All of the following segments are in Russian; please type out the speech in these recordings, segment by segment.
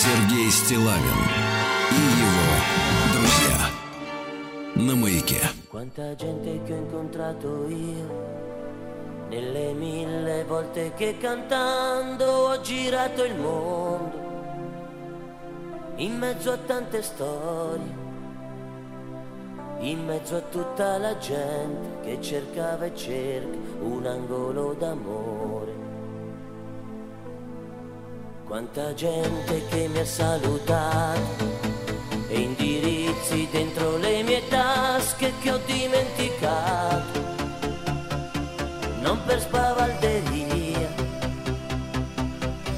Сергей Стилавин и его друзья на маяке. Quanta gente che ho incontrato io nelle mille volte che cantando ho girato il mondo in mezzo a tante storie in mezzo a tutta la gente che cercava e cerca un angolo d'amore. quanta gente che mi ha salutato e indirizzi dentro le mie tasche che ho dimenticato, non per spavalderia,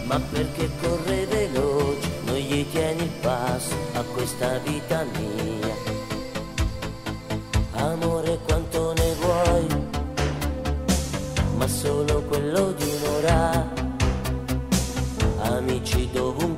ma perché corre veloce, non gli tieni il passo a questa vita mia. Amore quanto ne vuoi, ma solo quello di un'ora. Hôn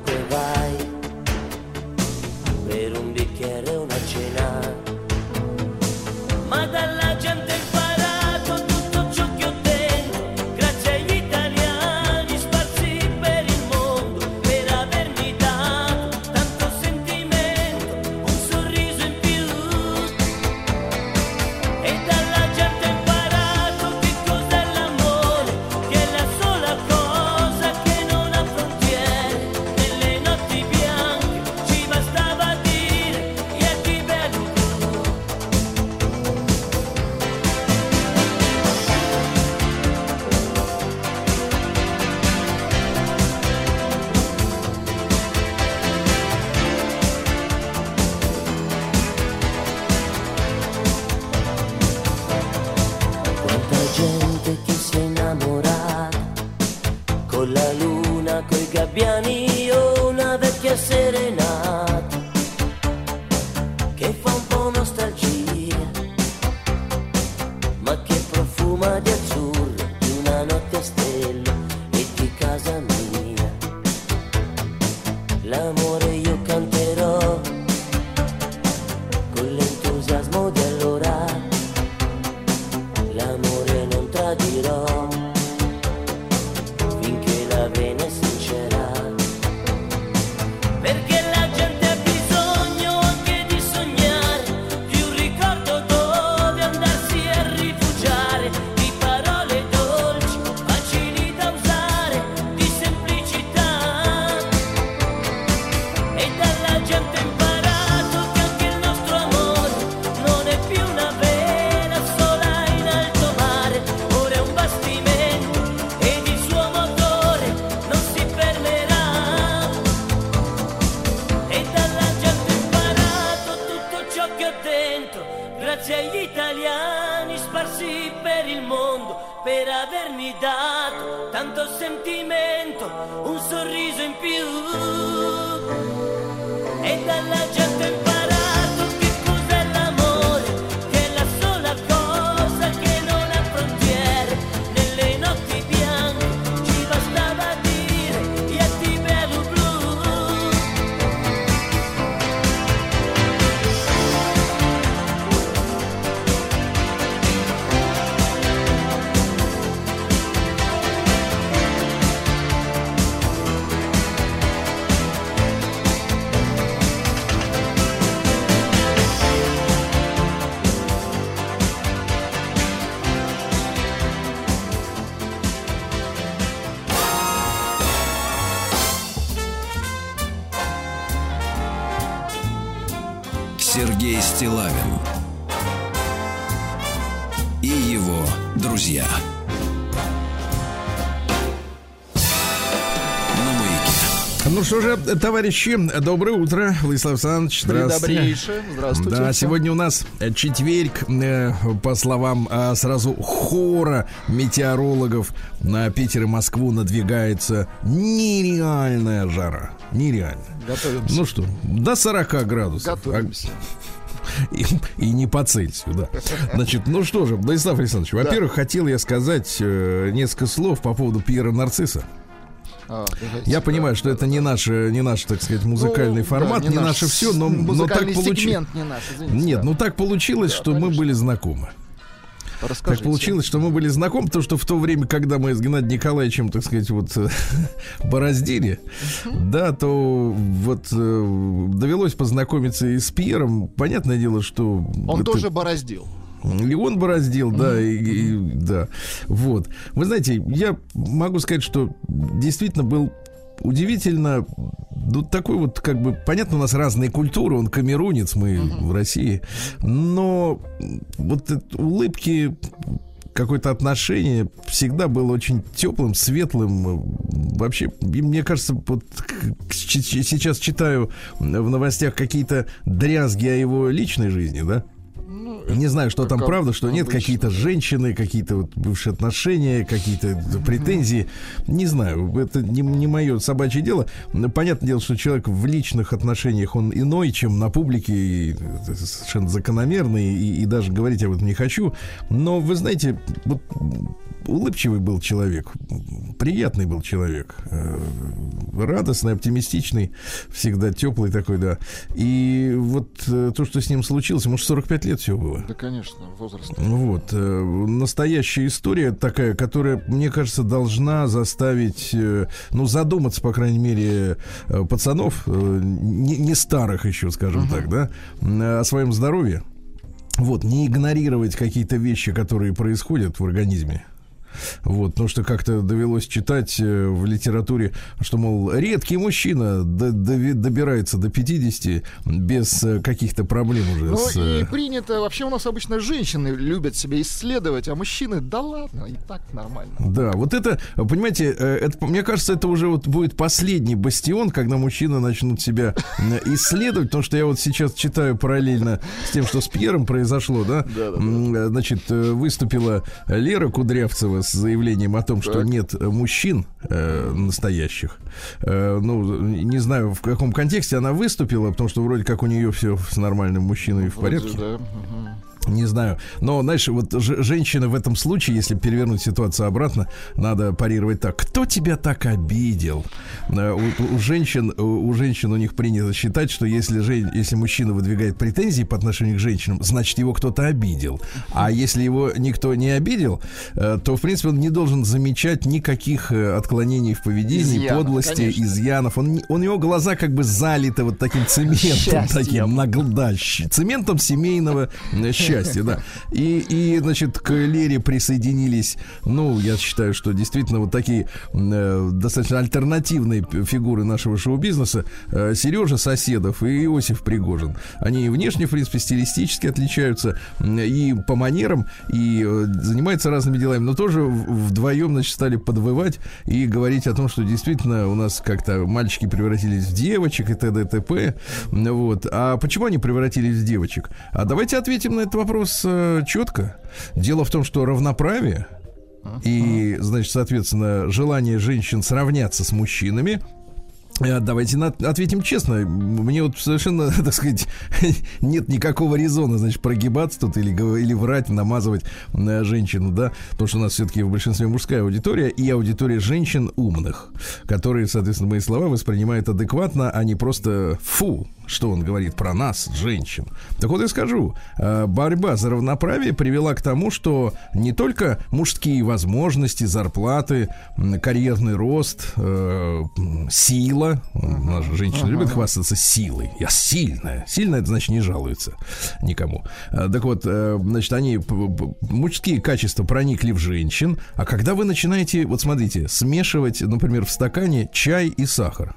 что же, товарищи, доброе утро. Владислав Александрович, здравствуйте. Здравствуйте. Да, сегодня у нас четверг, э, по словам а, сразу хора метеорологов, на Питер и Москву надвигается нереальная жара. Нереально. Готовимся. Ну что, до 40 градусов. Готовимся. И, и не по Цельсию, да. Значит, ну что же, Владислав Александрович, во-первых, хотел я сказать э, несколько слов по поводу Пьера Нарцисса. Я понимаю, что это не наш, не наш, так сказать, музыкальный Ну, формат, да, не, наш наше все, но, но так получилось. не наш, извините. Нет, да. ну так получилось, Да, что мы конечно. были знакомы. Расскажите. Так получилось, что мы были знакомы, потому что в то время, когда мы с Геннадием Николаевичем, так сказать, вот бороздили, да, то вот э, довелось познакомиться и с Пьером. Понятное дело, что... Он это- тоже бороздил. И он бороздил, да, и, и- да. Вот. Вы знаете, я могу сказать, что действительно был удивительно, ну, такой вот, как бы, понятно, у нас разные культуры, он камерунец, мы в России, но вот улыбки, какое-то отношение всегда было очень теплым, светлым. Вообще, и мне кажется, вот сейчас читаю в новостях какие-то дрязги о его личной жизни, да? Не знаю, что там правда, что нет, какие-то женщины, какие-то вот бывшие отношения, какие-то претензии. Не знаю, это не, не мое собачье дело. Но Понятное дело, что человек в личных отношениях, он иной, чем на публике, и совершенно закономерный, и, и даже говорить об этом не хочу. Но, вы знаете, вот улыбчивый был человек, приятный был человек, э, радостный, оптимистичный, всегда теплый такой, да. И вот э, то, что с ним случилось, может, 45 лет всего было. Да, конечно, возраст. Вот. э, Настоящая история такая, которая, мне кажется, должна заставить, э, ну, задуматься, по крайней мере, э, пацанов, э, не, не старых еще, скажем так, да, о своем здоровье. Вот, не игнорировать какие-то вещи, которые происходят в организме. Вот, потому что как-то довелось читать э, в литературе, что, мол, редкий мужчина до- добирается до 50 без э, каких-то проблем уже. Ну с, и э, принято, вообще у нас обычно женщины любят себя исследовать, а мужчины, да ладно, и так нормально. Да, вот это, понимаете, это, мне кажется, это уже вот будет последний бастион, когда мужчины начнут себя исследовать, потому что я вот сейчас читаю параллельно с тем, что с Пьером произошло, да, Да-да-да. М, э, значит, выступила Лера Кудрявцева с заявлением о том, что нет э, мужчин э, настоящих. Э, ну, не знаю, в каком контексте она выступила, потому что вроде как у нее все с нормальным мужчиной в порядке. да. Не знаю. Но, знаешь, вот женщина в этом случае, если перевернуть ситуацию обратно, надо парировать так. Кто тебя так обидел? Э, У, у женщин, у, у женщин у них принято считать, что если, жен- если мужчина выдвигает претензии по отношению к женщинам, значит, его кто-то обидел. А если его никто не обидел, э, то, в принципе, он не должен замечать никаких э, отклонений в поведении, Изъянов, подлости, конечно. изъянов. Он, не- у него глаза как бы залиты вот таким цементом, таким нагл- да, цементом семейного э, счастья, да. И, и, значит, к Лере присоединились, ну, я считаю, что действительно вот такие э, достаточно альтернативные фигуры нашего шоу-бизнеса. Э, Сережа Соседов и Иосиф Пригожин. Они внешне, в принципе, стилистически отличаются, и по манерам, и э, занимаются разными делами, но тоже вдвоем, значит, стали подвывать и говорить о том, что действительно у нас как-то мальчики превратились в девочек и т.д. и т.п. Вот. А почему они превратились в девочек? А давайте ответим на этот вопрос э, четко. Дело в том, что равноправие и, значит, соответственно, желание женщин сравняться с мужчинами Э, Давайте на- ответим честно. Мне вот совершенно, так сказать, нет никакого резона, значит, прогибаться тут или, или врать, намазывать э, женщину, да, потому что у нас все-таки в большинстве мужская аудитория и аудитория женщин умных, которые, соответственно, мои слова воспринимают адекватно, а не просто фу, что он говорит про нас, женщин. Так вот я скажу, э, борьба за равноправие привела к тому, что не только мужские возможности, зарплаты, карьерный рост, э, сила, наша женщина любит хвастаться силой. Я сильная. Сильная, это значит не жалуется никому. Э, Так вот, значит, они, мужские качества проникли в женщин, а когда вы начинаете, вот смотрите, смешивать, например, в стакане чай и сахар,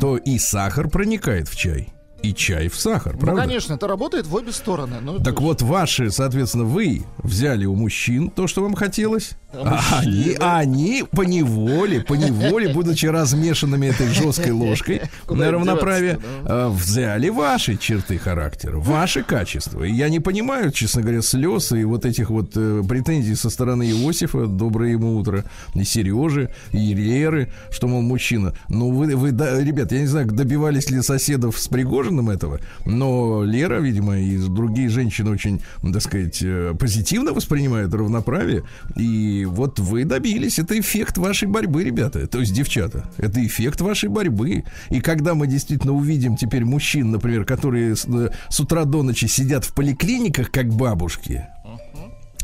то и сахар проникает в чай, и чай в сахар, Ну, правда? конечно, это работает в обе стороны. Ну, Так ж- вот, ваши, соответственно, вы взяли у мужчин то, что вам хотелось, А а они, а они по неволе, по неволе, будучи размешанными этой жесткой ложкой на равноправие, э, взяли ваши черты характера, ваши качества. И я не понимаю, честно говоря, слез и вот этих вот э, претензий со стороны Иосифа, доброе ему утро, и Сережи, и Леры, что, мол, мужчина. Ну, вы, вы да, ребят, я не знаю, добивались ли соседов с Пригожиным этого, но Лера, видимо, и другие женщины очень, так сказать, э, позитивно воспринимают равноправие. И вот вы добились. Это эффект вашей борьбы, ребята. То есть, девчата, это эффект вашей борьбы. И когда мы действительно увидим теперь мужчин, например, которые с, э, с утра до ночи сидят в поликлиниках, как бабушки,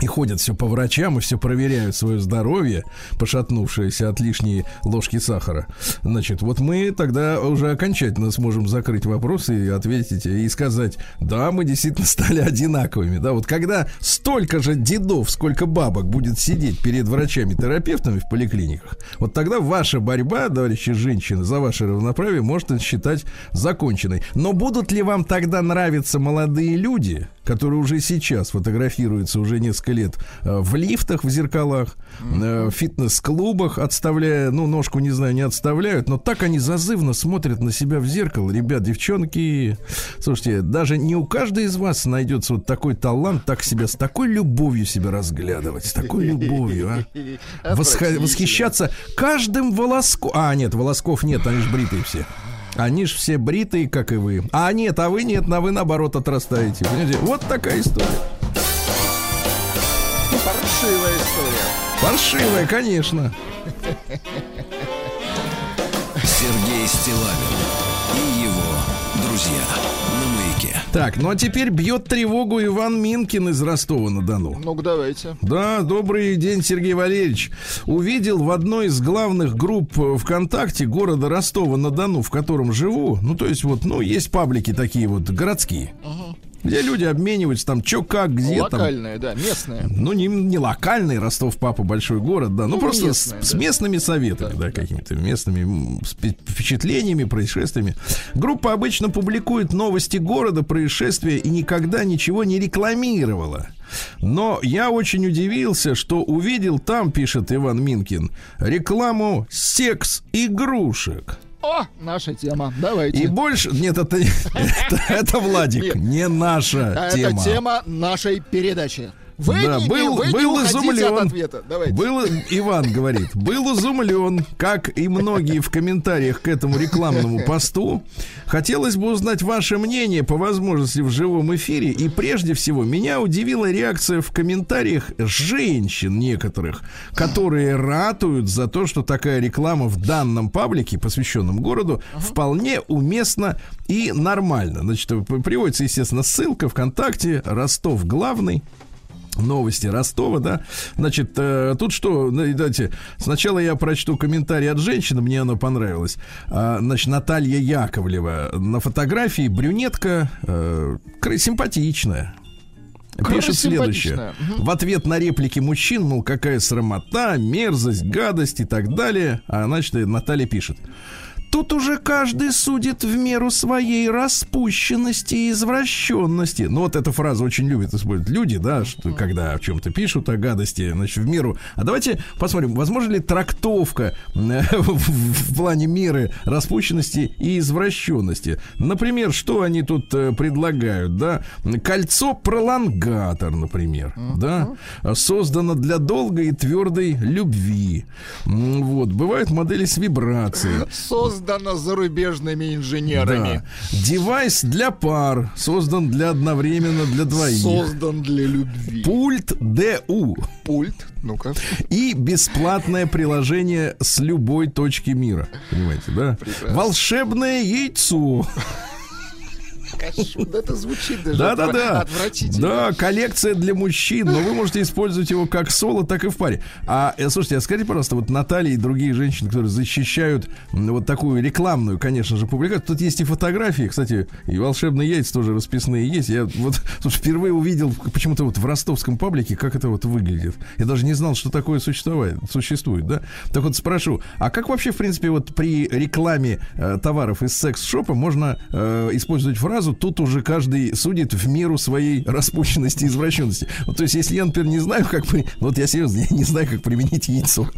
и ходят все по врачам и все проверяют свое здоровье, пошатнувшееся от лишней ложки сахара. Значит, вот мы тогда уже окончательно сможем закрыть вопросы и ответить и сказать, да, мы действительно стали одинаковыми. Да, вот когда столько же дедов, сколько бабок будет сидеть перед врачами-терапевтами в поликлиниках, вот тогда ваша борьба, товарищи женщины, за ваше равноправие можно считать законченной. Но будут ли вам тогда нравиться молодые люди, которые уже сейчас фотографируются уже несколько лет э, в лифтах, в зеркалах, э, в фитнес-клубах, отставляя, ну, ножку, не знаю, не отставляют, но так они зазывно смотрят на себя в зеркало. Ребят, девчонки, слушайте, даже не у каждой из вас найдется вот такой талант, так себя, с такой любовью себя разглядывать, с такой любовью, а? Восхищаться каждым волоском. А, нет, волосков нет, они же бритые все. Они же все бритые, как и вы. А нет, а вы нет, а вы наоборот отрастаете. Понимаете? Вот такая история. Паршивая история. Паршивая, конечно. Сергей Стилавин и его друзья маяке. Так, ну а теперь бьет тревогу Иван Минкин из Ростова-на-Дону. Ну-ка, давайте. Да, добрый день, Сергей Валерьевич. Увидел в одной из главных групп ВКонтакте города Ростова-на-Дону, в котором живу. Ну, то есть вот, ну, есть паблики такие вот городские. Где люди обмениваются там, чё, как, где там. Локальная, да, местная. Ну, не, не локальный Ростов, папа, большой город, да. Ну, Ну, просто местная, с, с да. местными советами, да, какими-то местными м, спе- впечатлениями, происшествиями. Группа обычно публикует новости города, происшествия и никогда ничего не рекламировала. Но я очень удивился, что увидел там, пишет Иван Минкин, рекламу секс-игрушек. О, наша тема. Давайте. И больше... Нет, это, это, это Владик, Нет. не наша А тема. Это тема нашей передачи. Вы, Да, не, был- вы не был уходите изумлен. от ответа. Давайте. Был, Иван говорит, был изумлен, как и многие в комментариях к этому рекламному посту. Хотелось бы узнать ваше мнение по возможности в живом эфире. И прежде всего, меня удивила реакция в комментариях женщин некоторых, которые ратуют за то, что такая реклама в данном паблике, посвященном городу, вполне уместна и нормально. Значит, приводится, естественно, ссылка ВКонтакте, Ростов главный. Новости Ростова, да. Значит, э, тут что, ну, давайте, сначала я прочту комментарий от женщины, мне оно понравилось. А, значит, Наталья Яковлева на фотографии брюнетка, э, симпатичная. Пишет следующее. В ответ на реплики мужчин, мол, какая срамота, мерзость, гадость и так далее. А значит, Наталья пишет. Тут уже каждый судит в меру своей распущенности и извращенности. Ну, вот эту фразу очень любят использовать люди, да, что когда о чем-то пишут о гадости, значит, в меру. А давайте посмотрим, возможно ли трактовка э, в, плане меры распущенности и извращенности. Например, что они тут э, предлагают, да? Кольцо-пролонгатор, например, да? Создано для долгой и твердой любви. Вот, бывают модели с вибрацией. Создано зарубежными инженерами. Да. Девайс для пар создан для одновременно для двоих. Создан для любви. Пульт ДУ Пульт. Ну-ка. и бесплатное приложение с любой точки мира. Понимаете, да? Прекрасно. Волшебное яйцо. Да это звучит даже Да, да, да. отвратительно. Да, коллекция для мужчин, но вы можете использовать его как соло, так и в паре. А э, слушайте, а скажите, пожалуйста, вот Наталья и другие женщины, которые защищают вот такую рекламную, конечно же, публикацию. Тут есть и фотографии, кстати, и волшебные яйца тоже расписные есть. Я вот слушай, впервые увидел почему-то вот в ростовском паблике, как это вот выглядит. Я даже не знал, что такое существует, существует, да? Так вот спрошу, а как вообще, в принципе, вот при рекламе э, товаров из секс-шопа можно э, использовать фразу «тут уже каждый судит в меру своей распущенности и извращенности». Вот, то есть, если я, например, не знаю, как... при- ну, Вот я серьезно, я не знаю, как применить яйцо.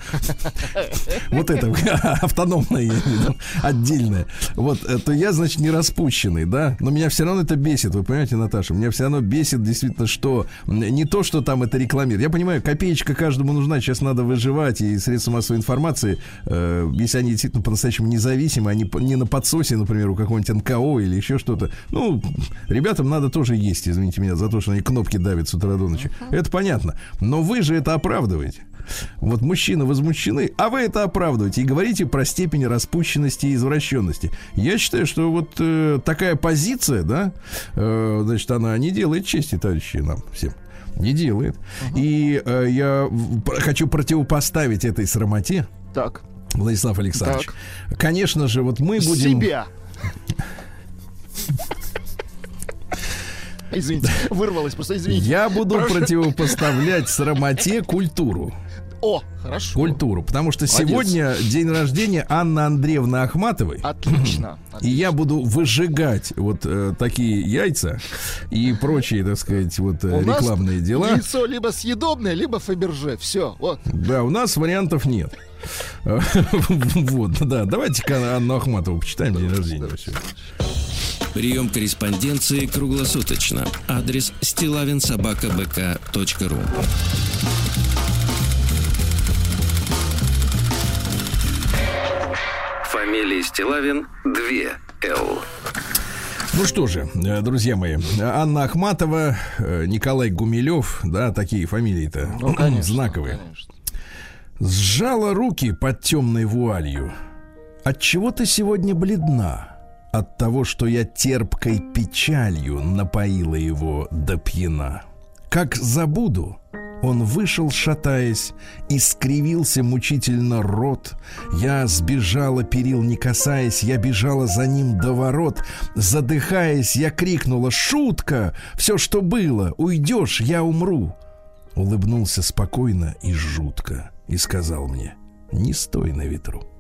Вот это автономное, отдельное. Вот, э, то я, значит, не распущенный, да? Но меня все равно это бесит, вы понимаете, Наташа? Меня все равно бесит действительно, что не то, что там это рекламирует. Я понимаю, копеечка каждому нужна, сейчас надо выживать, и средства массовой информации, э, если они действительно по-настоящему независимы, они по- не на подсосе, например, у какого-нибудь НКО или еще что-то. Ну, ребятам надо тоже есть, извините меня, за то, что они кнопки давят с утра до ночи. Это понятно. Но вы же это оправдываете. Вот мужчины возмущены, а вы это оправдываете и говорите про степень распущенности и извращенности. Я считаю, что вот э, такая позиция, да, э, значит, она не делает чести, товарищи, нам всем. Не делает. И э, я хочу противопоставить этой срамоте, Так. Владислав Александрович. Конечно же, вот мы будем... Себя. Извините, вырвалось просто, извините. Я буду Прошу. противопоставлять срамоте культуру. О, хорошо. Культуру. Потому что Молодец. сегодня день рождения Анны Андреевны Ахматовой. Отлично. И я буду выжигать вот э, такие яйца и прочие, так сказать, вот э, У нас рекламные дела. Яйцо либо съедобное, либо Фаберже. Все, вот. Да, у нас вариантов нет. Вот, да, давайте-ка Анну Ахматову почитаем день рождения. Прием корреспонденции круглосуточно. Адрес стилавинсобакабк.ру Фамилия Стилавин 2 Л. Ну что же, э, друзья мои, Анна Ахматова, э, Николай Гумилев, да, такие фамилии-то Ну, конечно. знаковые. конечно. Сжала руки под темной вуалью. От чего ты сегодня бледна? От того, что я терпкой печалью напоила его до пьяна. Как забуду, он вышел, шатаясь, и скривился мучительно рот. Я сбежала, перил не касаясь, я бежала за ним до ворот. Задыхаясь, я крикнула «Шутка! Все, что было! Уйдешь, я умру!» Улыбнулся спокойно и жутко и сказал мне «Не стой на ветру».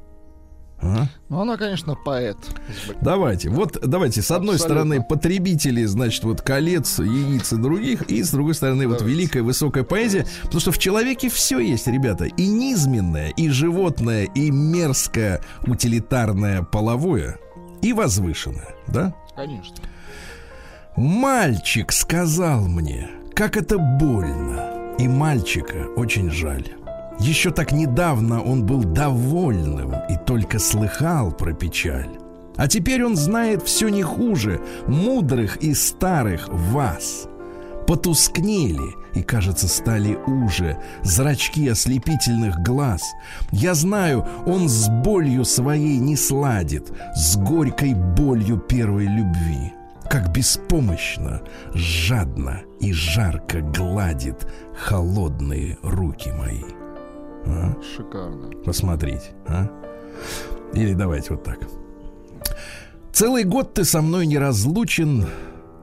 Ну, она, конечно, поэт. Давайте, вот давайте, с одной Абсолютно. стороны, потребители, значит, вот колец, яиц и других, и с другой стороны, вот великая высокая поэзия, потому что в человеке все есть, ребята, и низменное, и животное, и мерзкое, утилитарное, половое, и возвышенное, да? Конечно. Мальчик сказал мне, как это больно. И мальчика очень жаль. Еще так недавно он был довольным и только слыхал про печаль. А теперь он знает все не хуже мудрых и старых вас. Потускнели и, кажется, стали уже зрачки ослепительных глаз. Я знаю, он с болью своей не сладит, с горькой болью первой любви как беспомощно, жадно и жарко гладит холодные руки мои. А? Шикарно. Посмотрите, а? Или давайте вот так. Целый год ты со мной не разлучен,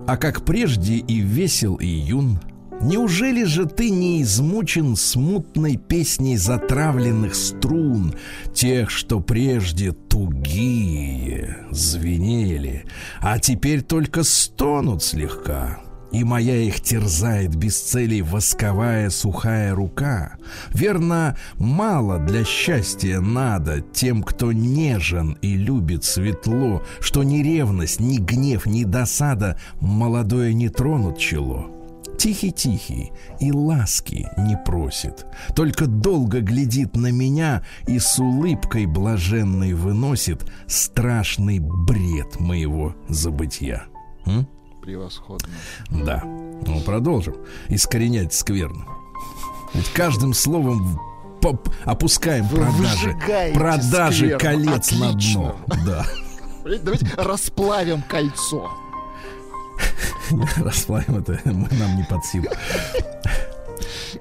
а как прежде и весел, и юн. Неужели же ты не измучен смутной песней затравленных струн, тех, что прежде тугие звенели, а теперь только стонут слегка? И моя их терзает без цели восковая сухая рука. Верно, мало для счастья надо тем, кто нежен и любит светло, что ни ревность, ни гнев, ни досада молодое не тронут чело. Тихий-тихий и ласки не просит, только долго глядит на меня и с улыбкой блаженной выносит страшный бред моего забытья. М? Превосходно. Да. Ну, продолжим. Искоренять скверно. Ведь каждым словом опускаем Вы продажи, продажи скверну. колец на Отлично. дно. Да. Давайте расплавим кольцо. Расплавим это мы- нам не под силу.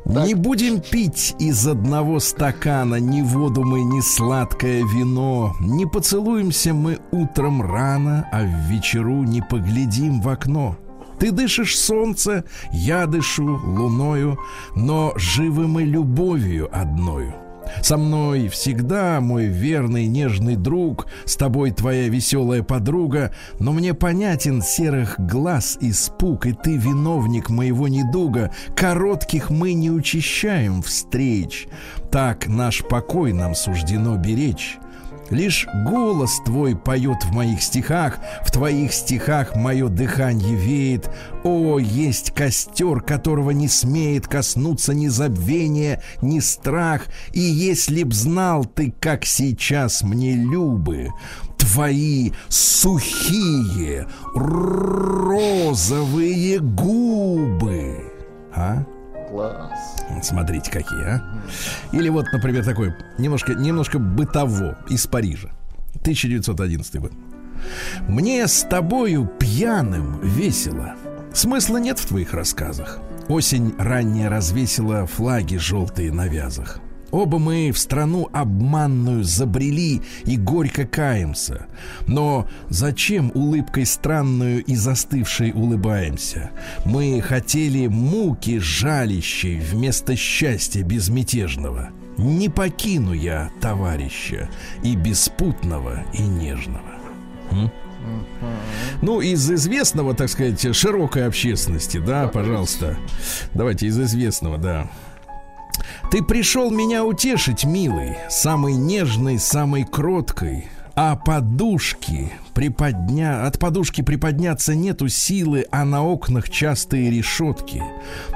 Не будем пить из одного стакана ни воду мы, ни сладкое вино. Не поцелуемся мы утром рано, а в вечеру не поглядим в окно. Ты дышишь солнце, я дышу луною, но живы мы любовью одною. Со мной всегда мой верный нежный друг, с тобой твоя веселая подруга, но мне понятен серых глаз испуг, и ты виновник моего недуга. Коротких мы не учащаем встреч, так наш покой нам суждено беречь. Лишь голос твой поет в моих стихах, в твоих стихах мое дыхание веет. О, есть костер, которого не смеет коснуться ни забвение, ни страх. И если б знал ты, как сейчас мне любы, твои сухие розовые губы. А? Класс. Смотрите, какие, а. Или вот, например, такой немножко, немножко бытово из Парижа. 1911 год. Мне с тобою пьяным весело. Смысла нет в твоих рассказах. Осень ранняя развесила флаги желтые на вязах. Оба мы в страну обманную забрели и горько каемся. Но зачем улыбкой странную и застывшей улыбаемся? Мы хотели муки жалящей вместо счастья безмятежного. Не покину я товарища и беспутного, и нежного. М? Ну, из известного, так сказать, широкой общественности, да, пожалуйста. Давайте из известного, да. Ты пришел меня утешить, милый, самый нежный, самой кроткой, а подушки приподня... от подушки приподняться нету силы, а на окнах частые решетки.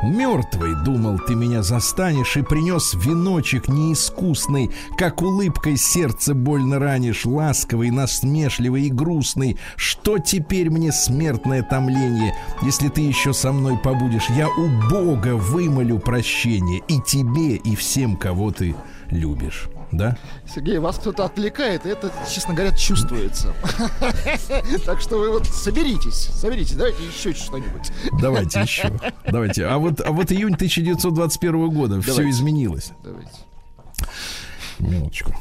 Мертвый, думал, ты меня застанешь и принес веночек неискусный, как улыбкой сердце больно ранишь, ласковый, насмешливый и грустный. Что теперь мне смертное томление, если ты еще со мной побудешь? Я у Бога вымолю прощение и тебе, и всем, кого ты любишь. Да? Сергей, вас кто-то отвлекает, и это, честно говоря, чувствуется. Так что вы вот соберитесь, соберитесь, давайте еще что-нибудь. Давайте еще. Давайте. А вот, а вот июнь 1921 года все изменилось. Давайте. Минуточку.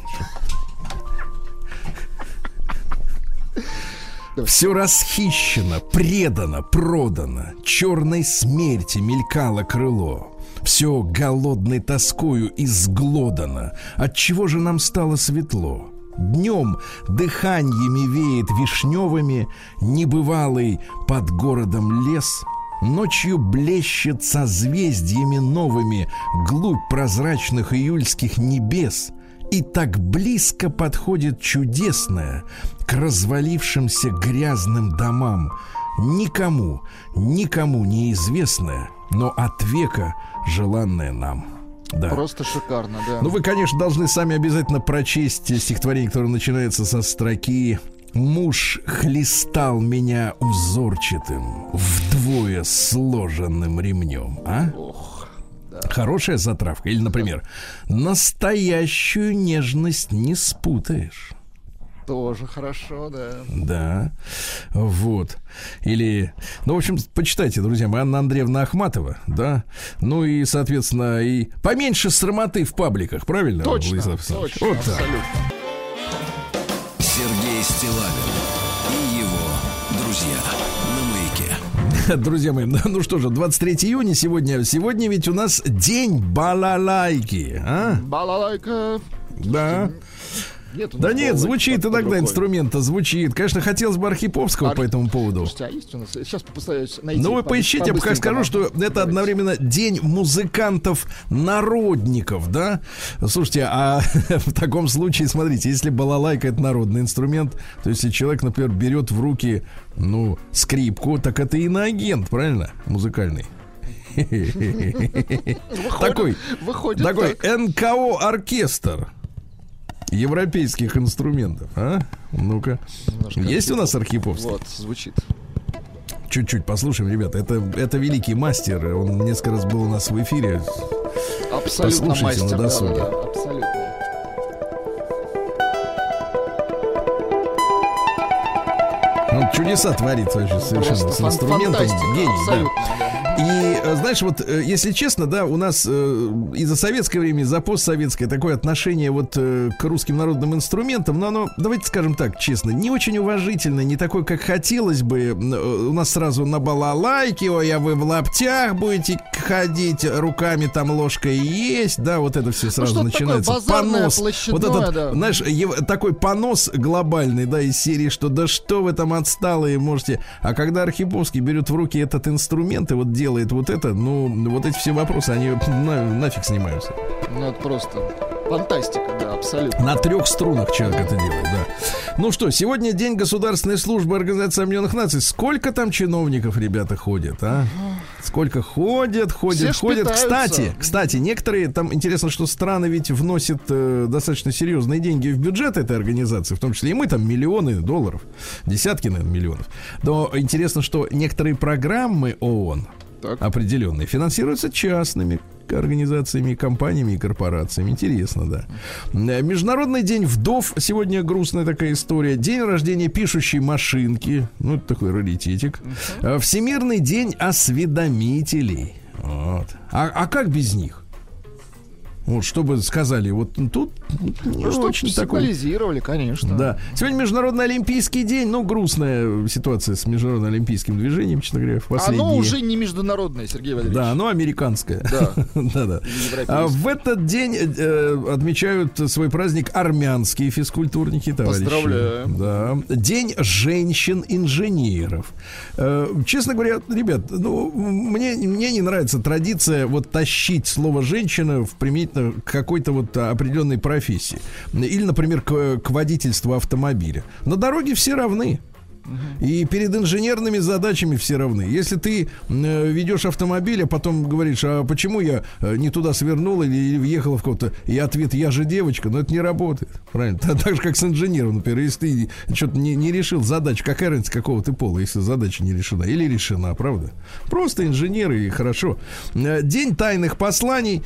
Все расхищено, предано, продано. Черной смерти мелькало крыло. Все голодной тоскою изглодано. Отчего же нам стало светло? Днем дыханьями веет вишневыми, Небывалый под городом лес — Ночью блещет созвездьями новыми Глубь прозрачных июльских небес И так близко подходит чудесное К развалившимся грязным домам Никому, никому неизвестное Но от века желанное нам да. Просто шикарно, да. Ну, вы, конечно, должны сами обязательно прочесть стихотворение, которое начинается со строки Муж хлестал меня узорчатым, вдвое сложенным ремнем, а? Ох, Хорошая затравка. Или, например, настоящую нежность не спутаешь. Тоже хорошо, да. Да, вот. Или, ну, в общем, почитайте, друзья мои, Анна Андреевна Ахматова, да. Ну и, соответственно, и поменьше срамоты в пабликах, правильно? Точно, Владислав точно, Вот так. абсолютно. Сергей Стилавин и его друзья. Друзья мои, ну ну что же, 23 июня сегодня. Сегодня ведь у нас день балалайки, а? Балалайка. Да. Нет, Да нет, звучит иногда рукой. инструмента, звучит. Конечно, хотелось бы Архиповского Ар- по этому поводу. Слушайте, а есть у нас? Сейчас попытаюсь найти. Ну, вы поищите, я пока скажу, что это Давайте. одновременно день музыкантов-народников, да? Слушайте, а в таком случае, смотрите, если балалайка это народный инструмент, то если человек, например, берет в руки, ну, скрипку, так это иноагент, правильно? Музыкальный. Выходит- Такой, Выходит такой так. НКО оркестр европейских инструментов, а? Ну-ка. Есть у нас Архиповский? Вот, звучит. Чуть-чуть послушаем, ребята. Это, это великий мастер. Он несколько раз был у нас в эфире. Абсолютно Послушайте на мастер. да, досуге. да, да, абсолютно. Он чудеса творит вообще совершенно Просто с инструментом. Гений, да. И, э, знаешь, вот, э, если честно, да, у нас э, и за советское время, и за постсоветское такое отношение вот э, к русским народным инструментам, но оно, давайте скажем так, честно, не очень уважительное, не такое, как хотелось бы. Э, У нас сразу на балалайке, ой, а вы в лаптях будете ходить, руками там ложкой есть, да, вот это все сразу Ну, что-то такое начинается. базарное, понос. Вот этот, да. знаешь, ев- такой понос глобальный, да, из серии, что да что вы там отсталые можете. А когда Архиповский берет в руки этот инструмент и вот делает вот это, ну, вот эти все вопросы, они на- нафиг снимаются. Ну, это просто фантастика, да, абсолютно. На трех струнах человек это делает, да. Ну что, сегодня день государственной службы Организации Объединенных Наций. Сколько там чиновников, ребята, ходят, а? Сколько ходят, ходят, Все ходят. питаются. Кстати, кстати, некоторые, там интересно, что страны ведь вносят э, достаточно серьезные деньги в бюджет этой организации, в том числе и мы там миллионы долларов, десятки, наверное, миллионов. Но интересно, что некоторые программы ООН, Так. определенные финансируются частными организациями, компаниями и корпорациями. Интересно, да. Э, Международный день вдов. Сегодня грустная такая история. День рождения пишущей машинки. Ну, это такой раритетик. Э, Всемирный день осведомителей. Вот. А, а как без них? Вот, чтобы сказали, вот тут Ну, чтобы очень такой... сигнализировали, конечно. Да. Сегодня Международный Олимпийский день. Ну, грустная ситуация с Международным Олимпийским движением, честно говоря, в последние... Оно уже не международное, Сергей Валерьевич. Да, оно американское. Да. да, да. Европейское. А в этот день э, отмечают свой праздник армянские физкультурники, товарищи. Поздравляем. Да. День женщин-инженеров. Э, честно говоря, ребят, ну, мне, мне не нравится традиция вот тащить слово женщина в применительно к какой-то вот определенной профессии. Или, например, к, к водительству автомобиля. На дороге все равны. И перед инженерными задачами все равны. Если ты э, ведешь автомобиль, а потом говоришь, а почему я э, не туда свернул или, въехал в кого-то, и ответ я же девочка, но это не работает. Правильно? Так, же, как с инженером, например, если ты что-то не, не решил задачу, какая разница, какого ты пола, если задача не решена или решена, правда? Просто инженеры и хорошо. Э, День тайных посланий,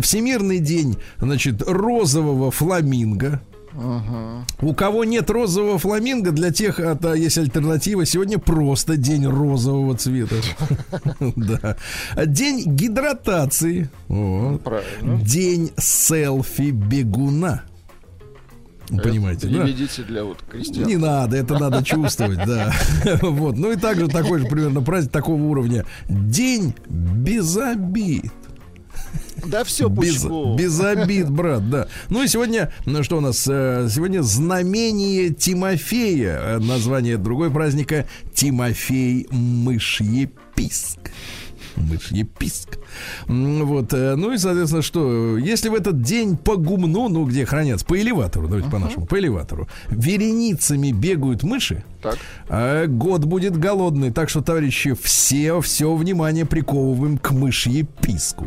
Всемирный день, значит, розового фламинго. Ага. У кого нет розового фламинго, для тех это есть альтернатива. Сегодня просто день розового цвета. Да. День гидратации. День селфи бегуна. Понимаете, да? Переведите для вот крестьян. Не надо, это надо чувствовать, да. Вот. Ну и также такой же примерно праздник такого уровня. День без обид. Да все Без, пучком. без обид, брат, да. Ну и сегодня, ну что у нас? э, Сегодня знамение Тимофея. Э, Название другой праздника Тимофей Мышьеписк. Мышьеписк. Вот, э, ну и, соответственно, что, если в этот день по гумну, ну, где хранятся, по элеватору, давайте по-нашему, по элеватору, вереницами бегают мыши, Так. а год будет голодный, так что, товарищи, все, все внимание приковываем к мышьеписку.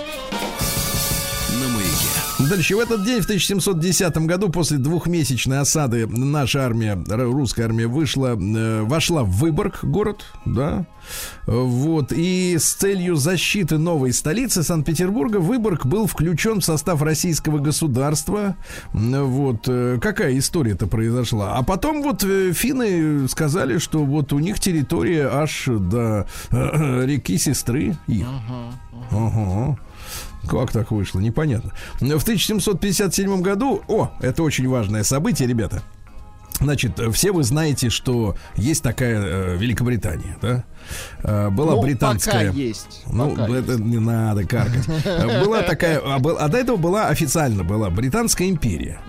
Дальше. В этот день, в 1710 году, после двухмесячной осады, наша армия, русская армия, вышла, э, вошла в Выборг, город, да, вот, и с целью защиты новой столицы Санкт-Петербурга Выборг был включен в состав российского государства. Вот, э, какая история-то произошла? А потом вот э, финны сказали, что вот у них территория аж до реки сестры их. Ага. Как так вышло? Непонятно. В 1757 году, о, это очень важное событие, ребята. Значит, все вы знаете, что есть такая э, Великобритания, да? Э, была Ну, британская. пока есть. Ну, Пока это есть. не надо каркать. Была такая, а, был- а до этого была официально была Британская империя,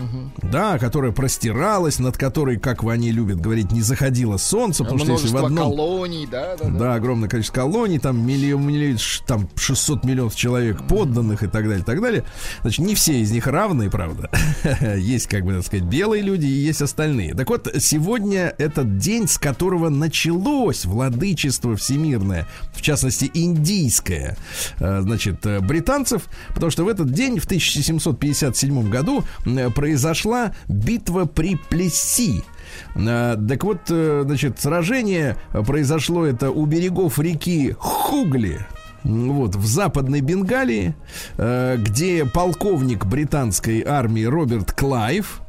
да, которая простиралась, над которой, как они любят говорить, не заходило солнце, потому что если в Множество одном колоний, да, да, да. да, огромное количество колоний, там, миллион, миллион- там 600 миллионов человек подданных и так далее, и так далее. Значит, не все из них равные, правда. Есть, как бы, так сказать, белые люди и есть остальные. Так вот, сегодня этот день, с которого началось владычество всемирное, в частности, индийское, э, значит, э, британцев, потому что в этот день, в 1757 году, э, произошла битва при Плесси. А, Так вот, значит, сражение произошло это у берегов реки Хугли. Вот, в западной Бенгалии, где полковник британской армии Роберт Клайв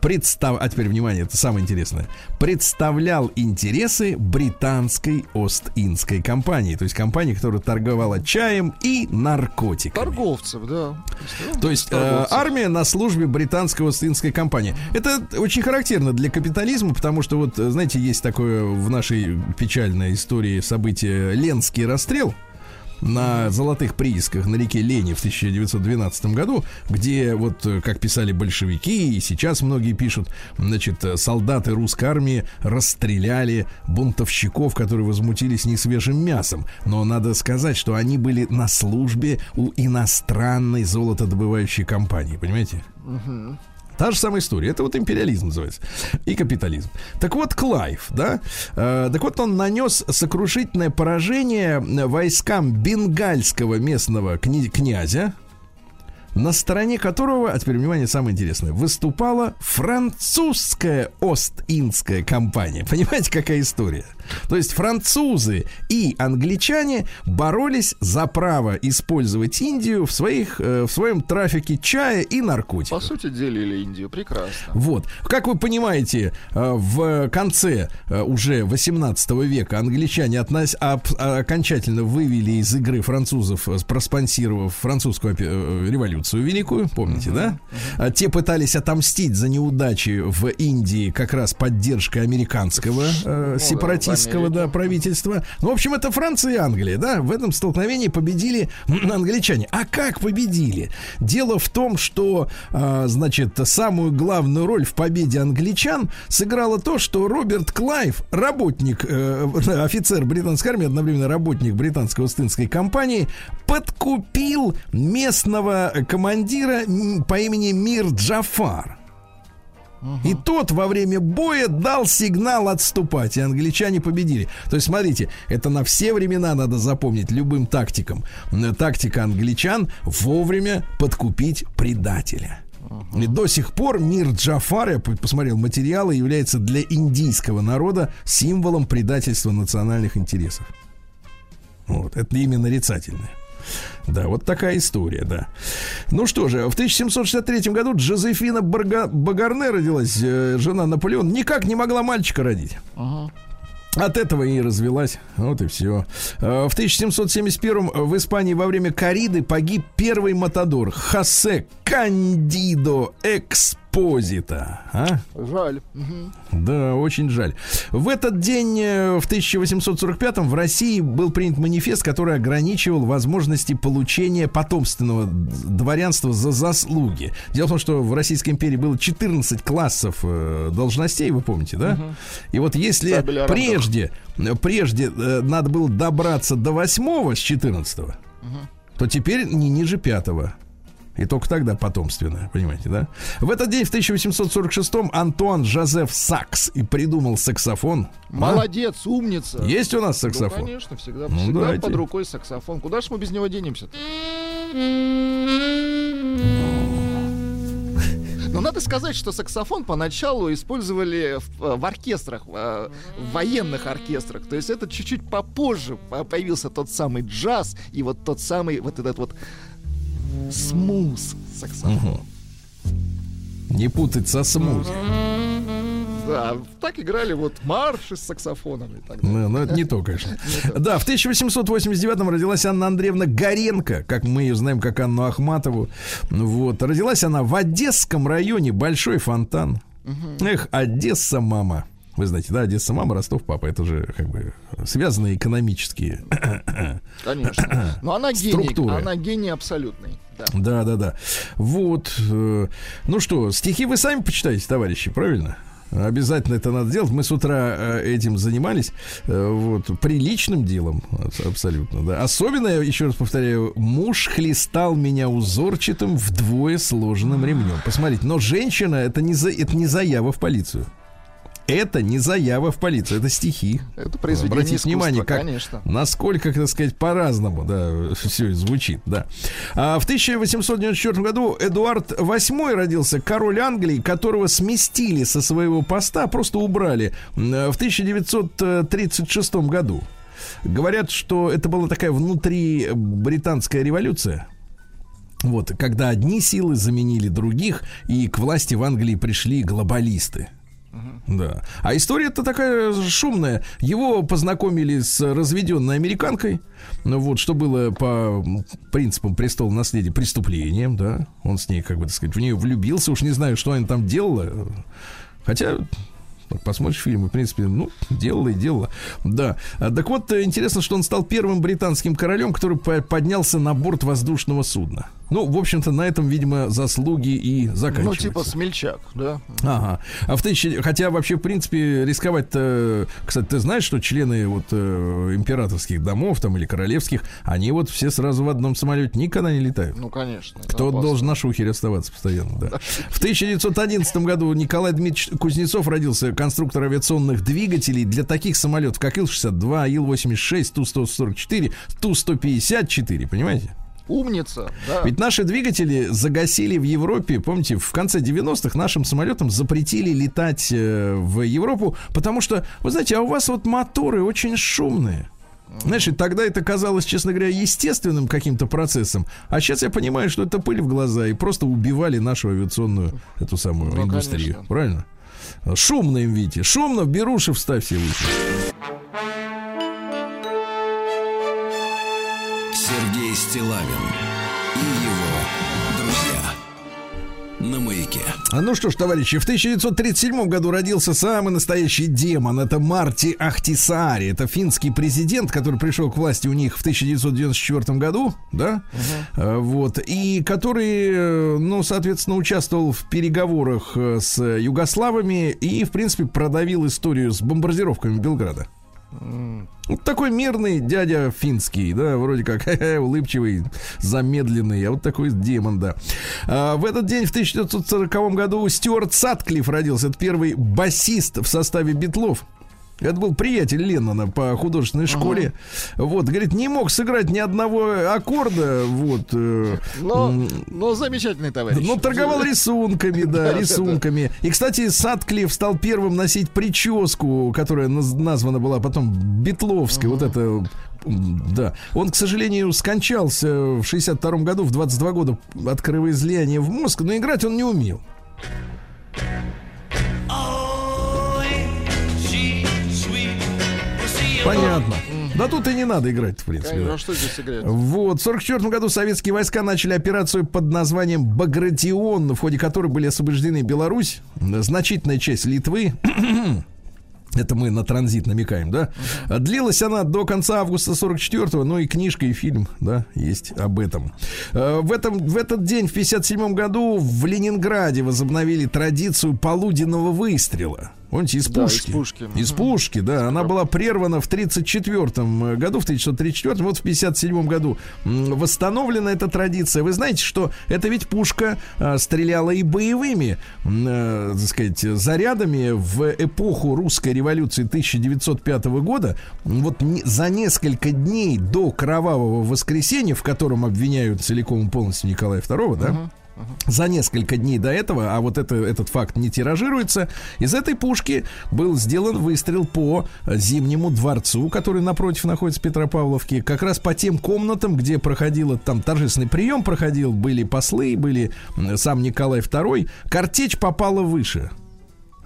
представ... А теперь, внимание, это самое интересное. Представлял интересы британской Ост-Индской компании. То есть компании, которая торговала чаем и наркотиками. Торговцев, да. То есть э, Торговцев. армия на службе британской Ост-Индской компании. Это очень характерно для капитализма, потому что вот, э, знаете, есть такое в нашей печальной истории событие Ленский расстрел на золотых приисках на реке Лени в 1912 году, где вот, э, как писали большевики, и сейчас многие пишут, значит, э, солдаты русской армии расстреляли бунтовщиков, которые возмутились несвежим мясом. Но надо сказать, что они были на службе у иностранной золотодобывающей компании, понимаете? Та же самая история. Это вот империализм называется. И капитализм. Так вот, Клайв, да? Э, так вот, он нанес сокрушительное поражение войскам бенгальского местного князя. на стороне которого, а теперь внимание, самое интересное, выступала французская Ост-Индская компания. Понимаете, какая история? То есть французы и англичане боролись за право использовать Индию в, своих, э, в своем трафике чая и наркотиков. По сути, делили Индию. Прекрасно. Вот. Как вы понимаете, э, в конце э, уже 18 века англичане относ... окончательно вывели из игры французов, проспонсировав французскую революцию великую, помните, да? А Те пытались отомстить за неудачи в Индии как раз поддержкой американского э, да, сепаратистского в да, правительства. Ну, в общем, это Франция и Англия, да? В этом столкновении победили англичане. А как победили? Дело в том, что, а, значит, самую главную роль в победе англичан сыграло то, что Роберт Клайв, работник, э, офицер британской армии, одновременно работник британской Остинской компании, подкупил местного командира по имени Мир Джафар. И тот во время боя дал сигнал отступать, и англичане победили. То есть, смотрите, это на все времена надо запомнить любым тактикам. Тактика англичан вовремя подкупить предателя. И до сих пор мир Джафар, я посмотрел материалы, является для индийского народа символом предательства национальных интересов. Вот, это именно нарицательное. Да, вот такая история, да. Ну что же, в 1763 году Джозефина Барга- Багарне родилась, э, жена Наполеона, никак не могла мальчика родить. От этого и развелась. Вот и все. В 1771 в Испании во время кориды погиб первый матадор Хосе Кандидо Экспозита. А? Жаль. Да, очень жаль. В этот день, э, в 1845 в России был принят манифест, который ограничивал возможности получения потомственного дворянства за заслуги. Дело в том, что в Российской империи было 14 классов э, должностей, вы помните, да? И вот если прежде, э, прежде надо было добраться до восьмого с 14 то теперь не ниже пятого. И только тогда потомственное, понимаете, да? В этот день, в 1846-м, Антуан Жозеф Сакс и придумал саксофон. А? Молодец, умница. Есть у нас Ну, саксофон? конечно, всегда, Ну, всегда давайте. под рукой саксофон. Куда ж мы без него денемся? Но надо сказать, что саксофон поначалу использовали в, э, в оркестрах, э, в военных оркестрах. То есть это чуть-чуть попозже по- появился тот самый джаз и вот тот самый вот этот вот смуз саксофон. Не путать со смузи. Да, так играли вот марши с саксофоном и так далее. Ну, ну, это не то, конечно. Да, в 1889-м родилась Анна Андреевна Горенко, как мы ее знаем, как Анну Ахматову. Вот. Родилась она в Одесском районе, Большой фонтан. Эх, Одесса, мама. Вы знаете, да, Одесса, мама, Ростов, папа. Это же как бы связанные экономические. Конечно. Но она гений, Структуры. она гений абсолютный. Да. Да, да. Вот. э, Ну что, стихи вы сами почитаете, товарищи, правильно? Обязательно это надо делать. Мы с утра э, этим занимались. э, Вот, приличным делом. аб- Абсолютно, да. Особенно, я еще раз повторяю, муж хлестал меня узорчатым вдвое сложенным ремнем. Посмотрите, но женщина это не, за, это не заява в полицию. Это не заява в полицию, это стихи. Это произведение Обратите искусства, внимание, как, конечно. насколько, так сказать, по-разному, да, все звучит, да. А в 1894 году Эдуард VIII родился, король Англии, которого сместили со своего поста, просто убрали м, в 1936 году. Говорят, что это была такая внутри британская революция. Вот, когда одни силы заменили других, и к власти в Англии пришли глобалисты. Да. А история-то такая шумная. Его познакомили с разведенной американкой. Ну вот, что было по принципам престола наследия преступлением, да. Он с ней, как бы так сказать, в нее влюбился. Уж не знаю, что она там делала. Хотя посмотришь фильм, и, в принципе, ну, делала и делала. Да. А, Так вот, интересно, что он стал первым британским королем, который по- поднялся на борт воздушного судна. Ну, в общем-то, на этом, видимо, заслуги и Ну, заканчиваются. типа смельчак, да. Ага. А в тысячи... Хотя вообще, в принципе, рисковать-то... Кстати, ты знаешь, что члены вот э, императорских домов там или королевских, они вот все сразу в одном самолете никогда не летают. Ну, конечно. Кто опасно. должен на шухере оставаться постоянно, да. В 1911 году Николай Дмитриевич Кузнецов родился, конструктор авиационных двигателей для таких самолетов, как Ил-62, Ил-86, Ту-144, Ту-154, понимаете? Умница, да. Ведь наши двигатели загасили в Европе, помните, в конце 90-х нашим самолетам запретили летать э, в Европу, потому что, вы знаете, а у вас вот моторы очень шумные. Знаешь, и тогда это казалось, честно говоря, естественным каким-то процессом. А сейчас я понимаю, что это пыль в глаза и просто убивали нашу авиационную эту самую Ну, индустрию. конечно. Правильно? Шумно им, видите. Шумно, в беруши вставь все. Сергей Стилавин и его друзья. На маяке. А Ну что ж, товарищи, в 1937 году родился самый настоящий демон. Это Марти Ахтисари. Это финский президент, который пришел к власти у них в 1994 году, да? Э, Вот. И который, э, ну, соответственно, участвовал в переговорах э, с югославами и, в принципе, продавил историю с бомбардировками Белграда. Вот такой мирный дядя финский, да, вроде как улыбчивый, замедленный, а вот такой демон, да. А, в этот день, в 1940 году, Стюарт Сатклифф родился. Это первый басист в составе Битлов. Это был приятель Леннона по художественной школе. Вот, говорит, не мог сыграть ни одного аккорда. Вот. э, Но, но замечательный товарищ. ну, торговал рисунками, да, рисунками. И, кстати, Садклифф стал первым носить прическу, которая наз- названа была потом Бетловской. Вот это, да. Он, к сожалению, скончался в 62 году, в 22 года от кровоизлияния в мозг, но играть он не умел. Понятно. Да тут и не надо играть, в принципе. Да. а что здесь играть? Вот, в 44 году советские войска начали операцию под названием «Багратион», в ходе которой были освобождены Беларусь, значительная часть Литвы, это мы на транзит намекаем, да? Длилась она до конца августа 44-го, ну и книжка, и фильм, да, есть об этом. Э, В, этом. в этот день, в 57 году, в Ленинграде возобновили традицию полуденного выстрела. Помните, из Да, из пушки. пушки. Из пушки, да. Она была прервана в 1934 году, в 1934, вот в 1957 году восстановлена эта традиция. Вы знаете, что это ведь пушка а, стреляла и боевыми, э, так сказать, зарядами в эпоху русской революции 1905 года. Вот не- за несколько дней до кровавого воскресенья, в котором обвиняют целиком и полностью Николая II, да, за несколько дней до этого, а вот это, этот факт не тиражируется, из этой пушки был сделан выстрел по Зимнему дворцу, который напротив находится Петропавловке, как раз по тем комнатам, где проходил там торжественный прием проходил, были послы, были сам Николай II. Картечь попала выше.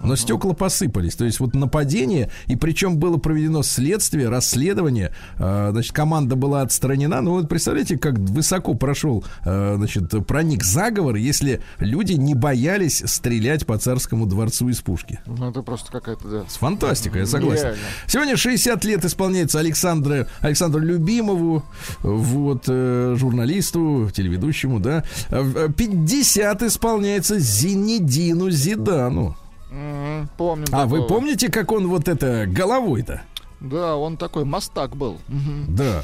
Но стекла посыпались. То есть вот нападение, и причем было проведено следствие, расследование. А, Значит, команда была отстранена. Ну вот представляете, как высоко прошел, а, значит, проник заговор, если люди не боялись стрелять по царскому дворцу из пушки. Ну, это просто какая-то, да. С фантастикой, я согласен. Реально. Сегодня 60 лет исполняется Александру, Александру Любимову, вот, э, журналисту, телеведущему, да. Э, 50 исполняется Зинедину Зидану. Помним. А вы помните, как он вот это головой-то? Да, он такой мастак был. Да.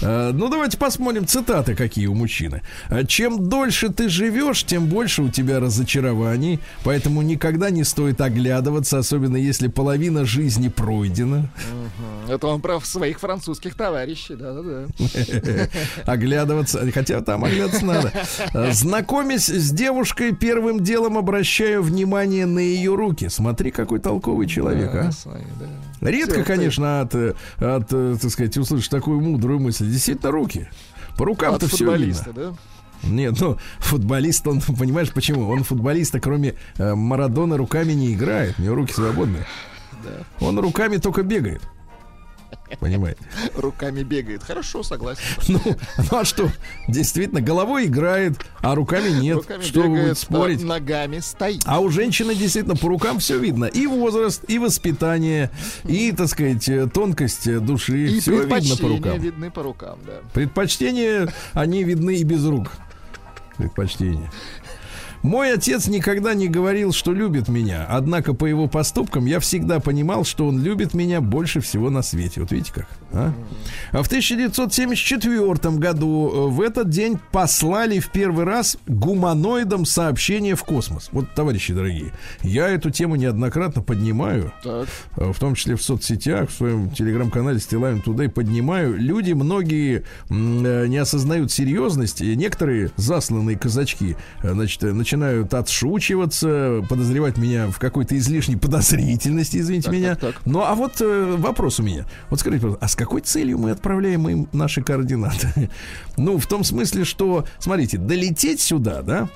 Э, ну, давайте посмотрим цитаты, какие у мужчины. Э, Чем дольше ты живешь, тем больше у тебя разочарований. Поэтому никогда не стоит оглядываться, особенно если половина жизни пройдена. Это он про своих французских товарищей, да-да-да. Оглядываться, хотя там оглядываться надо. Э, Знакомясь с девушкой, первым делом обращаю внимание на ее руки. Смотри, какой толковый человек, а. Редко, конечно, от, от, э, так сказать, услышишь такую мудрую мысль. Действительно, руки. По рукам-то все видно. да? Нет, ну, футболист, он, понимаешь, почему? Он футболиста, кроме э, Марадона, руками не играет. У него руки свободные. Он руками только бегает. Понимаете? Руками бегает. Хорошо, согласен. Ну, ну а что? Действительно, головой играет, а руками нет. Руками что бегает, спорить? а ногами стоит. А у женщины действительно по рукам все видно. И возраст, и воспитание, и, так сказать, тонкость души. И все видно по рукам. видны по рукам, да. Предпочтения, они видны и без рук. Предпочтения. Мой отец никогда не говорил, что любит меня. Однако по его поступкам я всегда понимал, что он любит меня больше всего на свете. Вот видите как? А, а в 1974 году э, в этот день послали в первый раз гуманоидам сообщение в космос. Вот, товарищи дорогие, я эту тему неоднократно поднимаю, Так. э, в том числе в соцсетях, в своем телеграм-канале Стилавин туда и поднимаю. Люди многие э, не осознают серьезности. Некоторые засланные казачки значит, э, начинают отшучиваться, подозревать меня в какой-то излишней подозрительности, извините Так, меня. так, так. Ну, а вот э, вопрос у меня. Вот скажите, пожалуйста, а с какой целью мы отправляем им наши координаты? ну, в том смысле, что, смотрите, долететь сюда, да?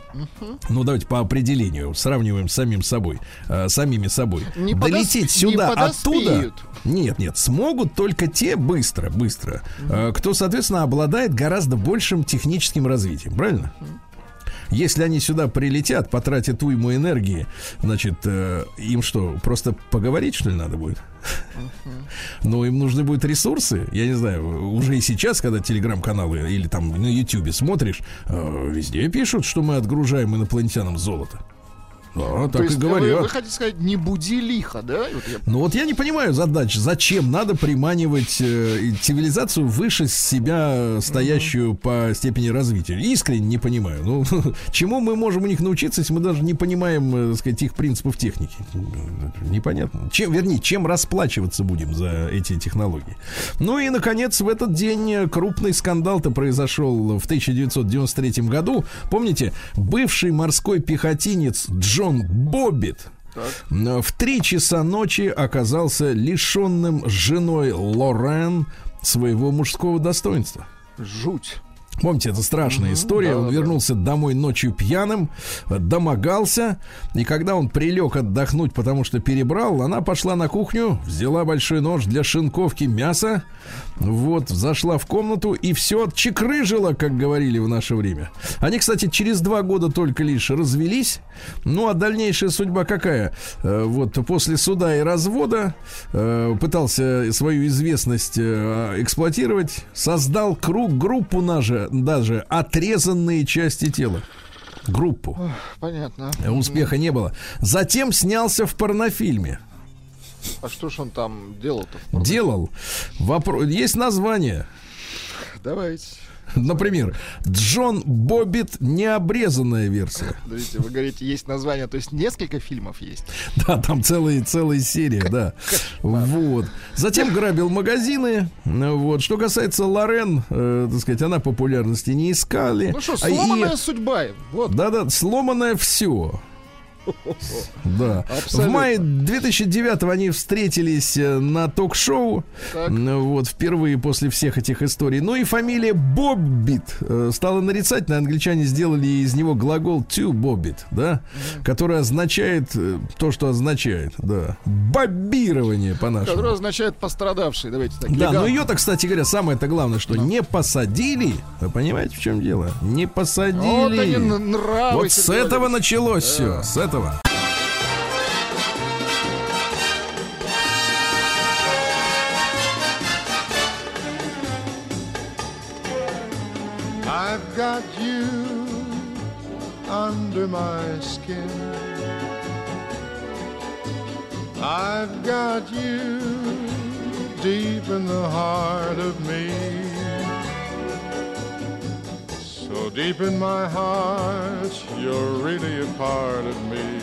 Ну, давайте по определению сравниваем с самим собой, э, самими собой. Не долететь подос- сюда не оттуда. Нет, нет, смогут только те быстро, быстро, э, кто, соответственно, обладает гораздо большим техническим развитием, правильно? Если они сюда прилетят, потратят уйму энергии, значит, э, им что, просто поговорить, что ли, надо будет? Но им нужны будут ресурсы. Я не знаю, уже и сейчас, когда телеграм-каналы или там на Ютьюбе смотришь, э, везде пишут, что мы отгружаем инопланетянам золото. Да, То так и есть, вы- говорят. Вы, хотите сказать, не буди лихо, да? Вот я- Ну вот я не понимаю задач, зачем надо приманивать э, цивилизацию выше себя стоящую по степени развития. Искренне не понимаю. Ну, чему мы можем у них научиться, если мы даже не понимаем, э, так сказать, их принципов техники? Непонятно. Чем, вернее, чем расплачиваться будем за эти технологии? Ну и, наконец, в этот день э, крупный скандал-то произошел в 1993 году. Помните, бывший морской пехотинец Джон Боббит Э, в три часа ночи оказался лишенным женой Лорен своего мужского достоинства. Жуть. Помните, это страшная история. да, он да. вернулся домой ночью пьяным, домогался, и когда он прилег отдохнуть, потому что перебрал, она пошла на кухню, взяла большой нож для шинковки мяса, вот, зашла в комнату и все отчекрыжила, как говорили в наше время. Они, кстати, через два года только лишь развелись. Ну, а дальнейшая судьба какая? Э, Вот после суда и развода э, пытался свою известность э, эксплуатировать, создал круг, группу даже, даже отрезанные части тела. Группу. Понятно. Успеха не было. Затем снялся в порнофильме. А что ж он там делал-то? Делал. Вопро... Есть название. Давайте. Например, Джон Боббит необрезанная версия. Подождите, вы говорите, есть название, то есть несколько фильмов есть. Да, там целая, целая серия, да. Вот. Затем грабил магазины. Вот. Что касается Лорен, э, так сказать, она популярности не искали. Ну что, А и- сломанная судьба. Вот. Да-да, сломанное все. Да. В мае 2009 они встретились э, на ток-шоу. Вот впервые после всех этих историй. Ну и фамилия Боббит э, стала нарицательной. Англичане сделали из него глагол to боббит, да, который означает э, то, что означает, да. Боббирование по-нашему. Который означает пострадавший. Давайте так. Да, но ее-то, кстати говоря, самое-то главное, что не посадили. Вы понимаете, в чем дело? Не посадили. Вот они н- нравы, Вот с этого началось все, с этого. I've got you under my skin. I've got you deep in the heart of me. So deep in my heart, you're really a part of me.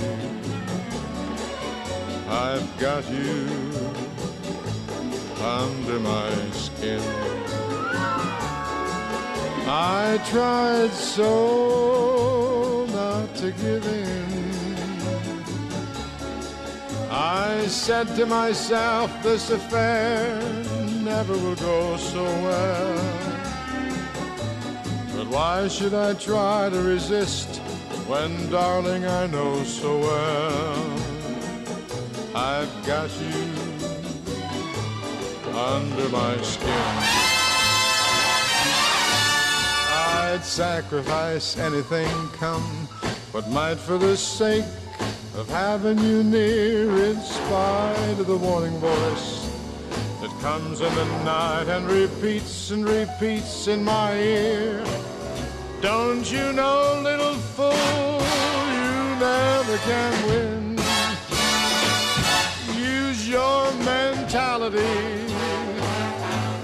I've got you under my skin. I tried so not to give in. I said to myself, this affair never will go so well. But why should I try to resist when, darling, I know so well I've got you under my skin? I'd sacrifice anything come, but might for the sake of having you near, in spite of the warning voice that comes in the night and repeats and repeats in my ear. Don't you know, little fool, you never can win. Use your mentality.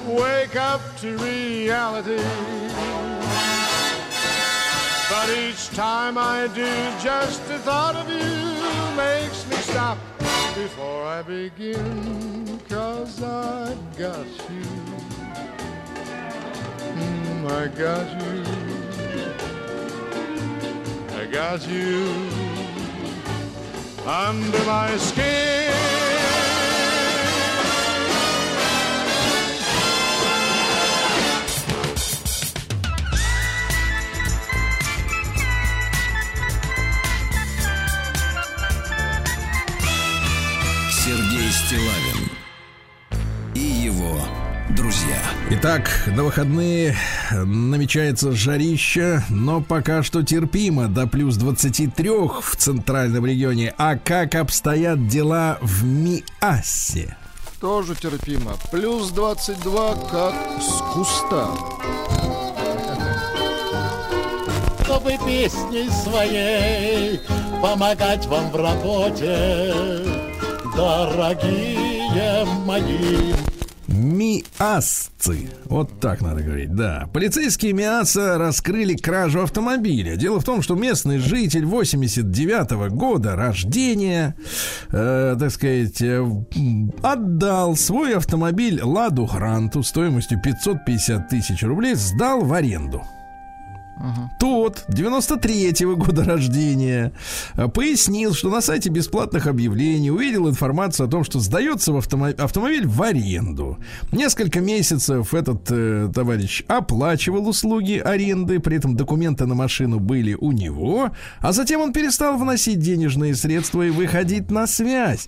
Wake up to reality. But each time I do, just the thought of you makes me stop before I begin. Cause I got you. Mm, I got you. I got you under my skin. Стилавин и его друзья. Итак, на выходные намечается жарища, но пока что терпимо до плюс 23 в центральном регионе. А как обстоят дела в Миассе? Тоже терпимо. Плюс 22, как с куста. чтобы песней своей помогать вам в работе, дорогие мои. Миасцы. Вот так надо говорить, да. Полицейские Миаса раскрыли кражу автомобиля. Дело в том, что местный житель 89 года рождения, э, так сказать, э, отдал свой автомобиль Ладу Гранту стоимостью 550 тысяч рублей, сдал в аренду. Тот 93-го года рождения э, пояснил, что на сайте бесплатных объявлений увидел информацию о том, что сдается в автомо- автомобиль в аренду. Несколько месяцев этот э, товарищ оплачивал услуги аренды, при этом документы на машину были у него, а затем он перестал вносить денежные средства и выходить на связь.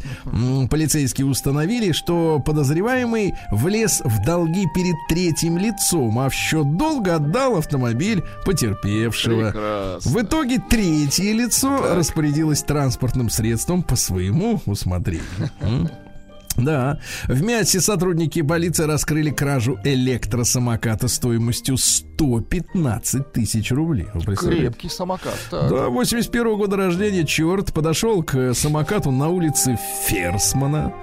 Полицейские установили, что подозреваемый влез в долги перед третьим лицом, а в счет долга отдал автомобиль потерпевшего. Прекрасно. В итоге третье лицо распорядилось транспортным средством по своему усмотрению. Да, в Мясе сотрудники полиции раскрыли кражу электросамоката стоимостью 115 тысяч рублей. Крепкий самокат. так. Да, 81 года рождения черт подошел к самокату на улице Ферсмана,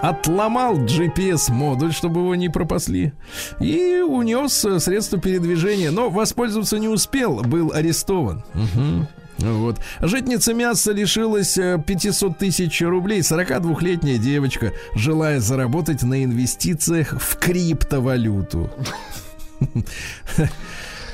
отломал GPS-модуль, чтобы его не пропасли, и унес э, средства передвижения, но воспользоваться не успел, был арестован. Мгм. Вот. Житница мяса лишилась э, 500 тысяч рублей. 42-летняя девочка, желая заработать на инвестициях в криптовалюту.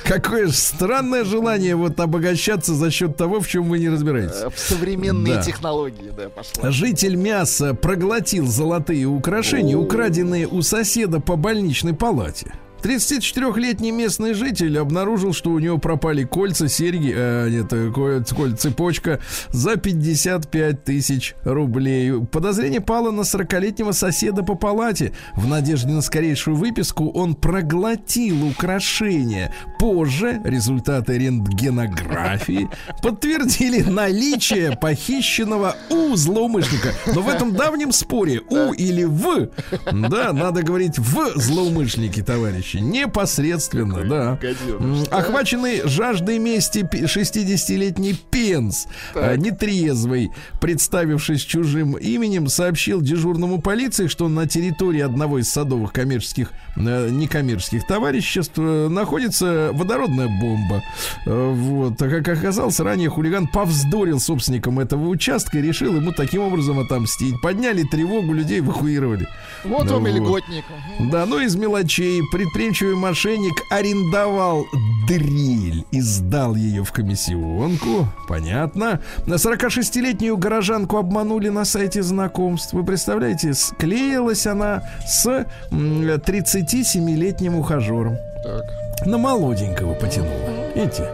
Какое странное желание вот обогащаться за счет того, в чем вы не разбираетесь. Э, В современные Да. технологии, да, пошла. Житель мяса проглотил золотые украшения, украденные у соседа по больничной палате. 34-летний местный житель обнаружил, что у него пропали кольца, серьги, э, нет, э, ко- коль- цепочка за 55 тысяч рублей. Подозрение пало на 40-летнего соседа по палате. В надежде на скорейшую выписку он проглотил украшения. Позже результаты рентгенографии подтвердили наличие похищенного у злоумышленника. Но в этом давнем споре у или в, да, надо говорить в злоумышленники, товарищи, непосредственно, да. М, Охваченный жаждой мести пи- 60-летний Пенс, э, нетрезвый, представившись чужим именем, сообщил дежурному полиции, что на территории одного из садовых коммерческих, э, некоммерческих товариществ э, находится водородная бомба. Вот. Как оказалось, ранее хулиган повздорил собственником этого участка и решил ему таким образом отомстить. Подняли тревогу, людей эвакуировали. Вот Ну вам и льготник. Да, ну из мелочей предприимчивый мошенник арендовал дрель и сдал ее в комиссионку. Понятно. На 46-летнюю горожанку обманули на сайте знакомств. Вы представляете, склеилась она с м, 37-летним ухажером. Так. На молоденького потянула. Видите?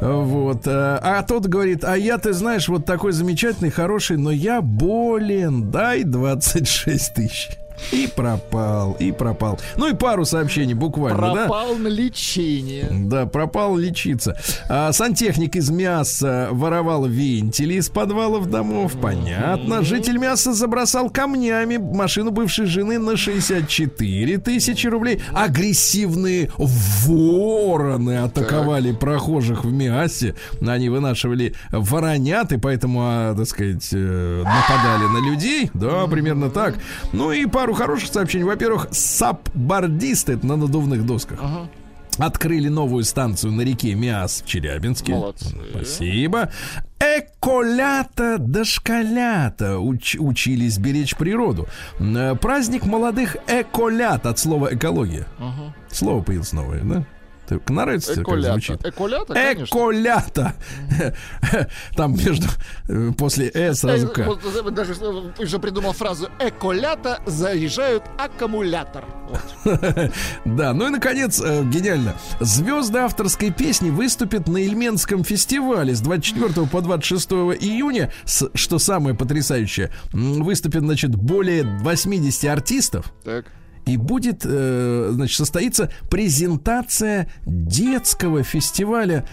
Вот. э, А тот говорит, а я, ты знаешь, вот такой замечательный, хороший, но я болен. Дай 26 тысяч. И пропал, и пропал. Ну и пару сообщений буквально, да? Пропал на лечение. Да, пропал лечиться. А, сантехник из мяса воровал вентили из подвалов домов. Понятно. Житель мяса забросал камнями машину бывшей жены на 64 тысячи рублей. Агрессивные вороны атаковали прохожих в мясе. Они вынашивали воронят, и поэтому, а, так сказать, э, нападали на людей. Да, примерно так. Ну и пару хороших сообщений. Во-первых, сапбордисты, это на надувных досках. Открыли новую станцию на реке Миас в Челябинске. Молодцы. Спасибо. Эколята дошколята уч- учились беречь природу. Э, Праздник молодых эколят от слова экология. Слово появилось новое, да? Так нравится, как Эколята. звучит? Эколята, конечно. Эколята. Там между э, после э сразу к. Даже э, уже придумал фразу «Эколята заряжают аккумулятор». Да, ну и наконец, э, гениально. Звезды авторской песни выступят на Ильменском фестивале с 24 по 26 июня. Что самое потрясающее, выступит, значит, более 80 артистов. Так. И будет, э, значит, состоится презентация детского фестиваля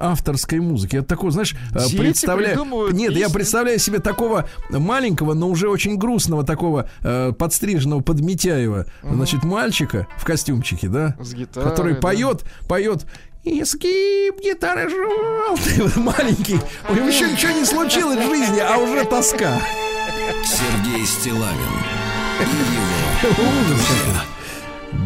авторской музыки. Я такой, знаешь, э, Дети представляю. Нет, я песни? представляю себе такого маленького, но уже очень грустного, такого э, подстриженного подметяева, значит, мальчика в костюмчике, да, С гитарой, который да. поет, поет. Изгиб гитары желтый, маленький. У него еще ничего не случилось в жизни, а уже тоска. Сергей Стилавин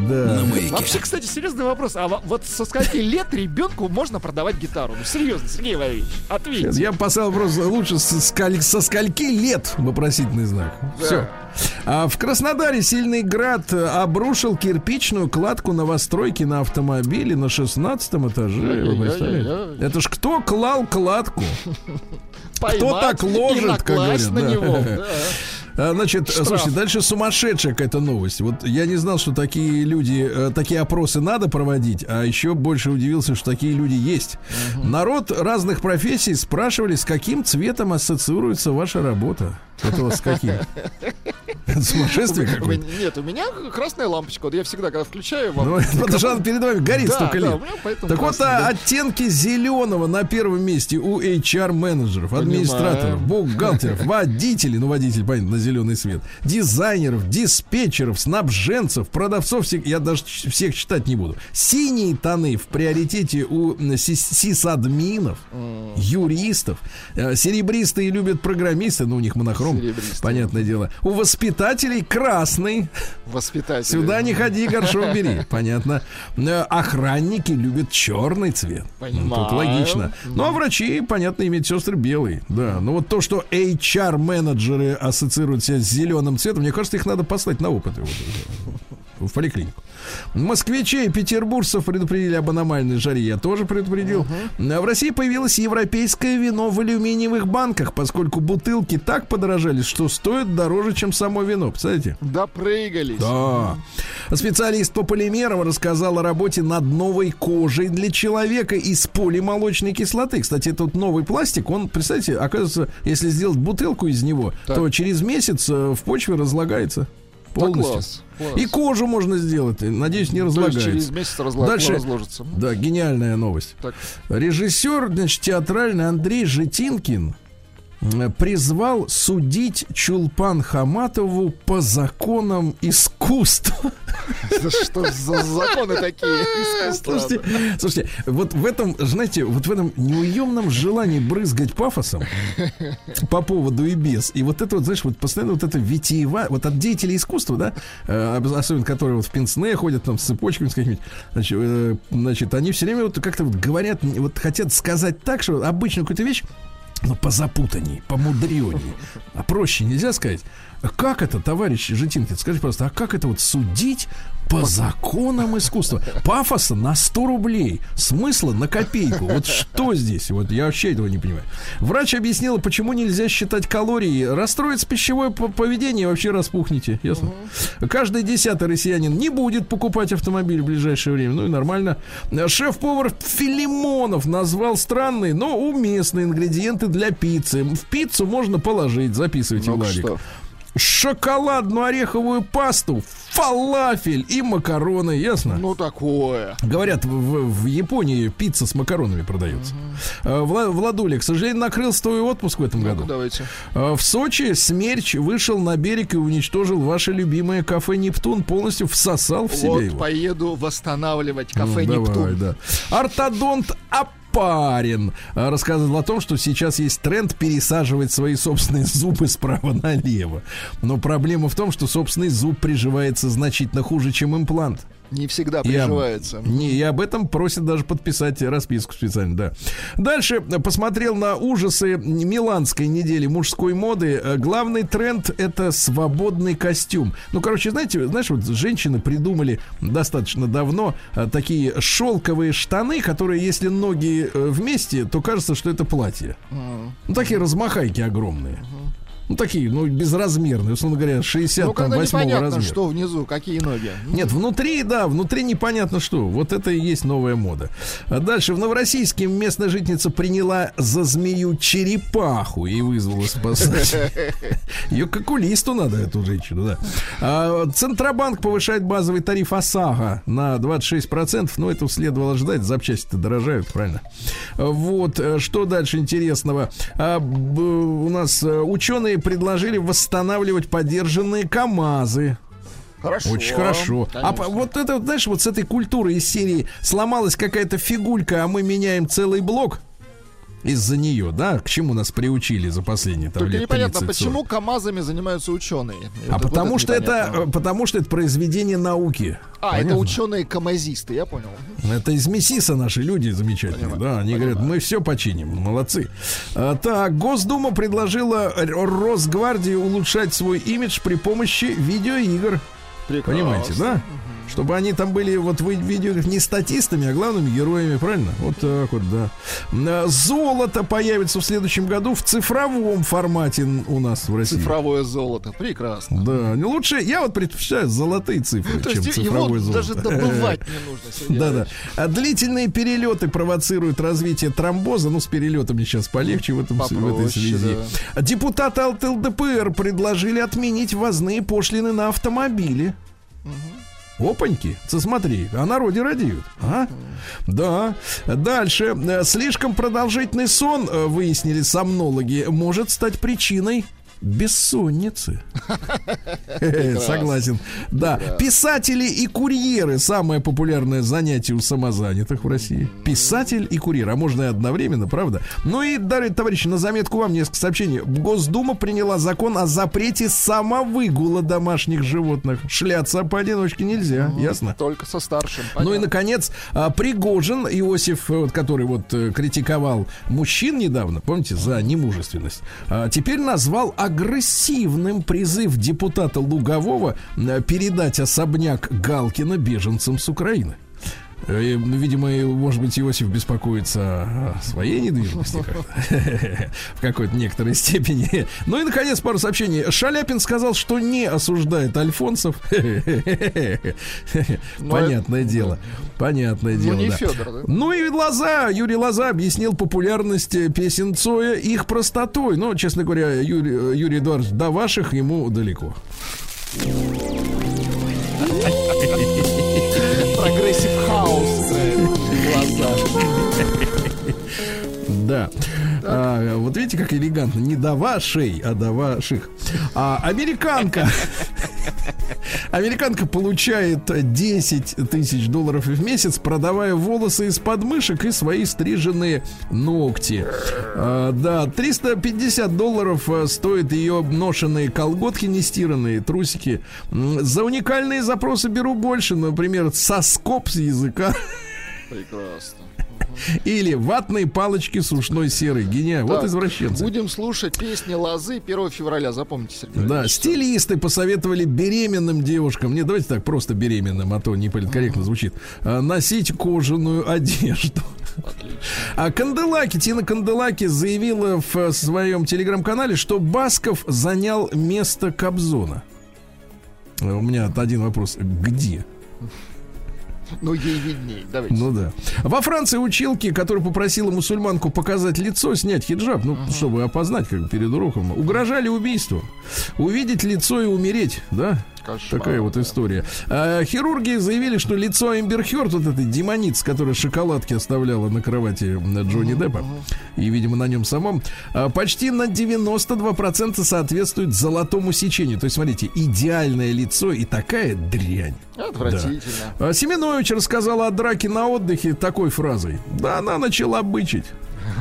Да. Вообще, кстати, серьезный вопрос. А во- вот со скольки лет ребенку можно продавать гитару? Ну, серьезно, Сергей Валерьевич, ответьте. Я поставил вопрос лучше со, скаль- со скольки лет вопросительный знак. Все. А в Краснодаре сильный град э, обрушил кирпичную кладку новостройки на автомобиле на 16 этаже. Вы представляете? Это ж кто клал кладку? Поймать так ложит, как говорят, на да. него. да. А, Значит, Штраф. слушайте, дальше сумасшедшая какая-то новость. Вот я не знал, что такие люди, э, такие опросы надо проводить, а еще больше удивился, что такие люди есть. Народ разных профессий спрашивали, с каким цветом ассоциируется ваша работа. Это у вас с каким? Это сумасшествие меня- Нет, у меня красная лампочка. Вот я всегда, когда включаю Ну, вам... потому что она перед вами горит столько лет. Так вот, а, оттенки зеленого на первом месте у HR-менеджеров, администраторов, бухгалтеров, водителей, ну, водитель, понятно, на зеленый свет, дизайнеров, диспетчеров, снабженцев, продавцов, я даже всех читать не буду. Синие тоны в приоритете у сисадминов, юристов. Э, Серебристые любят программисты, но у них монохром, Серебристые. понятное дело. У воспитателей красный, Воспитатель. Сюда не ходи, горшок бери. Понятно. Э, Охранники любят черный цвет. Ну, Тут Понимаю. логично. Ну, а врачи, понятно, и медсестры белый. Да. Но вот то, что HR-менеджеры ассоциируют себя с зеленым цветом, мне кажется, их надо послать на опыты. В поликлинику. Москвичей и петербуржцев предупредили об аномальной жаре. Я тоже предупредил. А В России появилось европейское вино в алюминиевых банках, поскольку бутылки так подорожали, что стоят дороже, чем само вино. Представляете? Допрыгались. Да. Специалист по полимерам рассказал о работе над новой кожей для человека из полимолочной кислоты. Кстати, этот новый пластик, он, представьте, оказывается, если сделать бутылку из него, Так. то через месяц э, в почве разлагается Да полностью. класс, класс. И кожу можно сделать. Надеюсь, не есть разлагается. через месяц разла- Дальше- разложится. Да, гениальная новость. Так. Режиссер, значит, театральный Андрей Житинкин призвал судить Чулпан Хаматову по законам искусства. Что за законы такие? Слушайте, слушайте, вот в этом, знаете, вот в этом неуемном желании брызгать пафосом по поводу и без, и вот это вот, знаешь, вот постоянно вот это витиева, вот от деятелей искусства, да, э, особенно которые вот в пенсне ходят там с цепочками с какими-нибудь, значит, э, значит, они все время вот как-то вот говорят, вот хотят сказать так, что обычную какую-то вещь ну, позапутанней, помудренней. А проще нельзя сказать. Как это, товарищ Житинкин, скажи просто, а как это вот судить по законам искусства? Пафоса на 100 рублей, смысла на копейку. Вот что здесь? Вот я вообще этого не понимаю. Врач объяснила, почему нельзя считать калории. Расстроится пищевое по- поведение, вообще распухнете. Ясно? Каждый десятый россиянин не будет покупать автомобиль в ближайшее время. Ну и нормально. Шеф-повар Филимонов назвал странные, но уместные ингредиенты для пиццы. В пиццу можно положить, записывайте, Ну-ка Владик. что? Шоколадную ореховую пасту, фалафель и макароны, ясно? Ну, такое. Говорят, в, в- Японии пицца с макаронами продается. А, Вла- Владуля, к сожалению, накрылся твой отпуск в этом Ну, году. давайте. А, В Сочи смерч вышел на берег и уничтожил ваше любимое кафе Нептун, полностью всосал в Вот его. поеду восстанавливать Ну, кафе давай, Нептун. да. Ортодонт Апарин а, рассказывал о том, что сейчас есть тренд пересаживать свои собственные зубы справа налево. Но проблема в том, что собственный зуб приживается значительно хуже, чем имплант. Не всегда приживается. Не, и об этом просят даже подписать расписку специально, да. Дальше э, посмотрел на ужасы миланской недели мужской моды. Э, Главный тренд это свободный костюм. Ну, короче, знаете, знаешь, вот женщины придумали достаточно давно э, такие шелковые штаны, которые, если ноги вместе, то кажется, что это платье. Ну, такие размахайки огромные. Ну, такие, ну, безразмерные, условно говоря, 60 Ну, там, когда 8 непонятно, размера. что внизу, какие ноги. Нет, внутри, да, внутри непонятно что. Вот это и есть новая мода. А дальше в Новороссийске местная жительница приняла за змею черепаху и вызвала спасать. Ее к окулисту надо, эту женщину, да. А, Центробанк повышает базовый тариф ОСАГО на 26%. Ну, это следовало ждать. Запчасти-то дорожают, правильно? Вот, э, что дальше интересного? А, у нас э, предложили восстанавливать подержанные КАМАЗы. Хорошо. Очень хорошо. А по- вот это, знаешь, вот с этой культуры из серии сломалась какая-то фигулька, а мы меняем целый блок из-за нее, да? К чему нас приучили за последние там, Только лет непонятно, 30-40. почему КАМАЗами занимаются ученые. А Это- вот потому что это, непонятно. э, потому что это произведение науки. А, это Понятно? ученые-камазисты, я понял. Это из Мессиса наши люди замечательные, Понимаю, да, они говорят, мы все починим, молодцы. А, так, Госдума предложила Росгвардии улучшать свой имидж при помощи видеоигр. Понимаете, да? Чтобы они там были вот в видеоиграх не статистами, а главными героями, правильно? Вот так вот, да. А, Золото появится в следующем году в цифровом формате у нас в России. Цифровое золото. Прекрасно. Да, не лучше, я вот предпочитаю золотые цифры, То чем цифровое золото. даже добывать не нужно. Сергей Да-да. Иванович. А длительные перелеты провоцируют развитие тромбоза. Ну, с перелетами сейчас полегче в, этом, в этой Попроще, связи. Депутаты от ЛДПР предложили отменить ввозные пошлины на автомобили. Опаньки, ты смотри, о народе радеют. А? Да. Дальше. Э, Слишком продолжительный сон, э, выяснили сомнологи, может стать причиной бессонницы. Согласен. Да. Писатели и курьеры самое популярное занятие у самозанятых в России. Писатель и курьер, а можно и одновременно, правда? Ну и, дорогие товарищи, на заметку вам несколько сообщений. Госдума приняла закон о запрете самовыгула домашних животных. Шляться поодиночке нельзя, ясно? Только со старшим. Ну и, наконец, а, Пригожин Иосиф, э, который вот э, критиковал мужчин недавно, помните, за немужественность, а, теперь назвал агрессивным призыв депутата Лугового э, передать особняк Галкина беженцам с Украины. Э, Видимо, может быть, Иосиф беспокоится о своей недвижимости в какой-то некоторой степени. Ну и, наконец, пару сообщений. Шаляпин сказал, что не осуждает Альфонсов. Понятное дело. Понятное Ну, дело? Ну и Лоза, Юрий Лоза объяснил популярность э, песен Цоя их простотой. Но, честно говоря, Юрий, Юрий Эдуардович, до ваших ему далеко. Да. А, вот видите, как элегантно. Не до вашей, а до ваших. А американка. Американка получает 10 тысяч долларов в месяц, продавая волосы из подмышек и свои стриженные ногти. А, да, 350 долларов а, стоят ее ношенные колготки, нестиранные трусики. За уникальные запросы беру больше, например, соскоб с языка Прекрасно. или ватные палочки с ушной серой. Гения, вот Так, извращенцы. Будем слушать песни Лозы 1 февраля. Запомните, Сергей. Да, стилисты посоветовали беременным девушкам, не давайте так просто беременным, а то не политкорректно звучит, а, носить кожаную одежду. А Канделаки, Тина Канделаки заявила в своем телеграм-канале, что Басков занял место Кобзона. Э, У меня один вопрос. Где? Ну, ей видней. Давайте. Ну да. Во Франции училки, которая попросила мусульманку показать лицо, снять хиджаб, ну, чтобы опознать как перед уроком, угрожали убийством. Увидеть лицо и умереть, да? Кошмар, Такая вот да. история. А, хирурги заявили, что лицо Эмбер Хёрд, вот этой демониц, которая шоколадки оставляла на кровати Джонни Деппа, и, видимо, на нем самом, а, почти на 92% соответствует золотому сечению. То есть, смотрите, идеальное лицо и такая дрянь. Отвратительно. А Семенович рассказала о драке на отдыхе такой фразой. Да она начала бычить.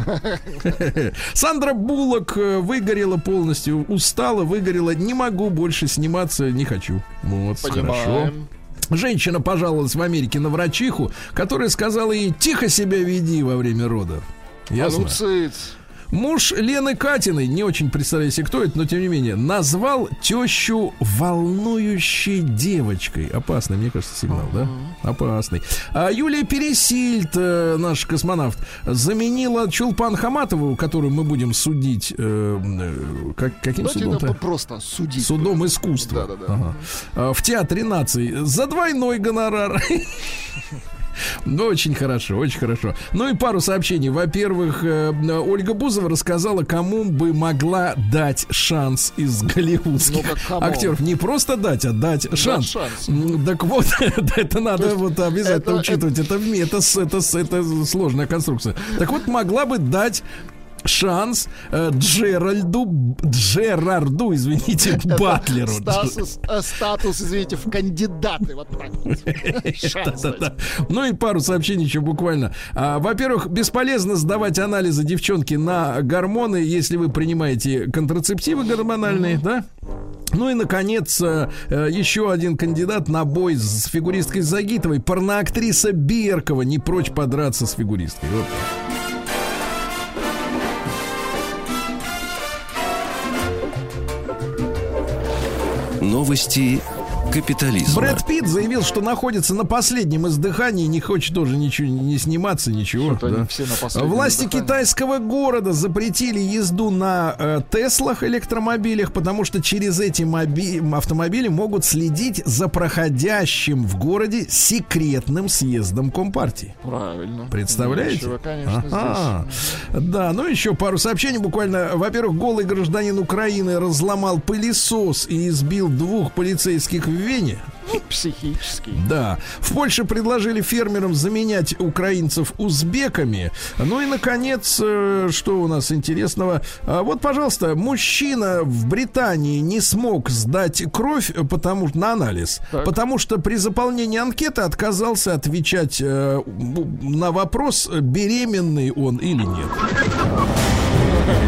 Сандра Буллок э, выгорела полностью, устала, выгорела. Не могу больше сниматься, не хочу. Вот, хорошо. Женщина пожаловалась в Америке на врачиху, которая сказала ей тихо себя веди во время родов. А Ясно? ну, цыц. Муж Лены Катиной, не очень представляю себе, кто это, но тем не менее, назвал тещу волнующей девочкой. Опасный, мне кажется, сигнал, да? Опасный. А Юлия Пересильд, э, наш космонавт, заменила Чулпан Хаматову, которую мы будем судить э, э, как, каким Давайте судом? просто судить. Судом искусства. Да-да-да. Ага. А, В театре наций за двойной гонорар. Ну, очень хорошо, очень хорошо. Ну и пару сообщений. Во-первых, э, Ольга Бузова рассказала, кому бы могла дать шанс из голливудских кому? актеров. Не просто дать, а дать шанс. шанс. М, Так вот, это надо вот обязательно это- учитывать. Это, это, это, это сложная конструкция. Так вот, могла бы дать шанс э, Джеральду, Джерарду, извините, Батлеру. Статус, э, статус, извините, в кандидаты. Вот так дать. Да-да-да. Ну и пару сообщений еще буквально. А, во-первых, бесполезно сдавать анализы девчонки на гормоны, если вы принимаете контрацептивы гормональные, да? Ну и, наконец, э, э, еще один кандидат на бой с фигуристкой Загитовой. Порноактриса Беркова не прочь подраться с фигуристкой. Вот. Новости капитализма. Брэд Питт заявил, что находится на последнем издыхании, не хочет тоже ничего не сниматься, ничего. Да. все на последнем Власти издыхании. китайского города запретили езду на э, Теслах электромобилях, потому что через эти моби- автомобили могут следить за проходящим в городе секретным съездом Компартии. Правильно. Представляете? Нечего, конечно, Ага. Да, ну еще пару сообщений буквально. Во-первых, голый гражданин Украины разломал пылесос и избил двух полицейских в Вене. Ну, психический. Да. В Польше предложили фермерам заменять украинцев узбеками. Ну и, наконец, э, что у нас интересного? А, Вот, пожалуйста, мужчина в Британии не смог сдать кровь э, потому, на анализ, Так. потому что при заполнении анкеты отказался отвечать э, на вопрос, беременный он или нет.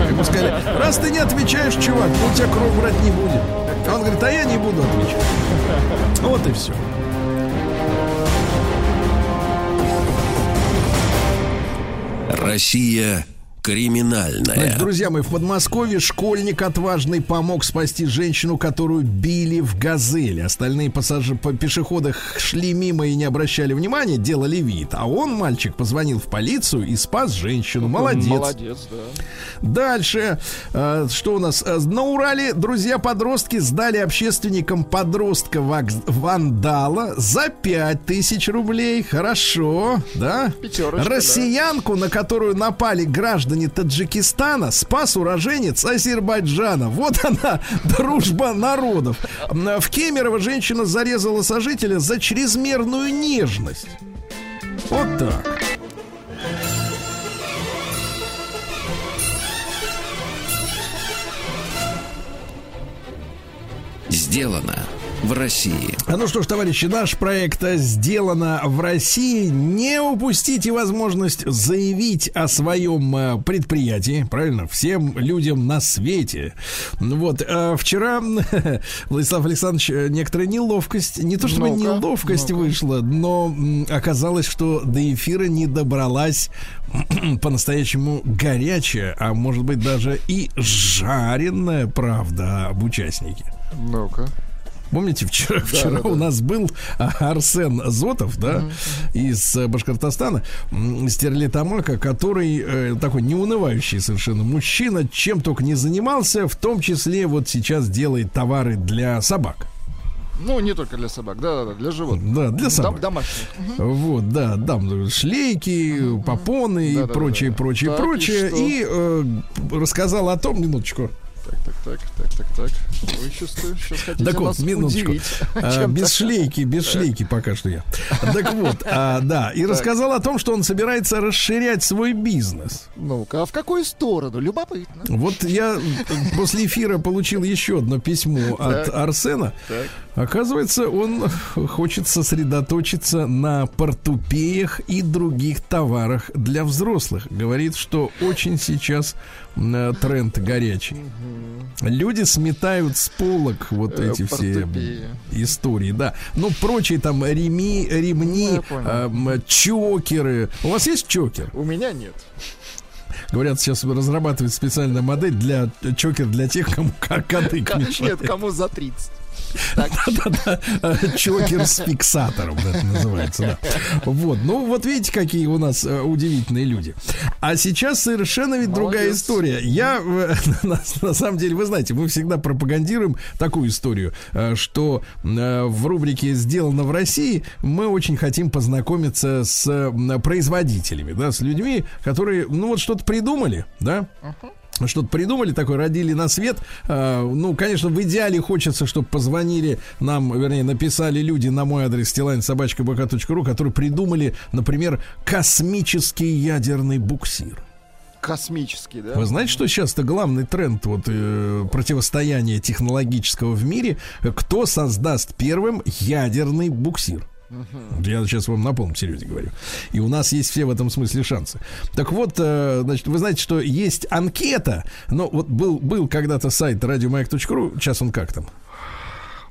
Ему сказали, раз ты не отвечаешь, чувак, мы у тебя кровь брать не будем. А он говорит, а я не буду отвечать. Вот и все. Россия криминальная. Значит, друзья мои, в Подмосковье школьник отважный помог спасти женщину, которую били в газели. Остальные пассажиры, по- пешеходы шли мимо и не обращали внимания, делали вид. А он, мальчик, позвонил в полицию и спас женщину. Молодец. Молодец, да. Дальше, э, что у нас? Э, На Урале друзья-подростки сдали общественникам подростка вандала за 5000 рублей. Хорошо, да? Пятерочка, да. Россиянку, на которую напали граждане Таджикистана, спас уроженец Азербайджана. Вот она, дружба народов. В Кемерово женщина зарезала сожителя за чрезмерную нежность. Вот так. Сделано в России. А Ну что ж, товарищи, наш проект сделано в России. Не упустите возможность заявить о своем э, предприятии, правильно, всем людям на свете. Ну Вот, э, вчера, Владислав Александрович, э, некоторая неловкость, не то чтобы Ну-ка, неловкость ну-ка. вышла, но оказалось, что до эфира не добралась по-настоящему горячая, а может быть даже и жареная правда об участнике. Ну-ка. Помните, вчера, вчера у нас был а, Арсен Зотов, да, из э, Башкортостана, стерлитамака, который э, такой неунывающий совершенно мужчина, чем только не занимался, в том числе вот сейчас делает товары для собак. Ну, не только для собак, да, да, для животных. Да, для Дом- собак. домашних. Вот, да, там шлейки, попоны и Да-да-да-да. прочее, прочее, Так, и прочее. что? И, э, рассказал о том, минуточку. Так, так, так, так, так, так. Вы чувствую, сейчас хотите Так вот, нас минуточку. А, без шлейки, без шлейки пока что я. Так вот, а, да, и рассказал о том, что он собирается расширять свой бизнес. Ну-ка, а в какую сторону? Любопытно. Вот я после эфира получил еще одно письмо от Так. Арсена. Так. Оказывается, он хочет сосредоточиться на портупеях и других товарах для взрослых. Говорит, что очень сейчас тренд горячий. Люди сметают с полок вот Э, эти все истории, да. Ну, прочие там реми, ремни, Ну, эм, чокеры. У вас есть чокер? У меня нет. Говорят, сейчас разрабатывают специальная модель для чокер для тех, кому к- кадык Ка- мешает. Нет, кому за 30. Чокер с фиксатором это называется, да. Вот, ну вот видите, какие у нас э, удивительные люди. А сейчас совершенно ведь другая история. Я, э, на, самом деле, вы знаете, мы всегда пропагандируем такую историю, э, что в рубрике «Сделано в России» мы очень хотим познакомиться с производителями, да, с людьми, которые, ну вот что-то придумали, да, что-то придумали такое, родили на свет. А, ну, конечно, в идеале хочется, чтобы позвонили нам, вернее, написали люди на мой адрес стилайн.собачка.бк.ру, которые придумали, например, космический ядерный буксир. космический, да? Вы знаете, что сейчас это главный тренд вот, э, противостояния технологического в мире? Кто создаст первым ядерный буксир? Я сейчас вам на полном серьезе говорю. И у нас есть все в этом смысле шансы. Так вот, э, значит, вы знаете, что есть анкета. Но вот был, был когда-то сайт радиомаяк.ру. Сейчас он как там?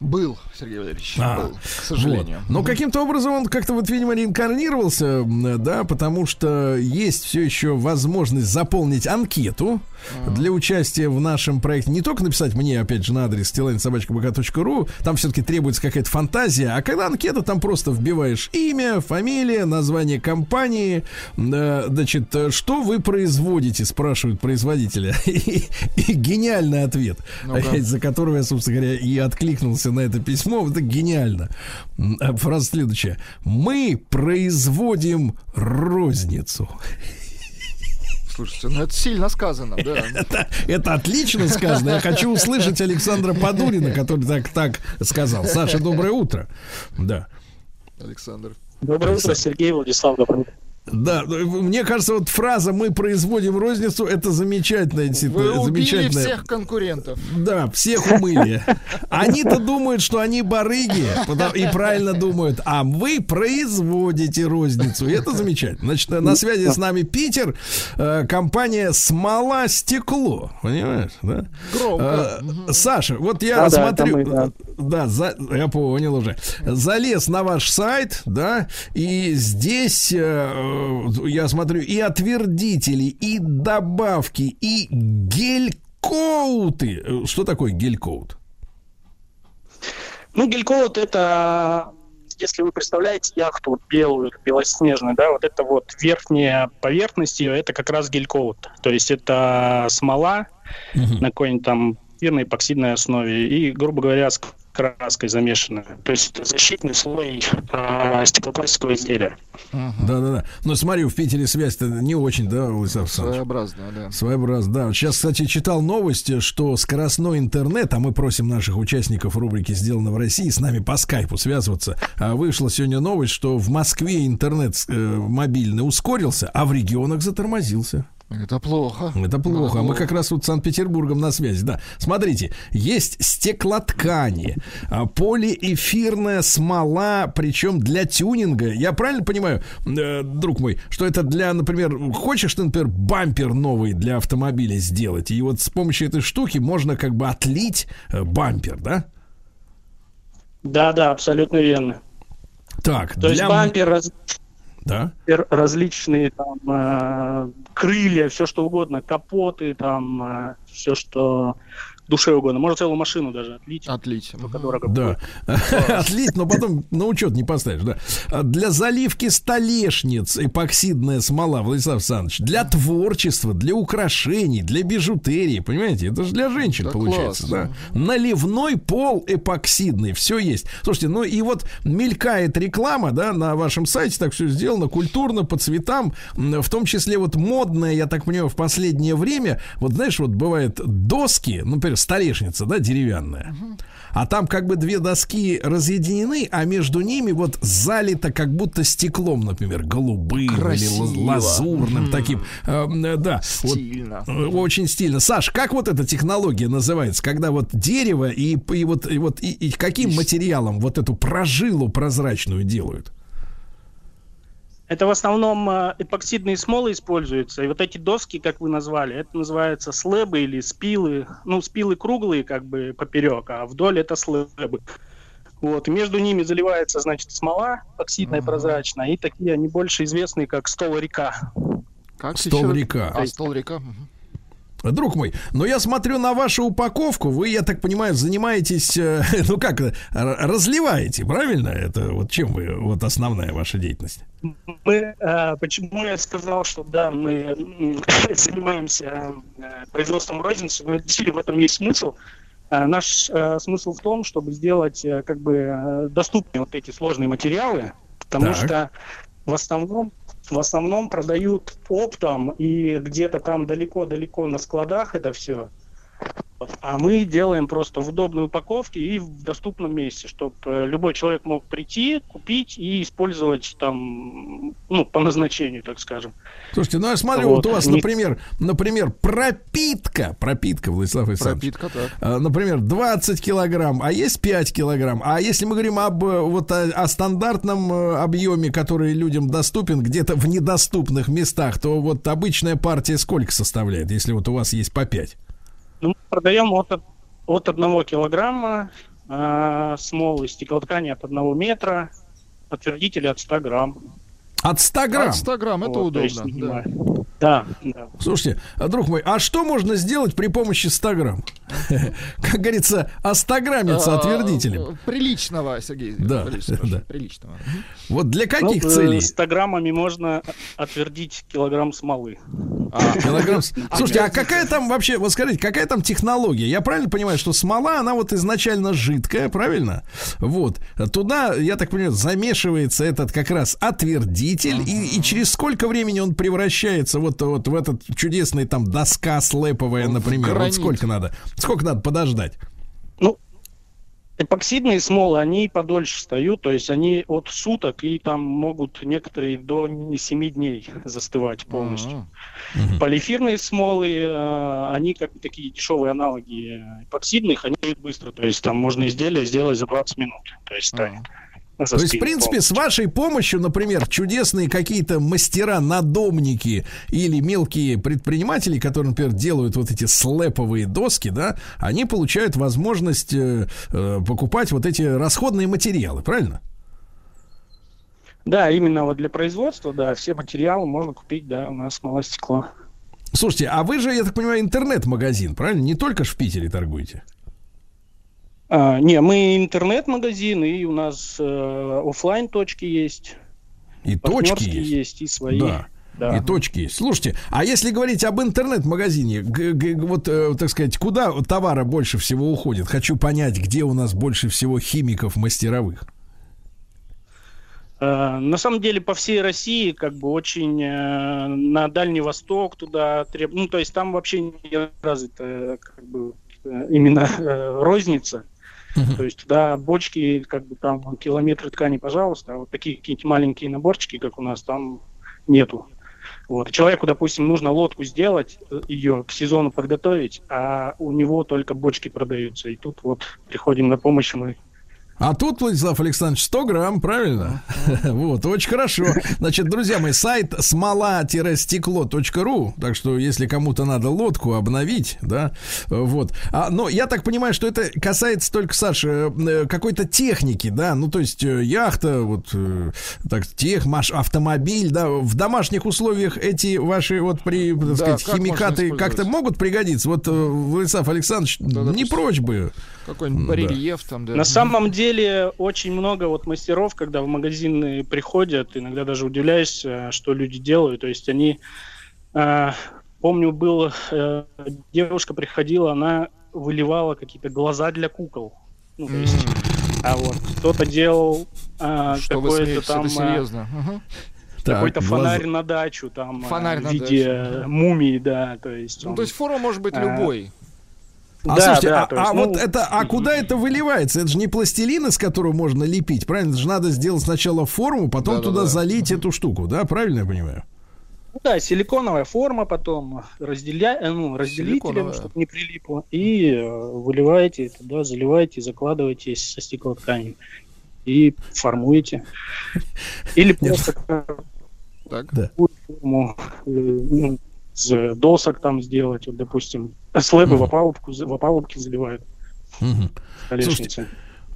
Был, Сергей Валерьевич, А, был, к сожалению. Вот. Но каким-то образом он как-то вот, видимо, реинкарнировался, да, потому что есть все еще возможность заполнить анкету для участия в нашем проекте. Не только написать мне, опять же, на адрес стилайнсобачкабк.ру, там все-таки требуется какая-то фантазия, а когда анкета, там просто вбиваешь имя, фамилия, название компании, э, значит, э, что вы производите, спрашивают производителя. И, и гениальный ответ, Ну-ка. за которого я, собственно говоря, и откликнулся на это письмо. Это гениально. А Фраза следующая. Мы производим розницу. Слушайте, ну это сильно сказано, да. Это, это отлично сказано. Я хочу услышать Александра Подурина, который так, так сказал. Саша, доброе утро. Да. Александр. Доброе утро, Сергей Владислав. Доброе утро. Да, мне кажется, вот фраза «мы производим розницу» это замечательная, Вы действительно, убили замечательная. всех конкурентов. Да, всех умыли. Они-то думают, что они барыги, и правильно думают, а вы производите розницу. И это замечательно. Значит, на связи с нами Питер, э, компания «Смола Стекло». Понимаешь, да? Громко. Э, Саша, вот я Да-да, смотрю, мы, да. да, за- я понял уже. Залез на ваш сайт, да, и здесь э, я смотрю и отвердители, и добавки, и гель-коуты. Э, Что такое гель-коут? Ну, гелькоут это, если вы представляете яхту вот белую, белоснежную, да, вот это вот верхняя поверхность ее, это как раз гелькоут. То есть это смола на какой-нибудь там фирной эпоксидной основе и, грубо говоря, с краской замешанная. То есть это защитный слой а, стеклопластикового изделия. Да-да-да. Но смотрю, в Питере связь-то не очень, да, Владислав Александрович? Своеобразно, да. Своеобразно, да. Вот Сейчас, кстати, читал новость, что скоростной интернет, а мы просим наших участников рубрики «Сделано в России» с нами по скайпу связываться. А вышла сегодня новость, что в Москве интернет э, мобильный ускорился, а в регионах затормозился. Это плохо. Это плохо. А мы как раз вот с Санкт-Петербургом на связи. Да. Смотрите, есть стеклоткани, а, полиэфирная смола, причем для тюнинга. Я правильно понимаю, э, друг мой, что это для, например, хочешь ты, например, бампер новый для автомобиля сделать, и вот с помощью этой штуки можно как бы отлить э, бампер, да? Да-да, абсолютно верно. Так, То есть для... бампер раз- Да. различные там э, крылья, все что угодно, капоты, там все, что душе угодно. Можно целую машину даже отлить. Отлить. Только дорого Да. Отлить, но потом на учет не поставишь, да. А Для заливки столешниц эпоксидная смола, Владислав Александрович. Для творчества, для украшений, для бижутерии, понимаете? Это же для женщин Да получается, класс. да. Наливной пол эпоксидный, все есть. Слушайте, ну и вот мелькает реклама, да, на вашем сайте, так все сделано, культурно, по цветам, в том числе вот модная, я так понимаю, в последнее время, вот знаешь, вот бывает доски, ну, например, столешница, да, деревянная, а там как бы две доски разъединены, а между ними вот залито как будто стеклом, например, голубым или Красиво. лаз- лазурным таким. Э, э, да, вот Стильно. Э, Очень стильно. Саш, как вот эта технология называется, когда вот дерево и, и вот, и вот и, и каким материалом вот эту прожилу прозрачную делают? Это в основном э, эпоксидные смолы используются. И вот эти доски, как вы назвали, это называется слэбы или спилы. Ну, спилы круглые, как бы поперек, а вдоль это слэбы. Вот, и между ними заливается, значит, смола эпоксидная, прозрачная, и такие они больше известные, как стол река. Как Стол еще? река. А, стол река. Друг мой, но я смотрю на вашу упаковку, вы, я так понимаю, занимаетесь, э, ну как, разливаете, правильно? Это вот чем вы, вот основная ваша деятельность? Мы, э, почему я сказал, что да, мы занимаемся э, производством розницы, но действительно в этом есть смысл. Э, Наш смысл в том, чтобы сделать как бы доступнее вот эти сложные материалы, потому Так. что в основном в основном продают оптом и где-то там далеко-далеко на складах это все. А мы делаем просто в удобной упаковке и в доступном месте, чтобы любой человек мог прийти, купить и использовать там, ну, по назначению, так скажем. Слушайте, ну я смотрю, вот, Вот, у вас, например, например, пропитка, пропитка, Владислав Александрович. Пропитка, так. А, Например, 20 килограмм, а есть 5 килограмм. А если мы говорим об э, вот о, о стандартном э, объеме, который людям доступен где-то в недоступных местах, то вот обычная партия сколько составляет, если вот у вас есть по 5? Ну, мы продаем от, от одного килограмма э, смолы, стеклоткани от одного метра, отвердители от 100 грамм. От 100 грамм. От 100 грамм, это Вот, то есть, удобно. да. Да, да. Слушайте, а, друг мой, а что можно сделать при помощи 100 грамм? Как говорится, остаграммиться А, отвердителем. Приличного, Сергей. Да, да. Приличного. Вот для каких Ну, целей? 100 граммами можно отвердить килограмм смолы. А, Килограмм. Слушайте, а какая там вообще, вот скажите, какая там технология? Я правильно понимаю, что смола, она вот изначально жидкая, правильно? Вот. Туда, я так понимаю, замешивается этот как раз отвердитель, и, и через сколько времени он превращается вот, вот в этот чудесный там доска слэповая, например? Вот сколько надо? Сколько надо подождать? Ну, эпоксидные смолы, они подольше встают, то есть они от суток и там могут некоторые до 7 дней застывать полностью. а. Полиэфирные смолы, э, они как такие дешевые аналоги эпоксидных, они идут быстро, то есть там можно изделие сделать за 20 минут. То есть, да, То есть, в принципе, с вашей помощью, например, чудесные какие-то мастера-надомники или мелкие предприниматели, которые, например, делают вот эти слэповые доски, да, они получают возможность э, э, покупать вот эти расходные материалы, правильно? Да, именно вот для производства, да, все материалы можно купить, да, у нас смола стекло. Слушайте, а вы же, я так понимаю, интернет-магазин, правильно? Не только ж в Питере торгуете. А, не, мы интернет-магазин, и у нас э, оффлайн точки есть, И точки есть. есть, и свои. Да. Да. И точки есть. Слушайте, а если говорить об интернет-магазине, вот, э, так сказать, куда товара больше всего уходит? Хочу понять, где у нас больше всего химиков мастеровых. Э, На самом деле по всей России как бы очень э, на Дальний Восток туда треб... ну то есть там вообще не развита как бы именно э, То есть туда бочки, как бы там километры ткани, пожалуйста, а вот такие какие-нибудь маленькие наборчики, как у нас, там нету. Вот. Человеку, допустим, нужно лодку сделать, э, ее к сезону подготовить, а у него только бочки продаются. И тут вот приходим на помощь мы А тут, Владислав Александрович, 100 грамм, правильно? Вот, очень хорошо. Значит, друзья мои, сайт смола-стекло.ру, так что если кому-то надо лодку обновить, да, вот. А, но я так понимаю, что это касается только, Саша, э, какой-то техники, да, ну, то есть э, яхта, вот, э, так, тех, маш, автомобиль, да, в домашних условиях эти ваши, вот, при, так Да, сказать, как химикаты как-то могут пригодиться? Вот, э, Владислав Александрович, не допустим. прочь бы. Какой-нибудь Да. барельеф там, да. На самом деле очень много вот мастеров, когда в магазины приходят, иногда даже удивляешься, что люди делают. То есть они, э, помню, был э, девушка приходила, она выливала какие-то глаза для кукол. Ну, то есть, М, а вот кто-то делал э, смеетесь, там это э, серьезно. Так, какой-то глаза- фонарь на дачу там э, Фонарь в виде дачу. мумии, да, то есть. Ну, он- то есть форма может быть А, любой. А Да, слушайте, да, а, то есть, а ну, вот это, а куда это выливается? Это же не пластилин, из которого можно лепить, правильно? Это же надо сделать сначала форму, потом Да-да-да. туда залить эту штуку, да? Правильно я понимаю? Ну Да, силиконовая форма, потом разделя... э, ну, разделителем, чтобы не прилипло, и э, выливаете туда, заливаете, закладываете со стеклотканью и формуете. Или просто Так. Да. форму э, ну, с досок там сделать, вот, допустим, слэбы в Мгм. опалубку, в опалубке заливают Мгм. столешницы.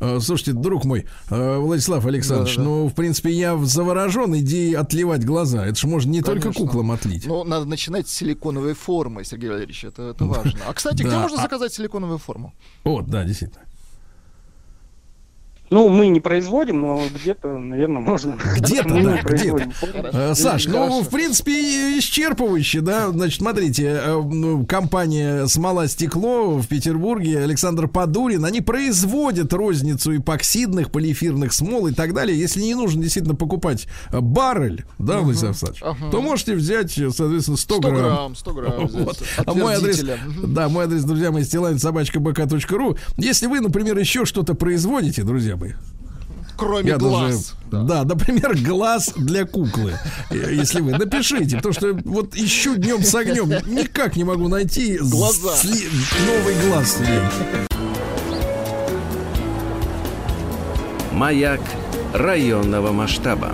Э, Слушайте, друг мой, э, Владислав Александрович, Да-да-да. ну, в принципе, я заворожен идеей отливать глаза. Это же можно не только Конечно. куклам отлить. Ну, надо начинать с силиконовой формы, Сергей Валерьевич, это, это важно. А, кстати, где Да, можно а- заказать силиконовую форму? Вот, да, действительно. Ну, мы не производим, но где-то, наверное, можно. Где-то, да, производим. Э, Саш, ну, в принципе, исчерпывающе, да. Значит, смотрите, э, компания «Смола Стекло» в Петербурге, Александр Подурин, они производят розницу эпоксидных, полиэфирных смол и так далее. Если не нужно действительно покупать э, баррель, да, Владислав Александрович, Ага. то можете взять, соответственно, 100, 100 грамм. грамм, 100 грамм. взять Вот. от А мой адрес, да, мой адрес, друзья мои, стилайн собачка бк.ру. Если вы, например, еще что-то производите, друзья мои, Кроме я глаз. даже, да. например, глаз для куклы. Если вы напишите, потому что вот ищу днем с огнем, никак не могу найти Глаза. сли- новый глаз. Маяк районного масштаба.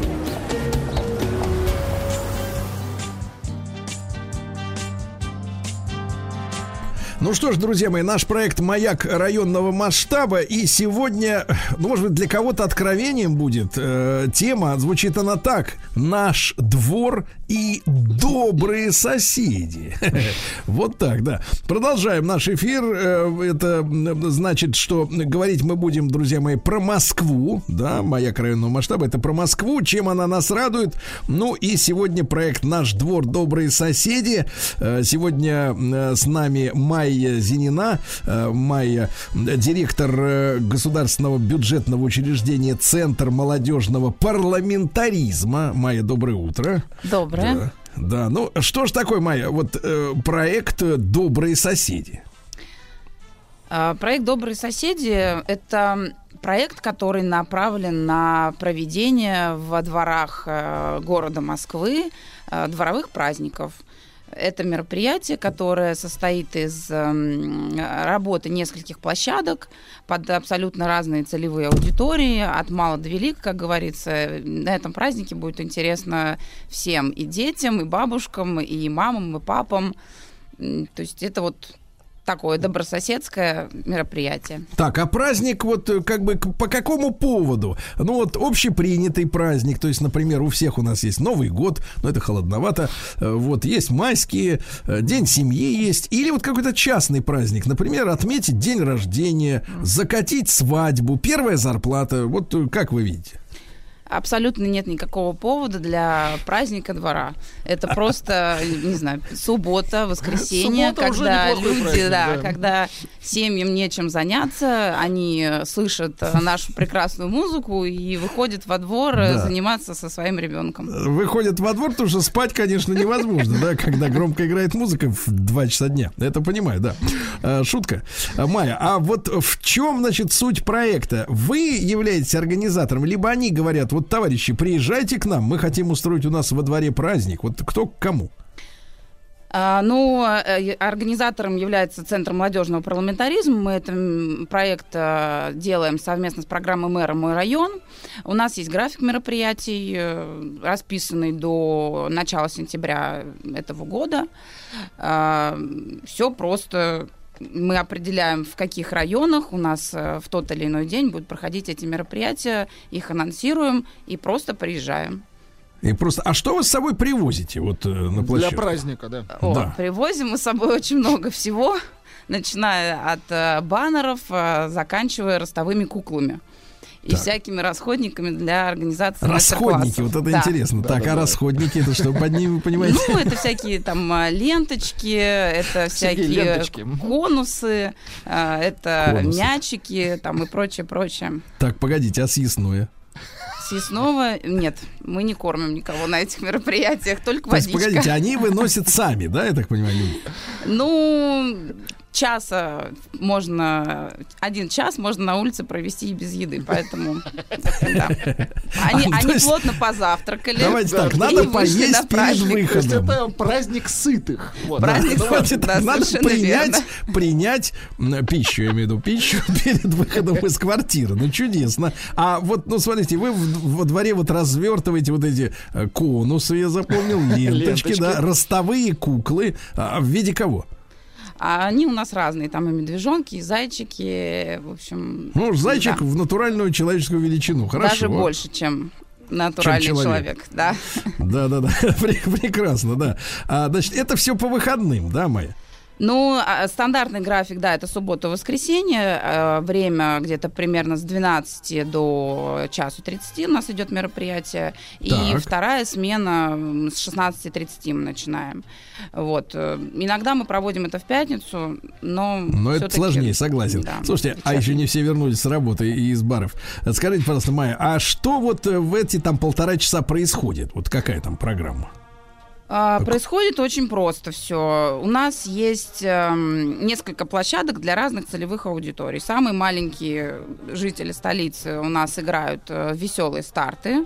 Ну что ж, друзья мои, наш проект «Маяк районного масштаба». И сегодня, ну, может быть, для кого-то откровением будет э, тема. Звучит она так. «Наш двор и добрые соседи». Вот так, да. Продолжаем наш эфир. Э, Это значит, что говорить мы будем, друзья мои, про Москву. Да, «Маяк районного масштаба» — это про Москву. Чем она нас радует? Ну и сегодня проект «Наш двор. Добрые соседи». Э, Сегодня э, с нами Майя Зинина. Э, Майя, э, директор э, государственного бюджетного учреждения Центр молодежного парламентаризма. Майя, доброе утро. Доброе. Да, да. ну что ж такое, Майя, вот э, проект «Добрые соседи». А, Проект «Добрые соседи» — это проект, который направлен на проведение во дворах города Москвы дворовых праздников. Это мероприятие, которое состоит из эм, работы нескольких площадок под абсолютно разные целевые аудитории, от мала до велика, как говорится. На этом празднике будет интересно всем, и детям, и бабушкам, и мамам, и папам. То есть это вот такое добрососедское мероприятие. Так, а праздник вот э, как бы по какому поводу? Ну вот общепринятый праздник, то есть, например, у всех у нас есть Новый год, но это холодновато, э, вот есть майские, э, День семьи есть, или вот какой-то частный праздник, например, отметить день рождения, закатить свадьбу, первая зарплата, вот как вы видите? Абсолютно нет никакого повода для праздника двора. Это просто, не знаю, суббота, воскресенье, Суббота когда люди, праздник, да, да. когда семьям нечем заняться, они э, слышат э, нашу прекрасную музыку и выходят во двор э, Да. заниматься со своим ребенком. Выходят во двор, потому что спать, конечно, невозможно, да, когда громко играет музыка в 2 часа дня. Это понимаю, да. А, Шутка. Майя, а вот в чем, значит, суть проекта? Вы являетесь организатором, либо они говорят, вот, товарищи, приезжайте к нам, мы хотим устроить у нас во дворе праздник. Вот кто к кому? А, Ну, э, организатором является Центр молодежного парламентаризма. Мы этот проект э, делаем совместно с программой мэра «Мой район». У нас есть график мероприятий, э, расписанный до начала сентября этого года. Все просто мы определяем, в каких районах у нас э, в тот или иной день будут проходить эти мероприятия, их анонсируем и просто приезжаем. И просто, а что вы с собой привозите вот э, на Для площадку? праздника, да. О, Да. Привозим мы с собой очень много всего, начиная от э, баннеров, заканчивая ростовыми куклами. И Так. всякими расходниками для организации Расходники, вот это Да. интересно. так, а расходники, это что под ними, вы понимаете? Ну, это всякие там а, ленточки, это Всякие всякие ленточки. Конусы, а, это Конусы. мячики там и прочее, прочее. Так, погодите, а съестное? Съестного нет, мы не кормим никого на этих мероприятиях, только То есть, водичка. погодите, они выносят сами, да, я так понимаю, люди? Ну, часа можно, один час можно на улице провести и без еды, поэтому да. Они, А, они есть- плотно позавтракали. Давайте так, надо поесть перед. То выходом. это праздник сытых. Вот. Праздник сытых, да, надо принять, верно. принять пищу, я имею в виду пищу перед выходом из квартиры. Ну, чудесно. А вот, ну, смотрите, вы во дворе вот развертываете вот эти э, конусы, я запомнил, ленточки, Ленточки. да, ростовые куклы. А в виде кого? А они у нас разные, там и медвежонки, и зайчики, в общем. Ну, зайчик да. в натуральную человеческую величину. Хорошо. Даже больше, чем натуральный человек. человек. Да. Да, да, да. Пре- Прекрасно, да. А, значит, это все по выходным, да, Майя? Ну, а, стандартный график, да, это суббота-воскресенье. э, Время где-то примерно с 12 до часу 30 у нас идет мероприятие. И Так. вторая смена с 16.30 мы начинаем. Вот. э, Иногда мы проводим это в пятницу, но Но это сложнее, согласен. Да, Слушайте, а еще не все вернулись с работы и из баров. Скажите, пожалуйста, Майя, а что вот э, в эти там полтора часа происходит? Вот какая там программа? А, Происходит очень просто все. У нас есть эм, несколько площадок для разных целевых аудиторий. Самые маленькие жители столицы у нас играют э, веселые старты.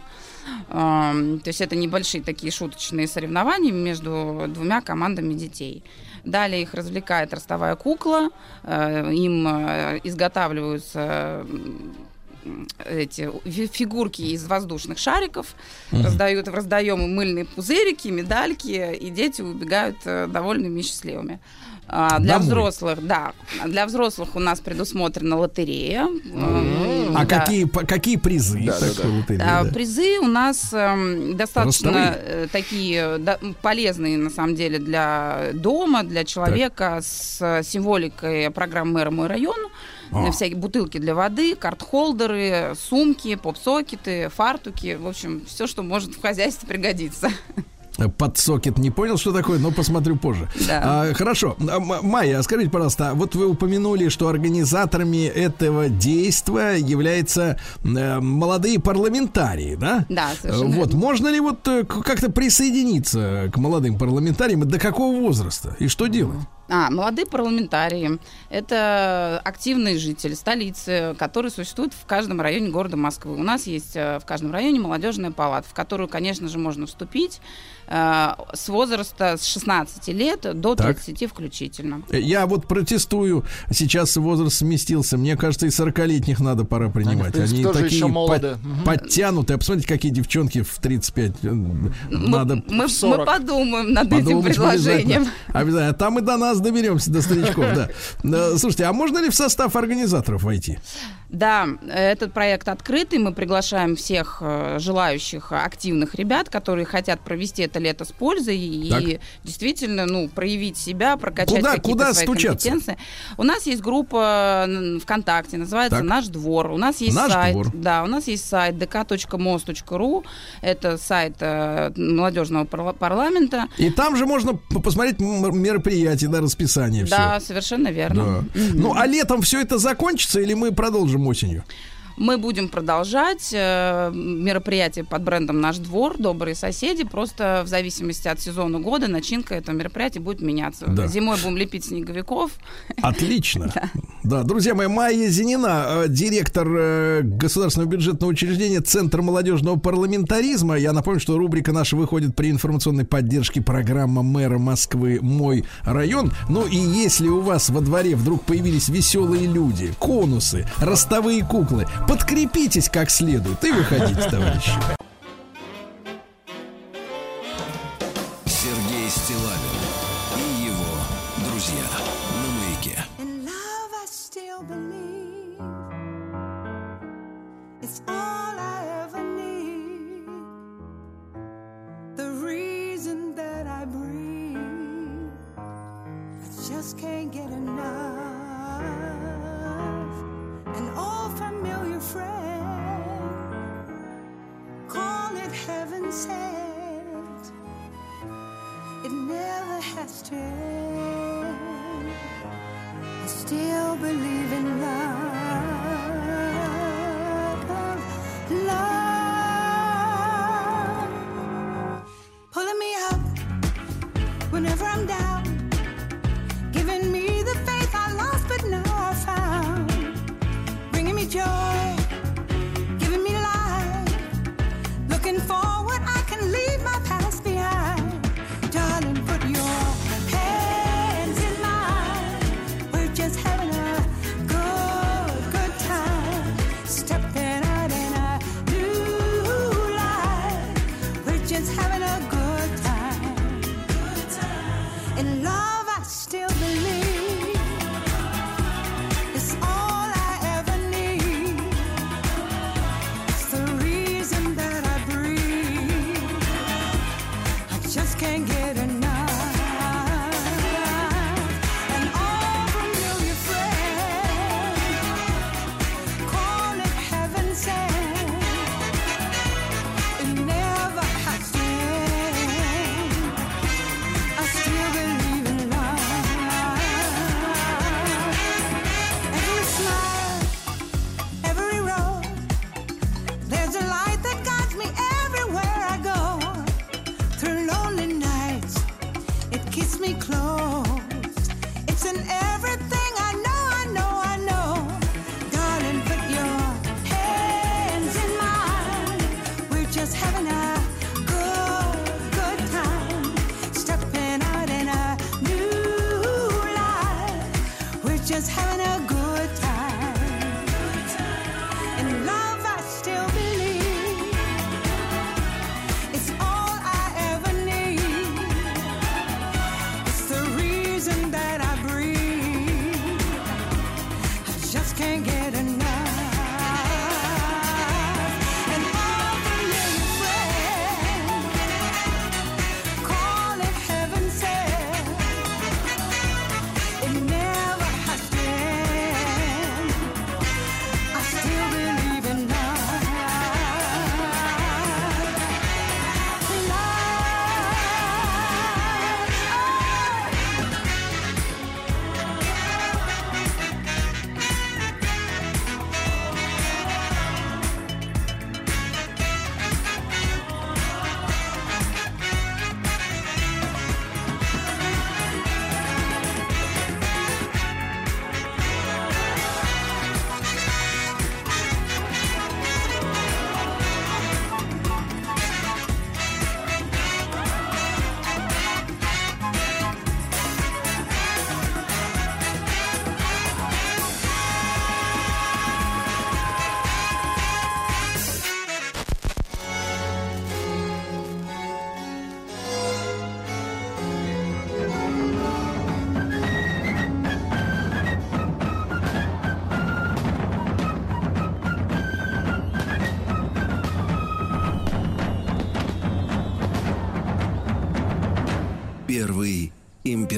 Эм, То есть это небольшие такие шуточные соревнования между двумя командами детей. Далее их развлекает ростовая кукла. Э, Им э, изготавливаются эти фи- фигурки из воздушных шариков, раздают, раздаем им мыльные пузырики, медальки, и дети убегают э, довольными и счастливыми. А, для Домой. взрослых, да, для взрослых у нас предусмотрена лотерея. Эм, А да. какие, по- какие призы Да, да, да. лотереи, А, да? Призы у нас эм, достаточно э, такие да, полезные, на самом деле, для дома, для человека с э, символикой программы «Мэра мой район». А. Э, Всякие бутылки для воды, карт-холдеры, сумки, поп-сокеты, фартуки. В общем, все, что может в хозяйстве пригодиться. Под сокет не понял, что такое, но посмотрю позже. Да. А, хорошо. А, Майя, а скажите, пожалуйста, а вот вы упомянули, что организаторами этого действия являются э, молодые парламентарии, да? Да, Э, совершенно Вот, можно ли вот э, как-то присоединиться к молодым парламентариям? И До какого возраста? И что делать? А, молодые парламентарии – это активные жители столицы, которые существуют в каждом районе города Москвы. У нас есть э, в каждом районе молодежная палата, в которую, конечно же, можно вступить э, с возраста с 16 лет до Так. 30 включительно. Э, Я вот протестую, сейчас возраст сместился. Мне кажется, и 40-летних надо пора принимать. принципе, Они такие еще под- молоды. Подтянутые. А посмотрите, какие девчонки в 35. э, Надо мы, мы, мы 40. подумаем над этим Подумать предложением. Обязательно. Обязательно. Там и до нас доберемся, до старичков, да. Слушайте, а можно ли в состав организаторов войти? Да, этот проект открытый. Мы приглашаем всех э, желающих активных ребят, которые хотят провести это лето с пользой и Так. действительно, ну, проявить себя, прокачать Куда- какие-то куда свои стучаться? компетенции. У нас есть группа ВКонтакте, называется Так. Наш двор. У нас есть Наш сайт. двор. Да, у нас есть сайт dk.mos.ru. Это сайт э, молодежного парла- парламента. И там же можно посмотреть м- мероприятие, да, расписание. Да, все. совершенно Да. верно. Мгм. Ну, а летом все это закончится или мы продолжим осенью? Мы будем продолжать э, мероприятие под брендом «Наш двор», «Добрые соседи». Просто в зависимости от сезона года начинка этого мероприятия будет меняться. Да. Зимой будем лепить снеговиков. Отлично. Да. да, друзья мои, Майя Зинина, э, директор э, государственного бюджетного учреждения Центр молодежного парламентаризма. Я напомню, что рубрика наша выходит при информационной поддержке программы мэра Москвы «Мой район». Ну и если у вас во дворе вдруг появились веселые люди, конусы, ростовые куклы, подкрепитесь как следует и выходите, товарищи. Сергей Стилавин и его друзья на маяке.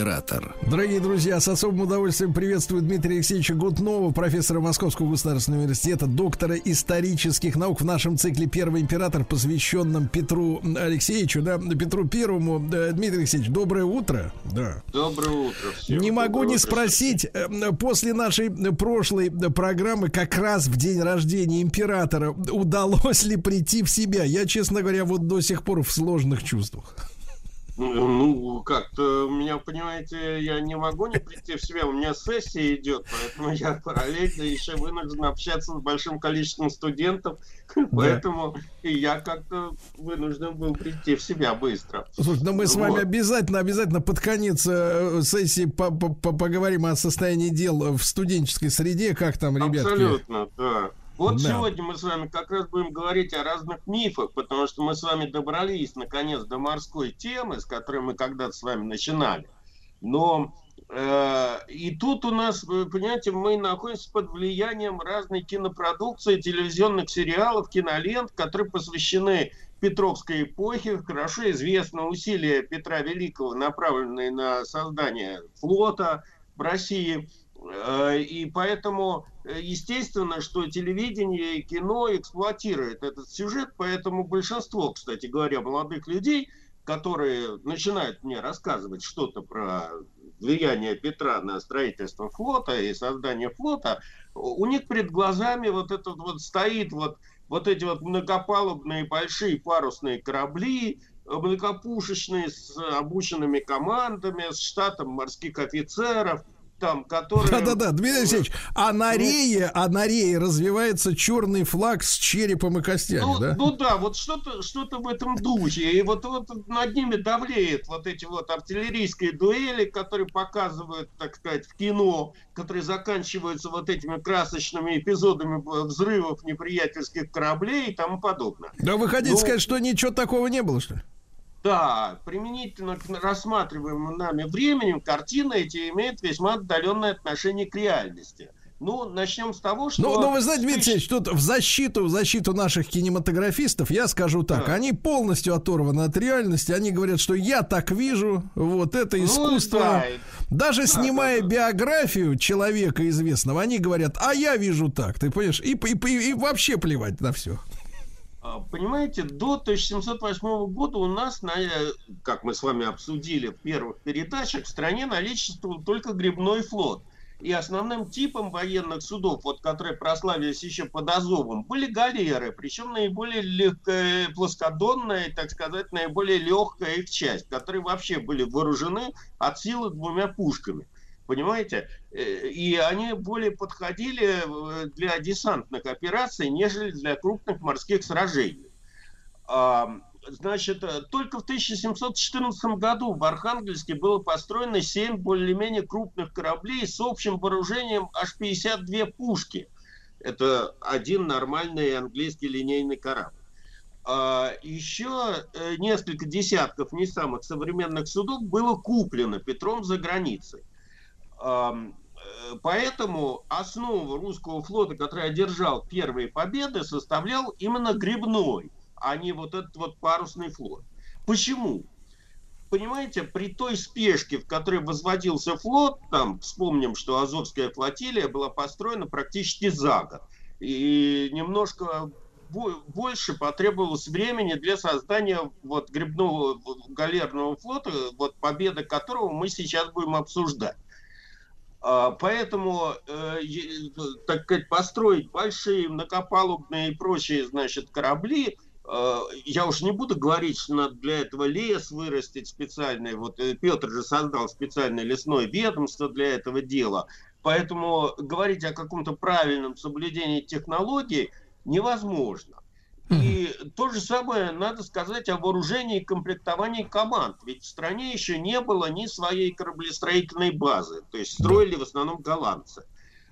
Император. Дорогие друзья, с особым удовольствием приветствую Дмитрия Алексеевича Гутнова, профессора Московского государственного университета, доктора исторических наук в нашем цикле «Первый император», посвященном Петру Алексеевичу, да, Петру Первому. Дмитрий Алексеевич, доброе утро. Да. Доброе утро всем. Не могу Доброе не утро. спросить, э, после нашей прошлой программы, как раз в день рождения императора, удалось ли прийти в себя? Я, честно говоря, вот до сих пор в сложных чувствах. Понимаете, я не могу не прийти в себя. У меня сессия идет, поэтому я параллельно еще вынужден общаться с большим количеством студентов. Поэтому и я как-то вынужден был прийти в себя быстро. Слушай, ну мы с вами Вот. обязательно, обязательно под конец э, сессии по- по- по- поговорим о состоянии дел в студенческой среде, как там, ребятки. Абсолютно, да. Вот Да. сегодня мы с вами как раз будем говорить о разных мифах, потому что мы с вами добрались наконец до морской темы, с которой мы когда-то с вами начинали. Но э, и тут у нас, вы понимаете, мы находимся под влиянием разной кинопродукции, телевизионных сериалов, кинолент, которые посвящены Петровской эпохе. Хорошо известно усилия Петра Великого, направленные на создание флота в России. Э, И поэтому, э, естественно, что телевидение и кино эксплуатирует этот сюжет, поэтому большинство, кстати говоря, молодых людей, которые начинают мне рассказывать что-то про влияние Петра на строительство флота и создание флота, у них перед глазами вот этот вот стоит вот, вот эти вот многопалубные большие парусные корабли, многопушечные с обученными командами, с штатом морских офицеров, там, которые... Да-да-да, Дмитрий Алексеевич, а на рее, а на рее развивается черный флаг с черепом и костями, Ну да? ну да, вот что-то что в этом духе. И вот, вот над ними давлеют вот эти вот артиллерийские дуэли, которые показывают, так сказать, в кино, которые заканчиваются вот этими красочными эпизодами взрывов неприятельских кораблей и тому подобное. Да вы хотите Ну, сказать, что ничего такого не было, что ли? Да, применительно к рассматриваемым нами временем, картины эти имеют весьма отдаленное отношение к реальности. Ну, начнем с того, что... Ну, ну, вы знаете, Дмитрий Алексеевич, тут в защиту, в защиту наших кинематографистов я скажу так, Да. они полностью оторваны от реальности, они говорят, что я так вижу, вот это Ну, искусство. да. Даже снимая да, да. биографию человека известного, они говорят, а я вижу так, ты понимаешь, и, и- и- и вообще плевать на все. А, Понимаете, до 1708 года у нас, на, э, как мы с вами обсудили в первых передачах, в стране наличествовал только грибной флот. И основным типом военных судов, вот, которые прославились еще под Азовом, были галеры, причем наиболее легкая, плоскодонная, так сказать, наиболее легкая их часть, которые вообще были вооружены от силы двумя пушками. Понимаете? Э, И они более подходили э, для десантных операций, нежели для крупных морских сражений. А, Значит, э, только в 1714 году в Архангельске было построено 7 более-менее крупных кораблей с общим вооружением аж 52 пушки. Это один нормальный английский линейный корабль. А, Еще несколько десятков не самых современных судов было куплено Петром за границей. Э, Поэтому основу русского флота, который одержал первые победы, составлял именно грибной, а не вот этот вот парусный флот. Почему? Понимаете, при той спешке, в которой возводился флот, там вспомним, что Азовская флотилия была построена практически за год. И немножко бо- больше потребовалось времени для создания вот грибного галерного флота, вот победы которого мы сейчас будем обсуждать. А, Поэтому, э, так сказать, построить большие многопалубные и прочие, значит, корабли, э, я уж не буду говорить, что надо для этого лес вырастить специальный. Вот э, Петр же создал специальное лесное ведомство для этого дела. Поэтому говорить о каком-то правильном соблюдении технологий невозможно. И то же самое надо сказать о вооружении и комплектовании команд. Ведь в стране еще не было ни своей кораблестроительной базы. То есть строили в основном голландцы.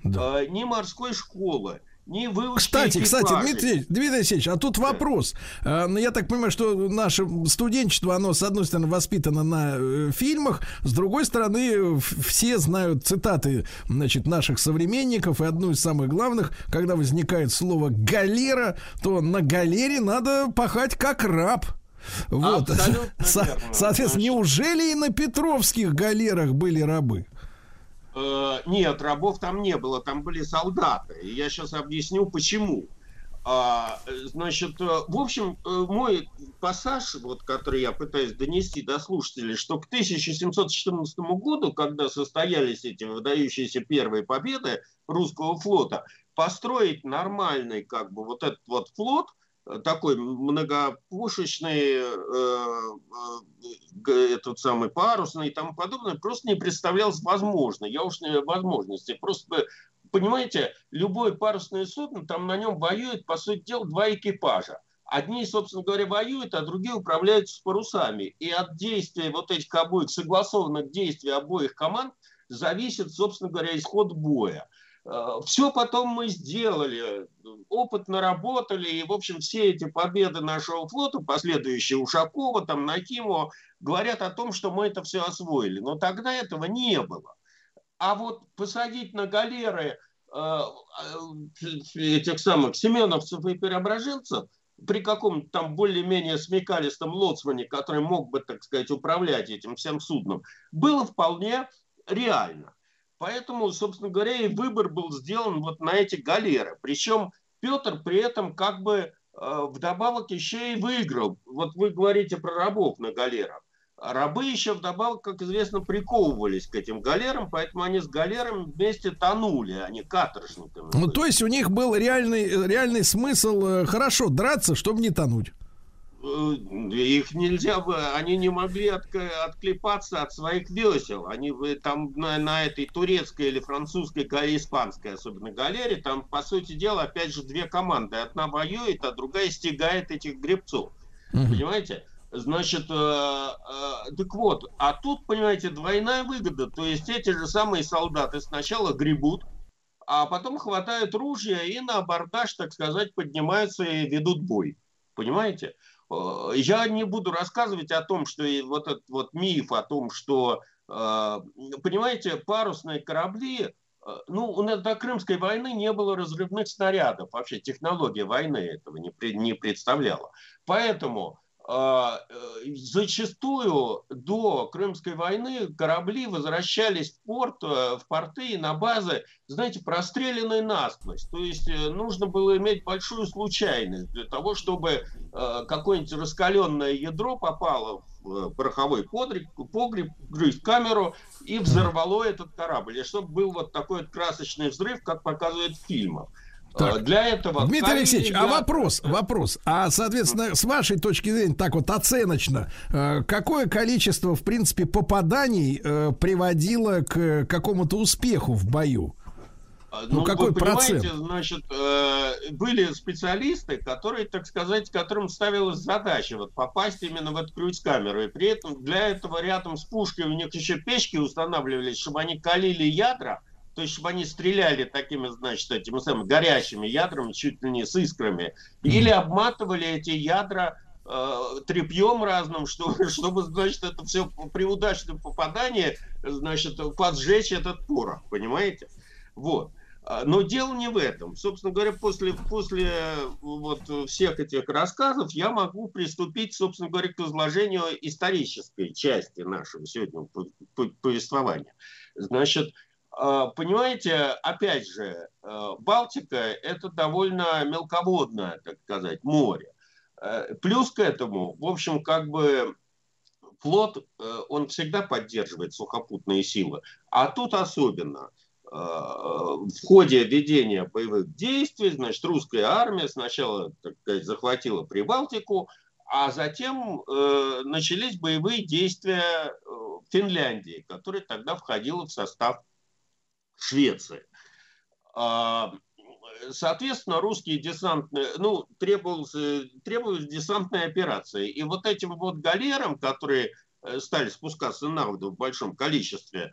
Да. Э, ни морской школы, ни выучки Кстати, кстати. Дмитрий, Дмитрий Алексеевич, а тут вопрос. Э, ну, Я так понимаю, что наше студенчество, оно, с одной стороны, воспитано на э, фильмах, с другой стороны, все знают цитаты, значит, наших современников, и одну из самых главных, когда возникает слово «галера», то на галере надо пахать как раб. Вот. Абсолютно Со- верно. Соответственно, неужели и на Петровских галерах были рабы? Э, Нет, рабов там не было, там были солдаты. Я сейчас объясню, почему. А, значит, э, в общем, э, мой пассаж, вот, который я пытаюсь донести до слушателей, что к 1714 году, когда состоялись эти выдающиеся первые победы русского флота, построить нормальный, как бы, вот этот вот флот, такой многопушечный, э, э, этот самый парусный и тому подобное, просто не представлялось возможно. Я уж не возможности. Просто, понимаете, любое парусное судно, там на нем воюет, по сути дела, два экипажа. Одни, собственно говоря, воюют, а другие управляются с парусами. И от действия вот этих обоих, согласованных действий обоих команд, зависит, собственно говоря, исход боя. Все потом мы сделали, опыт наработали, и, в общем, все эти победы нашего флота, последующие Ушакова, там, Накимова, говорят о том, что мы это все освоили. Но тогда этого не было. А вот посадить на галеры э, э, этих самых семеновцев и преображенцев при каком-то там более-менее смекалистом лоцмане, который мог бы, так сказать, управлять этим всем судном, было вполне реально. Поэтому, собственно говоря, и выбор был сделан вот на эти галеры. Причем Петр при этом как бы э, вдобавок еще и выиграл. Вот вы говорите про рабов на галерах. Рабы еще вдобавок, как известно, приковывались к этим галерам, поэтому они с галерами вместе тонули, а не каторжниками. Ну, то есть у них был реальный, реальный смысл э, хорошо драться, чтобы не тонуть. Э, Их нельзя бы, они не могли отка- отклепаться от своих весел. Они там на, на этой турецкой или французской, га- испанской, особенно галере, там, по сути дела, опять же, две команды. Одна воюет, а другая стегает этих гребцов. Понимаете? Значит, э, э, так вот, а тут, понимаете, двойная выгода. То есть эти же самые солдаты сначала гребут, а потом хватают ружья и на абордаж, так сказать, поднимаются и ведут бой. Понимаете? Э, Я не буду рассказывать о том, что и вот этот вот миф о том, что, э, понимаете, парусные корабли, э, ну, у нас до Крымской войны не было разрывных снарядов. Вообще технология войны этого не, не представляла. Поэтому э, э, зачастую до Крымской войны корабли возвращались в порт, э, в порты и на базы, знаете, простреленные насквозь. То есть э, нужно было иметь большую случайность для того, чтобы э, какое-нибудь раскаленное ядро попало в э, пороховой погреб, погреб, грызть камеру и взорвало этот корабль. И чтобы был вот такой вот красочный взрыв, как показывают в фильмах. Так. Э, Для этого... Дмитрий Алексеевич, а я- вопрос, вопрос. А, соответственно, с вашей точки зрения, так вот оценочно, э, какое количество, в принципе, попаданий э, приводило к какому-то успеху в бою? Ну, какой вы процент? значит, э, были специалисты, которые, так сказать, которым ставилась задача вот попасть именно в эту ключ-камеру. И при этом для этого рядом с пушкой у них еще печки устанавливались, чтобы они калили ядра, то есть чтобы они стреляли такими, значит, этими самыми горячими ядрами, чуть ли не с искрами, или обматывали эти ядра э, тряпьем разным, что, чтобы, значит, это все при удачном попадании, значит, поджечь этот порох, понимаете? Вот. А, Но дело не в этом. Собственно говоря, после, после вот всех этих рассказов я могу приступить, собственно говоря, к изложению исторической части нашего сегодня по- по- повествования. Значит, понимаете, опять же, а, Балтика – это довольно мелководное, так сказать, море. Э, Плюс к этому, в общем, как бы флот, э, он всегда поддерживает сухопутные силы, а тут особенно – э, в ходе ведения боевых действий, значит, русская армия сначала, так сказать, захватила Прибалтику, а затем э, начались боевые действия э, в Финляндии, которая тогда входила в состав Швеции. А, Соответственно, русские десантные, ну, требовалась, требовалась десантная операция. И вот этим вот галерам, которые э, стали спускаться на воду в большом количестве,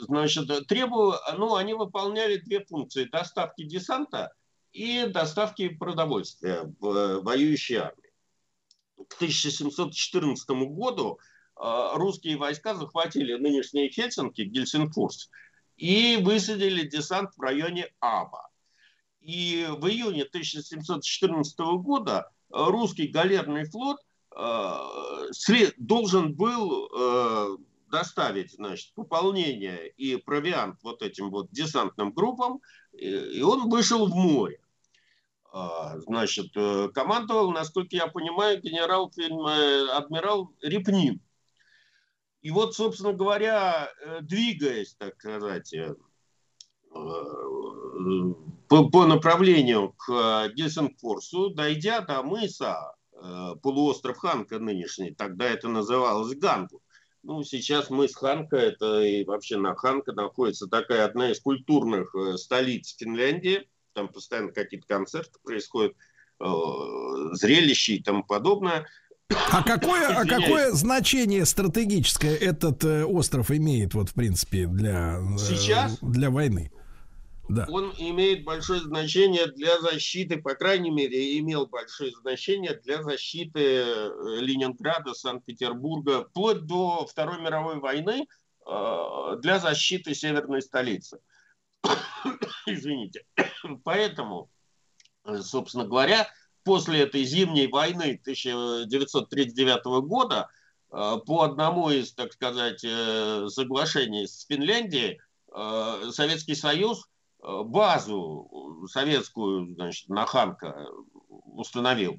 значит, требовал, ну, они выполняли две функции. Доставки десанта и доставки продовольствия в э, воюющей армии. К 1714 году русские войска захватили нынешние Хельсинки, Гельсингфорс, и высадили десант в районе Аба. И в июне 1714 года русский галерный флот э, должен был э, доставить, значит, пополнение и провиант вот этим вот десантным группам, и, он вышел в море. Значит, э, командовал, насколько я понимаю, генерал, э, адмирал Репнин. И вот, собственно говоря, э, двигаясь, так сказать, э, э, по, направлению к Гельсингфорсу, дойдя до мыса, полуостров Ханка нынешний, тогда это называлось Гангу. Ну, сейчас мыс Ханка, это и вообще на Ханка находится такая одна из культурных столиц Финляндии. Там постоянно какие-то концерты происходят, зрелища и тому подобное. А какое, а какое значение стратегическое этот э, остров имеет, вот, в принципе, для, э, Сейчас? для войны? Да. Он имеет большое значение для защиты, по крайней мере, имел большое значение для защиты э, Ленинграда, Санкт-Петербурга, вплоть до Второй мировой войны для защиты северной столицы. Извините. Поэтому, собственно говоря, после этой зимней войны 1939 года э, по одному из, так сказать, э, соглашений с Финляндией э, Советский Союз базу советскую, значит, на Ханка установил.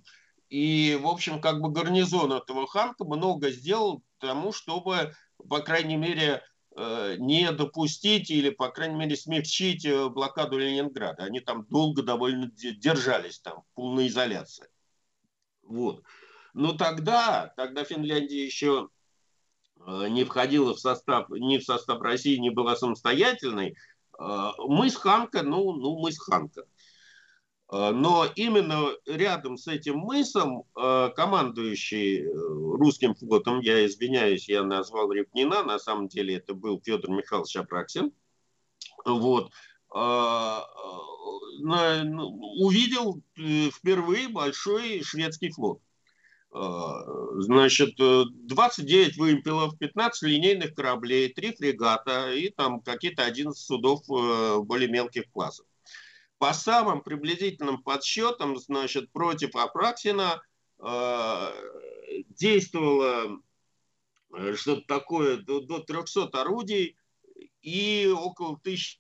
И, в общем, как бы гарнизон этого Ханка много сделал тому, чтобы, по крайней мере, не допустить или, по крайней мере, смягчить э, блокаду Ленинграда. Они там долго довольно де- держались, там, в полной изоляции. Вот. Но тогда, тогда Финляндия еще э, не входила в состав, ни в состав России, не была самостоятельной, э, мыс Ханка, ну, ну, Ханка. Э, Но именно рядом с этим мысом э, командующий э, русским флотом, я извиняюсь, я назвал Репнина, на самом деле это был Федор Михайлович Апраксин, вот, э, э, ну, увидел э, впервые большой шведский флот. Э, Значит, э, 29 вымпелов, 15 линейных кораблей, 3 фрегата и там какие-то 11 судов э, более мелких классов. По самым приблизительным подсчетам, значит, против Апраксина э, действовало э, что-то такое до, до 300 орудий и около тысячи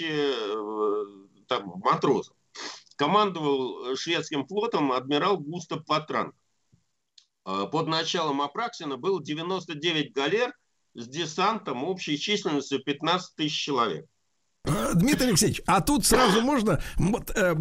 э, там, матросов. Командовал шведским флотом адмирал Густав Патранг. Э, Под началом Апраксина было 99 галер с десантом общей численностью 15 тысяч человек. Э, Дмитрий Алексеевич, а тут сразу можно э,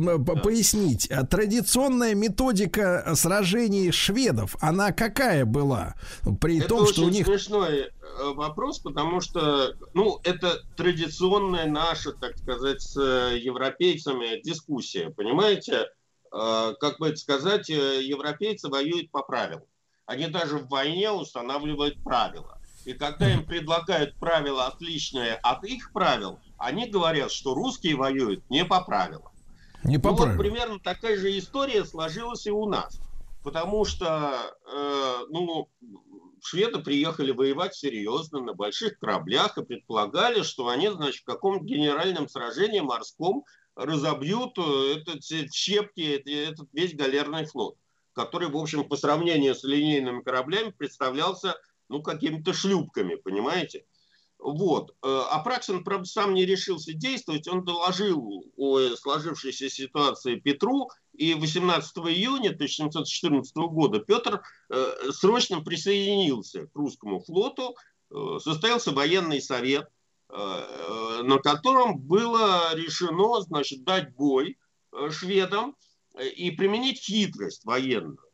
пояснить. Традиционная методика сражений шведов, она какая была? При Это том, очень что у них... смешной э, вопрос, потому что, ну, это традиционная наша, так сказать, с европейцами дискуссия, понимаете? Как бы это сказать, европейцы воюют по правилам. Они даже в войне устанавливают правила. И когда им предлагают правила отличные от их правил, они говорят, что русские воюют не по правилам. Не по Ну, вот правилам. примерно такая же история сложилась и у нас. Потому что, э, ну, шведы приехали воевать серьезно на больших кораблях и предполагали, что они, значит, в каком-то генеральном сражении морском разобьют э, этот, щепки эт- этот весь галерный флот, который, в общем, по сравнению с линейными кораблями представлялся, ну, какими-то шлюпками, понимаете? Вот. Э, Апраксин, правда, сам не решился действовать. Он доложил о сложившейся ситуации Петру. И 18 июня 1714 года Петр э, срочно присоединился к русскому флоту. Э, Состоялся военный совет, на котором было решено значит, дать бой шведам и применить хитрость военную.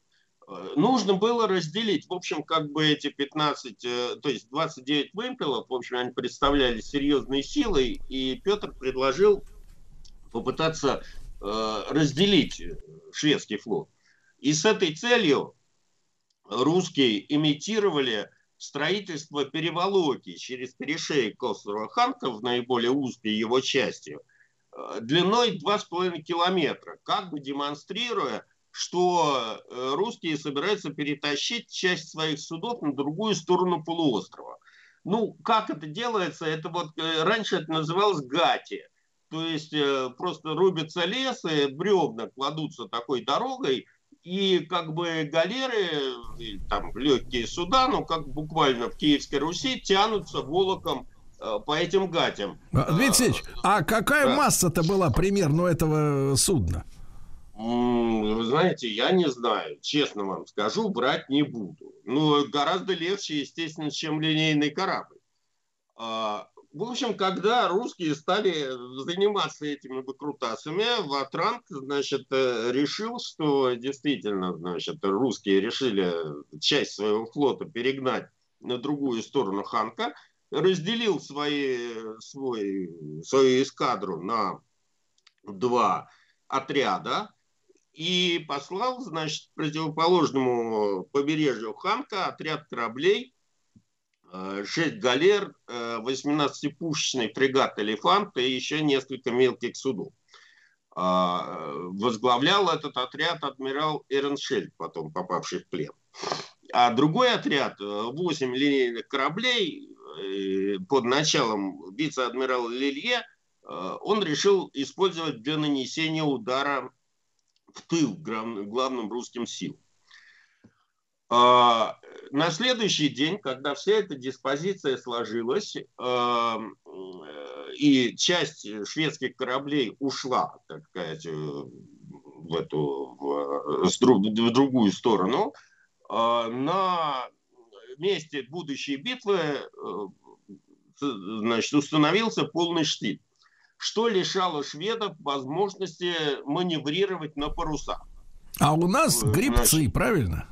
Э, Нужно было разделить, в общем, как бы эти 15, э, то есть 29 вымпелов, в общем, они представляли серьезной силой, и Петр предложил попытаться э, разделить шведский флот. И с этой целью русские имитировали строительство переволоки через перешеек острова Ханка в наиболее узкой его части длиной 2,5 километра, как бы демонстрируя, что э, русские собираются перетащить часть своих судов на другую сторону полуострова. Ну, как это делается? Это вот э, раньше это называлось гати. То есть э, просто рубится лес, и бревна кладутся такой дорогой, и как бы галеры, и там легкие суда, ну как буквально в Киевской Руси, тянутся волоком по этим гатям. А, Дмитрий Алексеевич, а какая да. масса-то была примерно этого судна? Вы знаете, я не знаю, честно вам скажу, брать не буду. Ну, гораздо легче, естественно, чем линейный корабль. А, В общем, когда русские стали заниматься этими выкрутасами, Ватранг, значит, э, решил, что действительно, значит, русские решили часть своего флота перегнать на другую сторону Ханка, разделил свои, свой, свою эскадру на два отряда и послал, значит, противоположному побережью Ханка отряд кораблей, 6 галер, 18-пушечный фрегат «Элефант» и еще несколько мелких судов. А, Возглавлял этот отряд адмирал Эреншельд, потом попавший в плен. А другой отряд, 8 линейных кораблей э, под началом вице-адмирала Лилье, э, он решил использовать для нанесения удара в тыл глав- главным русским силам. А, На следующий день, когда вся эта диспозиция сложилась, а, и часть шведских кораблей ушла, так сказать, в эту в, в другую сторону, а, на месте будущей битвы с- значит, установился полный штиль, что лишало шведов возможности маневрировать на парусах. А у нас Э, грибцы, значит, правильно?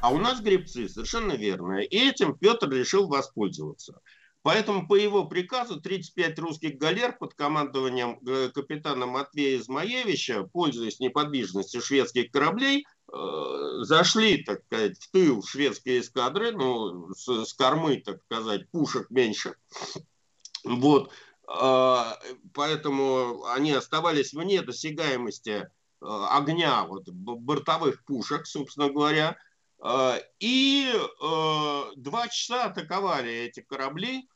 а у нас гребцы, совершенно верно. И этим Петр решил воспользоваться. Поэтому по его приказу 35 русских галер под командованием э, капитана Матвея Измаевича, пользуясь неподвижностью шведских кораблей, э, зашли, так сказать, в тыл шведской эскадры, ну, с, с кормы, так сказать, пушек меньше. Вот. А, Поэтому они оставались вне досягаемости э, огня вот, бортовых пушек, собственно говоря. Э, И два часа атаковали эти корабли,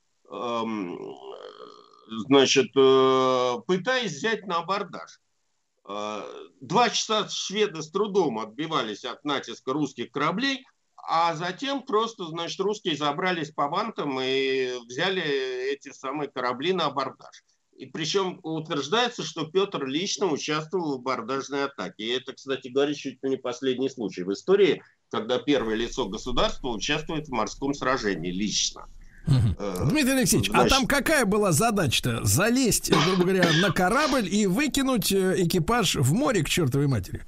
значит, пытаясь взять на абордаж. Два часа шведы с трудом отбивались от натиска русских кораблей, а затем просто, значит, русские забрались по вантам и взяли эти самые корабли на абордаж. И причем утверждается, что Петр лично участвовал в абордажной атаке. И это, кстати говоря, чуть ли не последний случай в истории, когда первое лицо государства участвует в морском сражении лично. Э, Дмитрий Алексеевич, а значит, там какая была задача-то? Залезть, грубо говоря, на корабль и выкинуть э, экипаж в море к чертовой матери?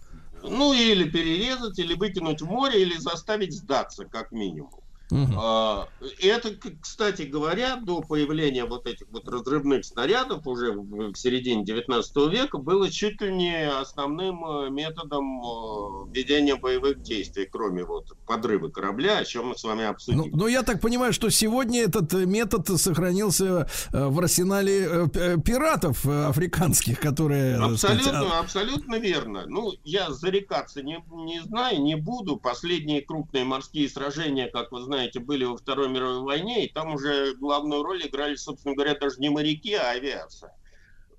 Ну, или перерезать, или выкинуть в море, или заставить сдаться, как минимум. И Это, кстати говоря, до появления вот этих вот разрывных снарядов уже в середине 19 века было чуть ли не основным э, методом э, ведения боевых действий, кроме вот подрыва корабля, о чем мы с вами обсудили. Ну, ну, я так понимаю, что сегодня этот э, метод сохранился в арсенале пиратов африканских, которые... так сказать, Абсолютно, а- абсолютно верно. Ну, я зарекаться не, не знаю, не буду. Последние крупные морские сражения, как вы знаете, были во Второй мировой войне, и там уже главную роль играли, собственно говоря, даже не моряки, а авиация.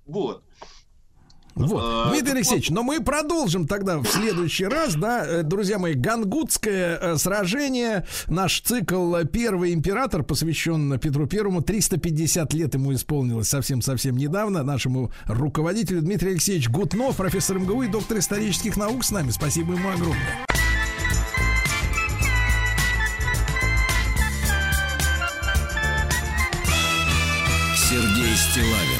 Вот. Вот. А, Дмитрий Алексеевич, но мы продолжим тогда в следующий раз, да, э, друзья мои, Гангутское э, сражение, наш цикл «Первый император», посвящен Петру Первому, 350 лет ему исполнилось совсем-совсем недавно, нашему руководителю Дмитрий Алексеевич Гутнов, профессор МГУ и доктор исторических наук с нами. Спасибо ему огромное. Стилавин и его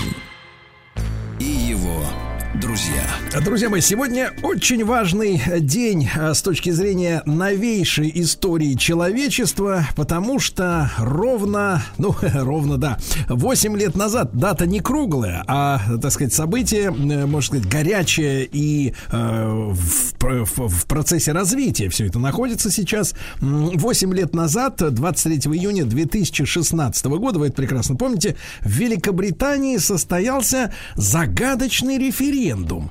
друзья. Друзья мои, сегодня очень важный день а, с точки зрения новейшей истории человечества, потому что ровно, ну, ровно, да, 8 лет назад, дата не круглая, а, так сказать, событие, э, можно сказать, горячее и э, в, в- в процессе развития все это находится сейчас. М, 8 лет назад, 23 июня 2016 года, вы это прекрасно помните, в Великобритании состоялся загадочный референдум референдум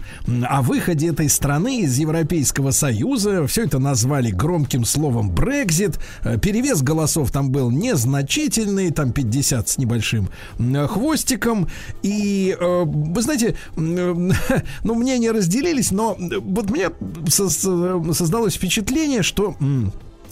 о выходе этой страны из Европейского Союза. Все это назвали громким словом Брекзит. Э, Перевес голосов там был незначительный, там 50 с небольшим э, хвостиком. И э, вы знаете, ну, мнения разделились, но вот мне со- со- создалось впечатление, что...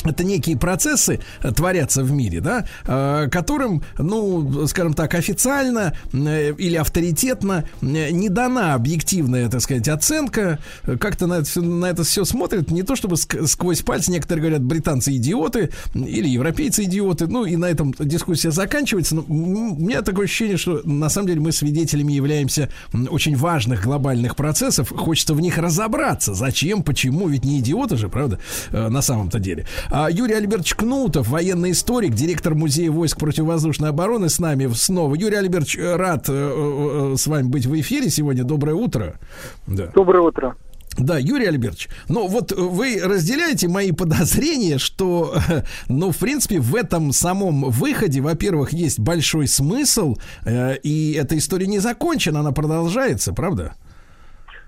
это некие процессы э, творятся в мире, да, э, которым, ну, скажем так, официально э, или авторитетно не дана объективная, так сказать, оценка. Как-то на это, на это все смотрят не то чтобы ск- сквозь пальцы. Некоторые говорят, британцы идиоты или европейцы идиоты. Ну и на этом дискуссия заканчивается. Но у меня такое ощущение, что на самом деле мы свидетелями являемся очень важных глобальных процессов. Хочется в них разобраться. Зачем, почему? Ведь не идиоты же, правда, на самом-то деле. А Юрий Альбертович Кнутов, военный историк, директор Музея войск противовоздушной обороны с нами снова. Юрий Альбертович, э, рад э, э, с вами быть в эфире сегодня. Доброе утро. Да. Доброе утро. Да, Юрий Альбертович, ну вот вы разделяете мои подозрения, что, ну, в принципе, в этом самом выходе, во-первых, есть большой смысл, э, и эта история не закончена, она продолжается, правда?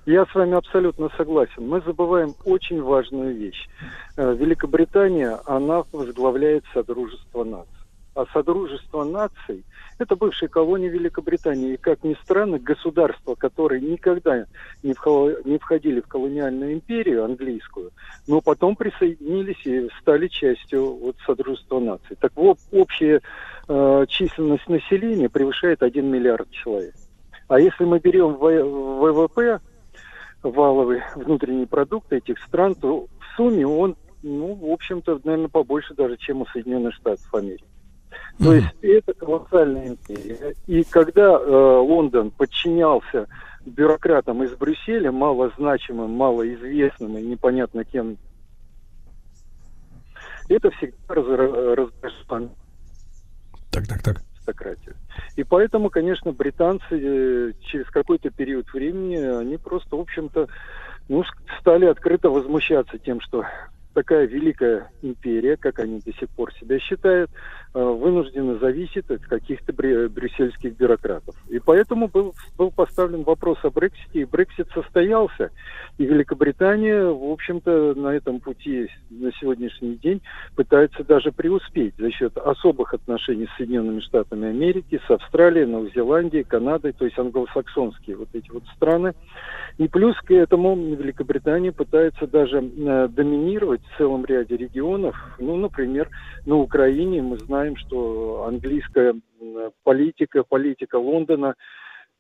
Я с вами абсолютно согласен. Мы забываем очень важную вещь. Э, Великобритания, она возглавляет Содружество наций. А Содружество наций – это бывшие колонии Великобритании. И, как ни странно, государства, которые никогда не, вхо- не входили в колониальную империю английскую, но потом присоединились и стали частью вот, Содружества наций. Так вот, общая э, численность населения превышает 1 миллиард человек. А если мы берем ВВП, валовый внутренний продукт этих стран, то в сумме он, ну, в общем-то, наверное, побольше даже, чем у Соединенных Штатов Америки. То есть это колоссальная империя. И когда э, Лондон подчинялся бюрократам из Брюсселя, малозначимым, малоизвестным и непонятно кем, это всегда раздражало Так, так, так. Аристократию. И поэтому, конечно, британцы э, через какой-то период времени, они просто, в общем-то, ну, стали открыто возмущаться тем, что такая великая империя, как они до сих пор себя считают, э, вынуждена зависеть от каких-то брю- брюссельских бюрократов. И поэтому был, был поставлен вопрос о Брексите, и Брексит состоялся. И Великобритания, в общем-то, на этом пути на сегодняшний день пытается даже преуспеть за счет особых отношений с Соединенными Штатами Америки, с Австралией, Новой Зеландией, Канадой, то есть англосаксонские вот эти вот страны. И плюс к этому Великобритания пытается даже э, доминировать в целом ряде регионов. Ну, например, на Украине мы знаем, что английская политика, политика Лондона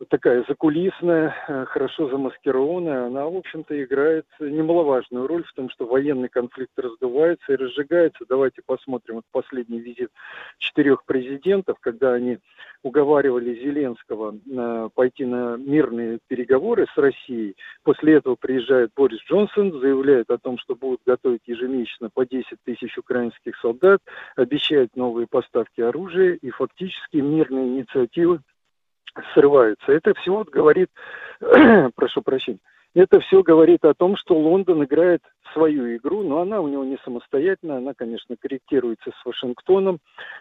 такая закулисная, э, хорошо замаскированная, она, в общем-то, играет немаловажную роль в том, что военный конфликт раздувается и разжигается. Давайте посмотрим вот последний визит четырех президентов, когда они уговаривали Зеленского э, пойти на мирные переговоры с Россией. После этого приезжает Борис Джонсон, заявляет о том, что будут готовить ежемесячно по 10 тысяч украинских солдат, обещает новые поставки оружия, и фактически мирные инициативы срываются. Это все вот говорит, прошу прощения, это все говорит о том, что Лондон играет свою игру, но она у него не самостоятельная, она, конечно, корректируется с Вашингтоном,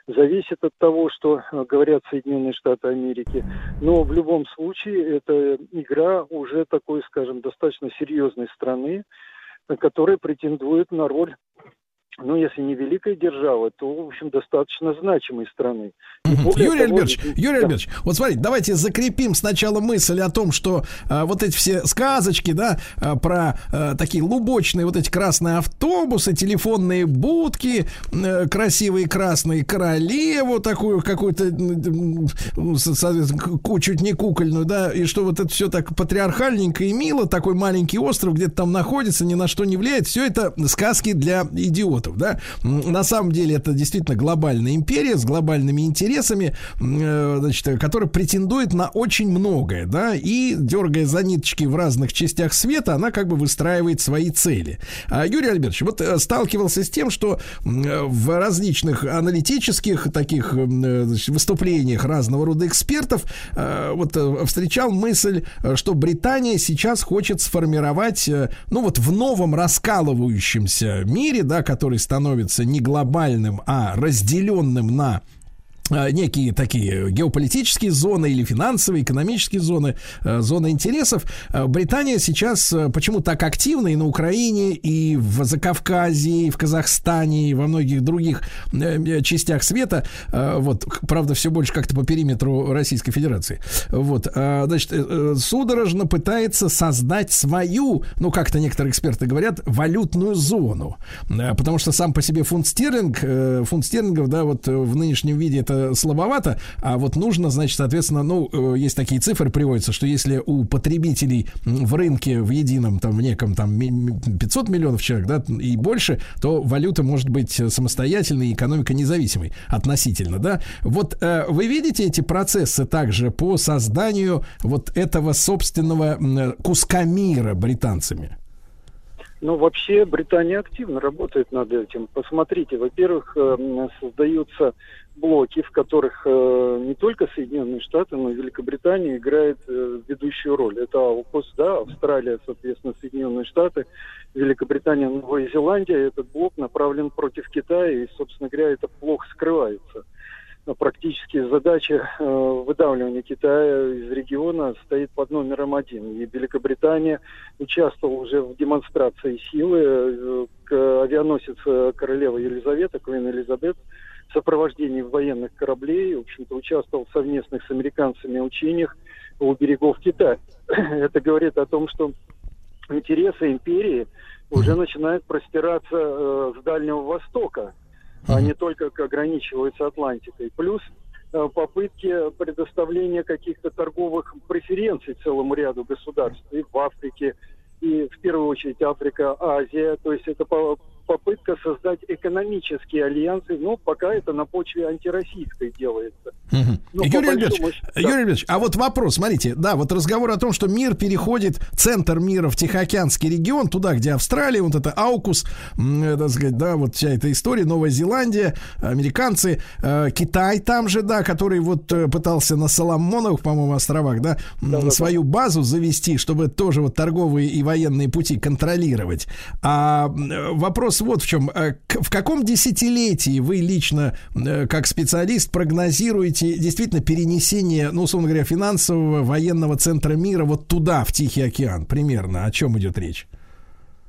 зависит от того, что э, говорят Соединенные Штаты Америки. Но в любом случае это игра уже такой, скажем, достаточно серьезной страны, э, которая претендует на роль ну, если не великая держава, то, в общем, достаточно значимой страны. И Юрий того, Альбертович, ведь- Юрий да. Альбертович, вот смотрите, давайте закрепим сначала мысль о том, что а, вот эти все сказочки, да, а, про а, такие лубочные вот эти красные автобусы, телефонные будки, э, красивые красные королеву такую какую-то, соответственно, чуть не кукольную, да, и что вот это все так патриархальненько и мило, такой маленький остров где-то там находится, ни на что не влияет, все это сказки для идиотов, да. М, На самом деле это действительно глобальная империя с глобальными интересами, э, значит, которая претендует на очень многое, да, и дергая за ниточки в разных частях света, она как бы выстраивает свои цели. А Юрий Альбертович, вот э, сталкивался с тем, что в различных аналитических таких э, значит, выступлениях разного рода экспертов вот встречал мысль, что Британия сейчас хочет сформировать, ну вот в новом раскалывающемся мире, да, который становится не глобальным, а разделенным на некие такие геополитические зоны или финансовые, экономические зоны, э, зоны интересов. Э, Британия сейчас э, почему так активна и на Украине, и в Закавказье, и в Казахстане, и во многих других э, э, частях света. Э, Вот, правда, все больше как-то по периметру Российской Федерации. Вот, э, значит, э, э, судорожно пытается создать свою, ну, как-то некоторые эксперты говорят, валютную зону. Э, Потому что сам по себе фунт стерлинг, э, фунт стерлингов, да, вот э, в нынешнем виде это слабовато, а вот нужно, значит, соответственно, ну, э, есть такие цифры приводятся, что если у потребителей в рынке в едином, там, в неком, там, ми- ми- 500 миллионов человек, да, и больше, то валюта может быть э, самостоятельной, экономика независимой относительно, да. Вот э, вы видите эти процессы также по созданию вот этого собственного м, куска мира британцами? Ну, вообще, Британия активно работает над этим. Посмотрите, во-первых, э, создаются блоки, в которых э, не только Соединенные Штаты, но и Великобритания играет э, ведущую роль. Это АУКУС, да, Австралия, соответственно, Соединенные Штаты, Великобритания, Новая Зеландия. Этот блок направлен против Китая, и, собственно говоря, это плохо скрывается. Но практически задача э, выдавливания Китая из региона стоит под номером один. И Великобритания участвовала уже в демонстрации силы. Э, авианосец э, королевы Елизавета, Квин Элизабет, в сопровождении военных кораблей, в общем-то, участвовал в совместных с американцами учениях у берегов Китая. Это говорит о том, что интересы империи уже начинают простираться э, с Дальнего Востока, а не только ограничиваются Атлантикой. Плюс э, попытки предоставления каких-то торговых преференций целому ряду государств и в Африке, и в первую очередь Африка, Азия. То есть это по- попытка создать экономические альянсы, но пока это на почве антироссийской делается. Ну, по Юрий большому счету, да. Юрий Альбертович, а вот вопрос, смотрите, да, вот разговор о том, что мир переходит, центр мира в Тихоокеанский регион, туда, где Австралия, вот это Аукус, так сказать, да, вот вся эта история, Новая Зеландия, американцы, э, Китай там же, да, который вот э, пытался на Соломоновых, по-моему, островах, да, м, свою базу завести, чтобы тоже вот торговые и военные пути контролировать. А э, вопрос вот в чем. Э, В каком десятилетии вы лично, э, как специалист, прогнозируете действительно перенесение, ну, условно говоря, финансового военного центра мира вот туда, в Тихий океан? Примерно. О чем идет речь?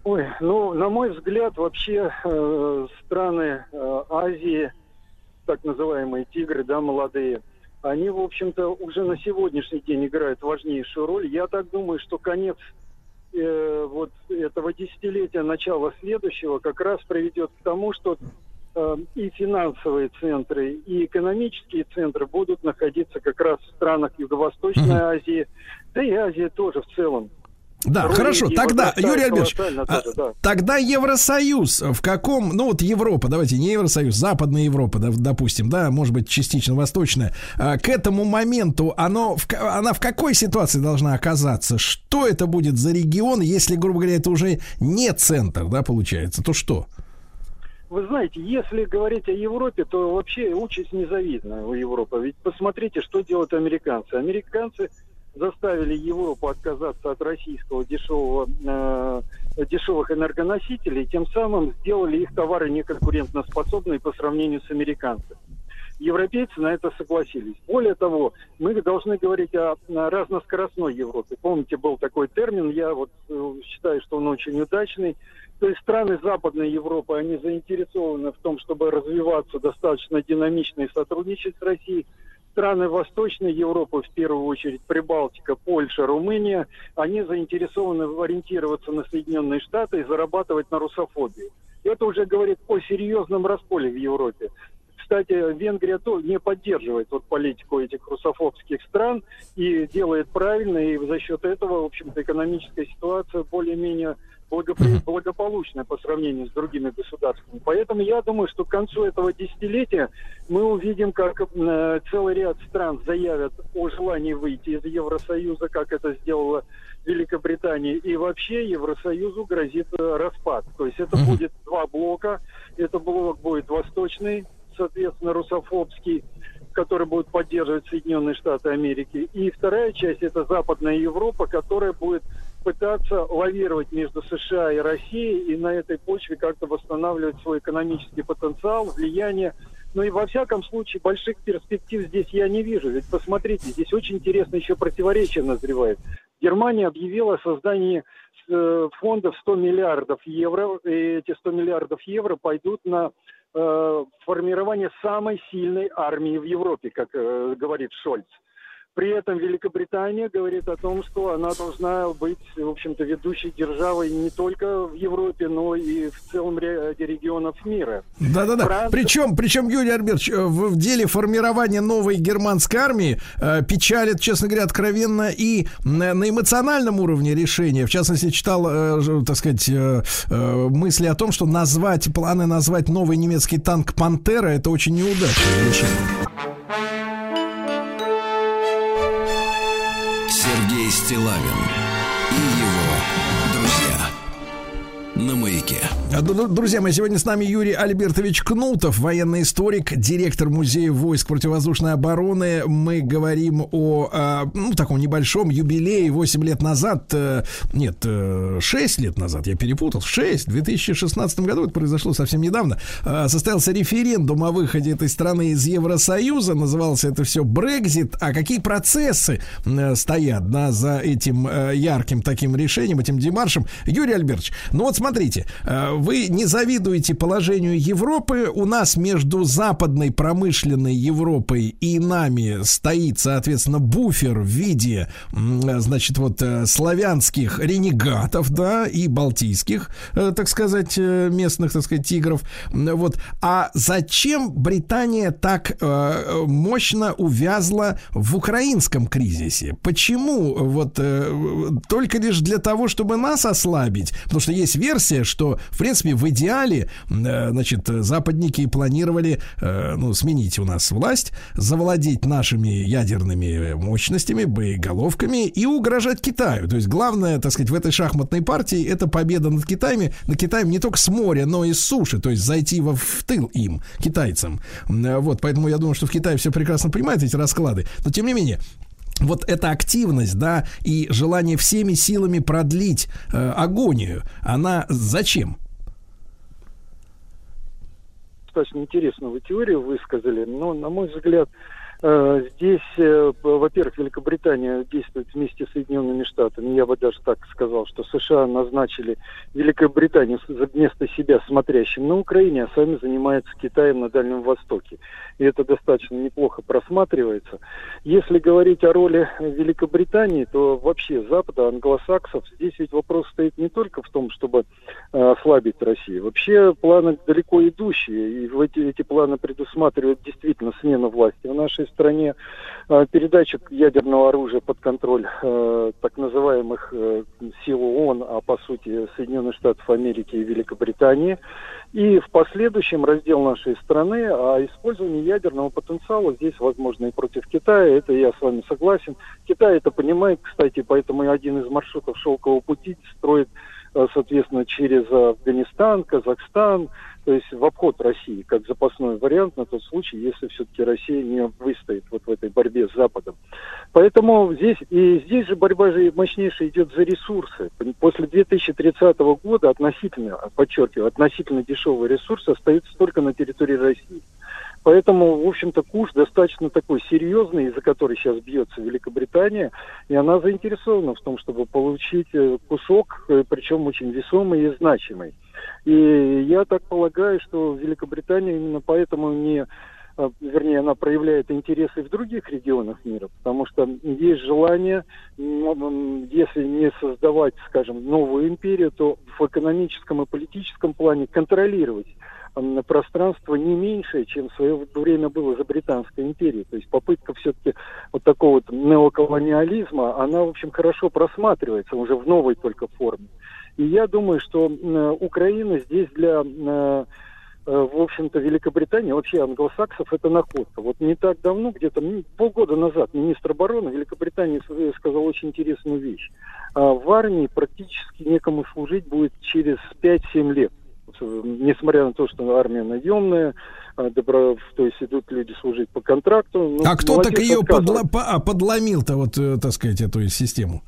Ой, ну, на мой взгляд, вообще э, страны э, Азии, так называемые тигры, да, молодые, они, в общем-то, уже на сегодняшний день играют важнейшую роль. Я так думаю, что конец э, вот этого десятилетия, начало следующего, как раз приведет к тому, что э, и финансовые центры, и экономические центры будут находиться как раз в странах Юго-Восточной Азии, да и Азии тоже в целом. Да, Роли хорошо. Тогда, Юрий Альбертович, а, тоже, да. тогда Евросоюз в каком, ну вот Европа, давайте не Евросоюз, Западная Европа, да, допустим, да, может быть частично Восточная, а, к этому моменту оно, в она в какой ситуации должна оказаться? Что это будет за регион, если, грубо говоря, это уже не центр, да, получается, то что? Вы знаете, если говорить о Европе, то вообще участь незавидная у Европы. Ведь посмотрите, что делают американцы. Американцы заставили Европу отказаться от российского дешевого, э, дешевых энергоносителей, тем самым сделали их товары неконкурентоспособные по сравнению с американцами. Европейцы на это согласились. Более того, мы должны говорить о разноскоростной Европе. Помните, был такой термин, я вот э, считаю, что он очень удачный. То есть страны Западной Европы, они заинтересованы в том, чтобы развиваться достаточно динамично и сотрудничать с Россией. Страны Восточной Европы, в первую очередь Прибалтика, Польша, Румыния, они заинтересованы ориентироваться на Соединенные Штаты и зарабатывать на русофобии. Это уже говорит о серьезном расколе в Европе. Кстати, Венгрия то не поддерживает вот политику этих русофобских стран и делает правильно, и за счет этого, в общем-то, экономическая ситуация более-менее благопри- благополучная по сравнению с другими государствами. Поэтому я думаю, что к концу этого десятилетия мы увидим, как э, целый ряд стран заявят о желании выйти из Евросоюза, как это сделала Великобритания, и вообще Евросоюзу грозит э, распад. То есть это будет два блока. Это блок будет восточный, соответственно, русофобский, который будет поддерживать Соединенные Штаты Америки. И вторая часть это Западная Европа, которая будет пытаться лавировать между США и Россией и на этой почве как-то восстанавливать свой экономический потенциал, влияние Но и во всяком случае больших перспектив здесь я не вижу. Ведь посмотрите, здесь очень интересно еще противоречие назревает. Германия объявила о создании э, фондов 100 миллиардов евро, и эти 100 миллиардов евро пойдут на э, формирование самой сильной армии в Европе, как э, говорит Шольц. При этом Великобритания говорит о том, что она должна быть, в общем-то, ведущей державой не только в Европе, но и в целом ряде регионов мира. Да-да-да. Франция- Причем, причем, Юрий Альбертович, э, в, в деле формирования новой германской армии э, печалит, честно говоря, откровенно и на, на эмоциональном уровне решения. В частности, читал, э, так сказать, э, э, мысли о том, что назвать, планы назвать новый немецкий танк «Пантера» это очень неудачное решение. Стилавин Друзья мои, сегодня с нами Юрий Альбертович Кнутов, военный историк, директор Музея войск противовоздушной обороны. Мы говорим о, а, ну, таком небольшом юбилее 8 лет назад, э, нет, э, 6 лет назад, я перепутал, 6, в 2016 году, это произошло совсем недавно, э, состоялся референдум о выходе этой страны из Евросоюза, назывался это все Брекзит. А какие процессы э, стоят да, за этим э, ярким таким решением, этим демаршем? Юрий Альбертович, ну вот смотрите, э, вы не завидуете положению Европы. У нас между западной промышленной Европой и нами стоит, соответственно, буфер в виде, значит, вот э, славянских ренегатов, да, и балтийских, э, так сказать, э, местных, так сказать, тигров. Вот. А зачем Британия так мощно увязла в украинском кризисе? Почему вот только лишь для того, чтобы нас ослабить? Потому что есть версия, что, в принципе, в идеале, э, значит, западники планировали, э, ну, сменить у нас власть, завладеть нашими ядерными мощностями, боеголовками и угрожать Китаю. То есть главное, так сказать, в этой шахматной партии это победа над Китаем, над Китаем не только с моря, но и с суши, то есть зайти во, в тыл им, китайцам. М, Вот, поэтому я думаю, что в Китае все прекрасно понимают эти расклады. Но тем не менее, вот эта активность, да, и желание всеми силами продлить э, агонию, она зачем? Достаточно интересную теорию высказали, но, на мой взгляд, э, здесь, э, во-первых, Великобритания действует вместе с Соединенными Штатами. Я бы даже так сказал, что США назначили Великобританию вместо себя смотрящим на Украине, а сами занимаются Китаем на Дальнем Востоке. И это достаточно неплохо просматривается. Если говорить о роли Великобритании, то вообще Запада, англосаксов, здесь ведь вопрос стоит не только в том, чтобы э, ослабить Россию. Вообще планы далеко идущие, и эти, эти планы предусматривают действительно смену власти в нашей стране, э, передачу ядерного оружия под контроль э, так называемых э, сил ООН, а по сути Соединенных Штатов Америки и Великобритании, и в последующем раздел нашей страны, а использование ядерного потенциала здесь возможно и против Китая, это я с вами согласен. Китай это понимает, кстати, поэтому один из маршрутов шелкового пути строит соответственно, через Афганистан, Казахстан, то есть в обход России, как запасной вариант на тот случай, если все-таки Россия не выстоит вот в этой борьбе с Западом. Поэтому здесь, и здесь же борьба же мощнейшая идет за ресурсы. После 2030 года относительно, подчеркиваю, относительно дешевые ресурсы остаются только на территории России. Поэтому, в общем-то, курс достаточно такой серьезный, из-за который сейчас бьется Великобритания, и она заинтересована в том, чтобы получить э, кусок, э, причем очень весомый и значимый. И я так полагаю, что Великобритания именно поэтому не э, вернее, она проявляет интересы в других регионах мира, потому что есть желание, м, если не создавать, скажем, новую империю, то в экономическом и политическом плане контролировать пространство не меньшее, чем в свое время было за Британской империей. То есть попытка все-таки вот такого вот неоколониализма, она, в общем, хорошо просматривается уже в новой только форме. И я думаю, что э, Украина здесь для, э, э, в общем-то, Великобритании, вообще англосаксов, это находка. Вот не так давно, где-то полгода назад, министр обороны Великобритании э, сказал очень интересную вещь. А, в армии практически некому служить будет через 5-7 лет. Несмотря на то, что армия наемная, а, добро, то есть идут люди служить по контракту. ну, а кто так ее отказывается. подла- по- а, подломил-то, вот, э, так сказать, эту систему?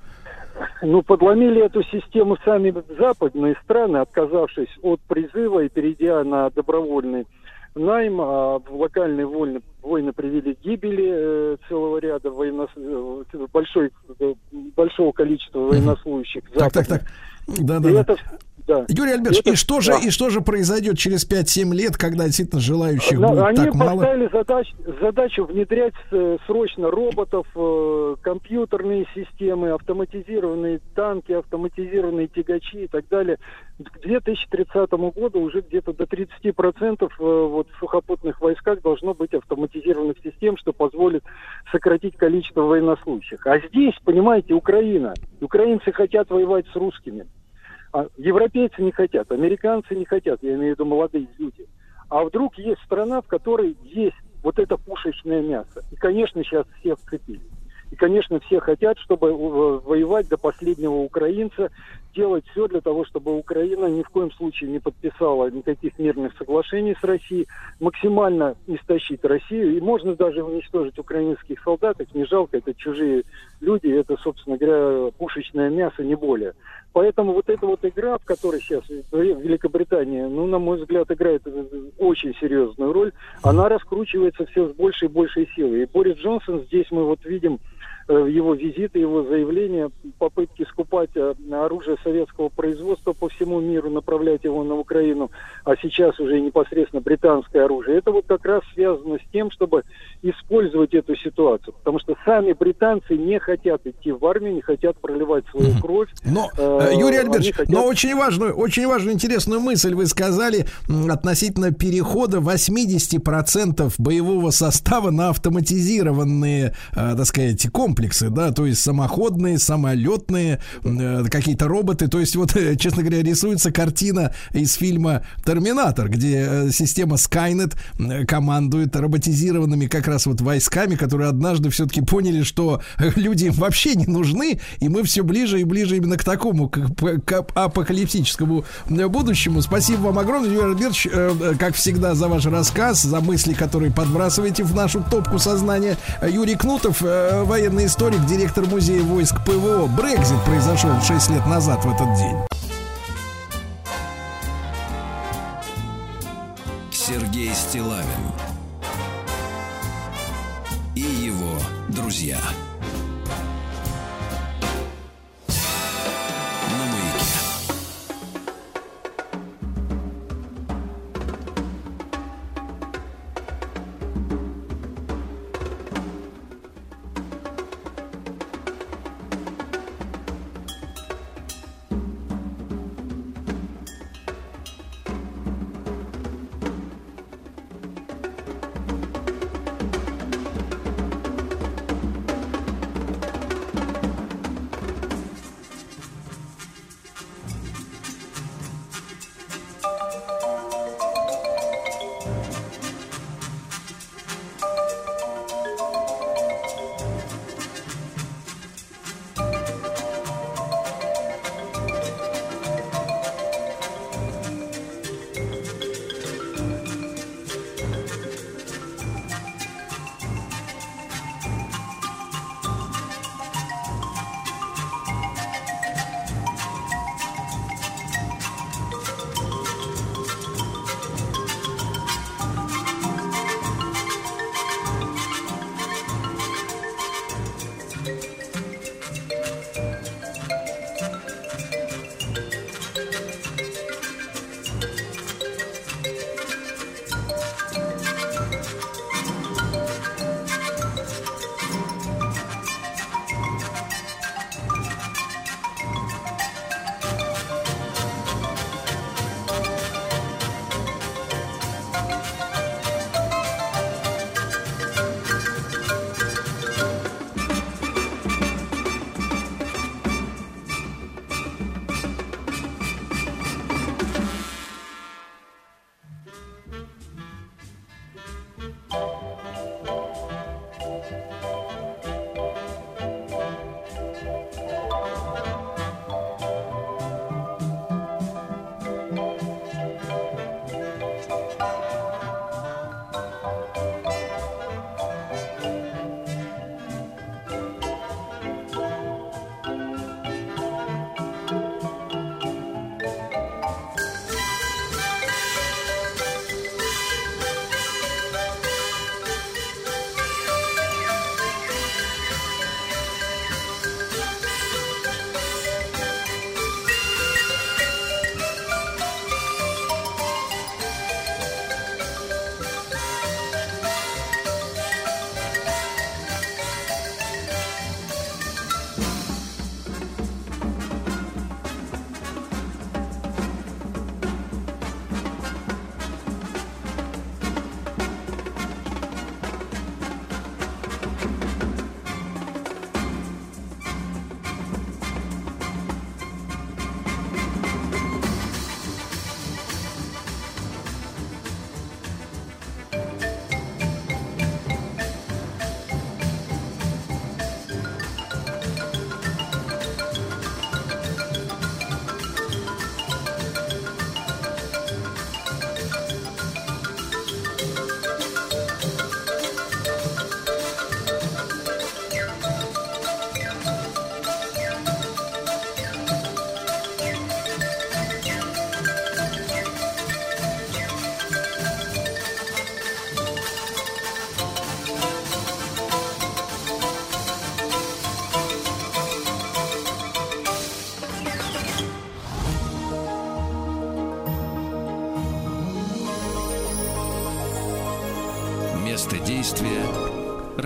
Ну, подломили эту систему сами западные страны, отказавшись от призыва и перейдя на добровольный найм, а локальные войны, войны привели к гибели э, целого ряда военнос... э, большой, э, большого количества военнослужащих. Так, так, так. Да, да, И да. это, да. Юрий Альбертович, Это- и что же, да. и что же произойдет через 5-7 лет, когда действительно желающих Ну, будет они так мало? поставили задач- задачу внедрять э, срочно роботов, э, компьютерные системы, автоматизированные танки, автоматизированные тягачи и так далее. К 2030 году уже где-то до 30% э, вот, в сухопутных войсках должно быть автоматизированных систем, что позволит сократить количество военнослужащих. А здесь, понимаете, Украина. Украинцы хотят воевать с русскими. А европейцы не хотят, американцы не хотят, я имею в виду молодые люди. А вдруг есть страна, в которой есть вот это пушечное мясо. И, конечно, сейчас все вцепились. И, конечно, все хотят, чтобы э, воевать до последнего украинца, делать все для того, чтобы Украина ни в коем случае не подписала никаких мирных соглашений с Россией, максимально истощить Россию. И можно даже уничтожить украинских солдат, их не жалко, это чужие люди, это, собственно говоря, пушечное мясо, не более. Поэтому вот эта вот игра, в которой сейчас Великобритания, ну, на мой взгляд, играет очень серьезную роль, она раскручивается все с большей и большей силой. И Борис Джонсон, здесь мы вот видим его визиты, его заявления, попытки скупать э, оружие советского производства по всему миру, направлять его на Украину, а сейчас уже непосредственно британское оружие. Это вот как раз связано с тем, чтобы использовать эту ситуацию. Потому что сами британцы не хотят идти в армию, не хотят проливать свою кровь. Но, Э, э, Юрий Альбертович, хотят- но очень важную, очень важную, интересную мысль вы сказали относительно перехода 80% боевого состава на автоматизированные, э, так сказать, комплексы, да, то есть самоходные, самолетные, э, какие-то роботы. То есть вот, э, честно говоря, рисуется картина из фильма «Терминатор», где э, система Skynet э, командует роботизированными как раз вот войсками, которые однажды все-таки поняли, что люди им вообще не нужны, и мы все ближе и ближе именно к такому, к, к апокалиптическому будущему. Спасибо вам огромное, Юрий Альбертович, э, как всегда, за ваш рассказ, за мысли, которые подбрасываете в нашу топку сознания. Юрий Кнутов, э, военный историк, директор музея войск ПВО. Брекзит произошел 6 лет назад в этот день. Сергей Стилавин и его друзья.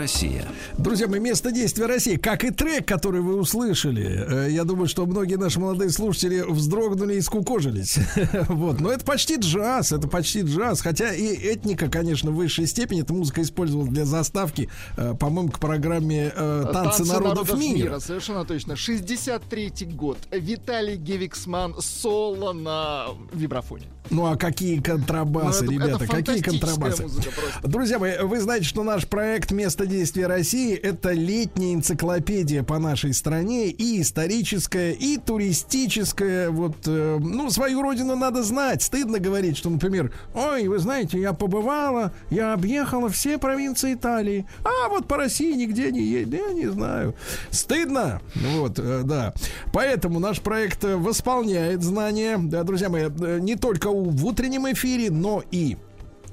Россия. Друзья мои, место действия России, как и трек, который вы услышали. Э, Я думаю, что многие наши молодые слушатели вздрогнули и скукожились. Вот. Но это почти джаз, это почти джаз. Хотя и этника, конечно, в высшей степени. Эта музыка использовалась для заставки, э, по-моему, к программе э, «Танцы народов мира». Совершенно точно. 63-й год. Виталий Гевиксман соло на вибрафоне. Ну а какие контрабасы, Ну, это- ребята, это какие контрабасы. Друзья мои, вы знаете, что наш проект «Место действия России» — это летняя энциклопедия по нашей стране и историческая, и туристическая. Вот, э, ну, свою родину надо знать. Стыдно говорить, что, например, ой, вы знаете, я побывала, я объехала все провинции Италии, а вот по России нигде не едет. Я не знаю. Стыдно? Вот, э, да. Поэтому наш проект э, восполняет знания. Да, друзья мои, не только у- в утреннем эфире, но и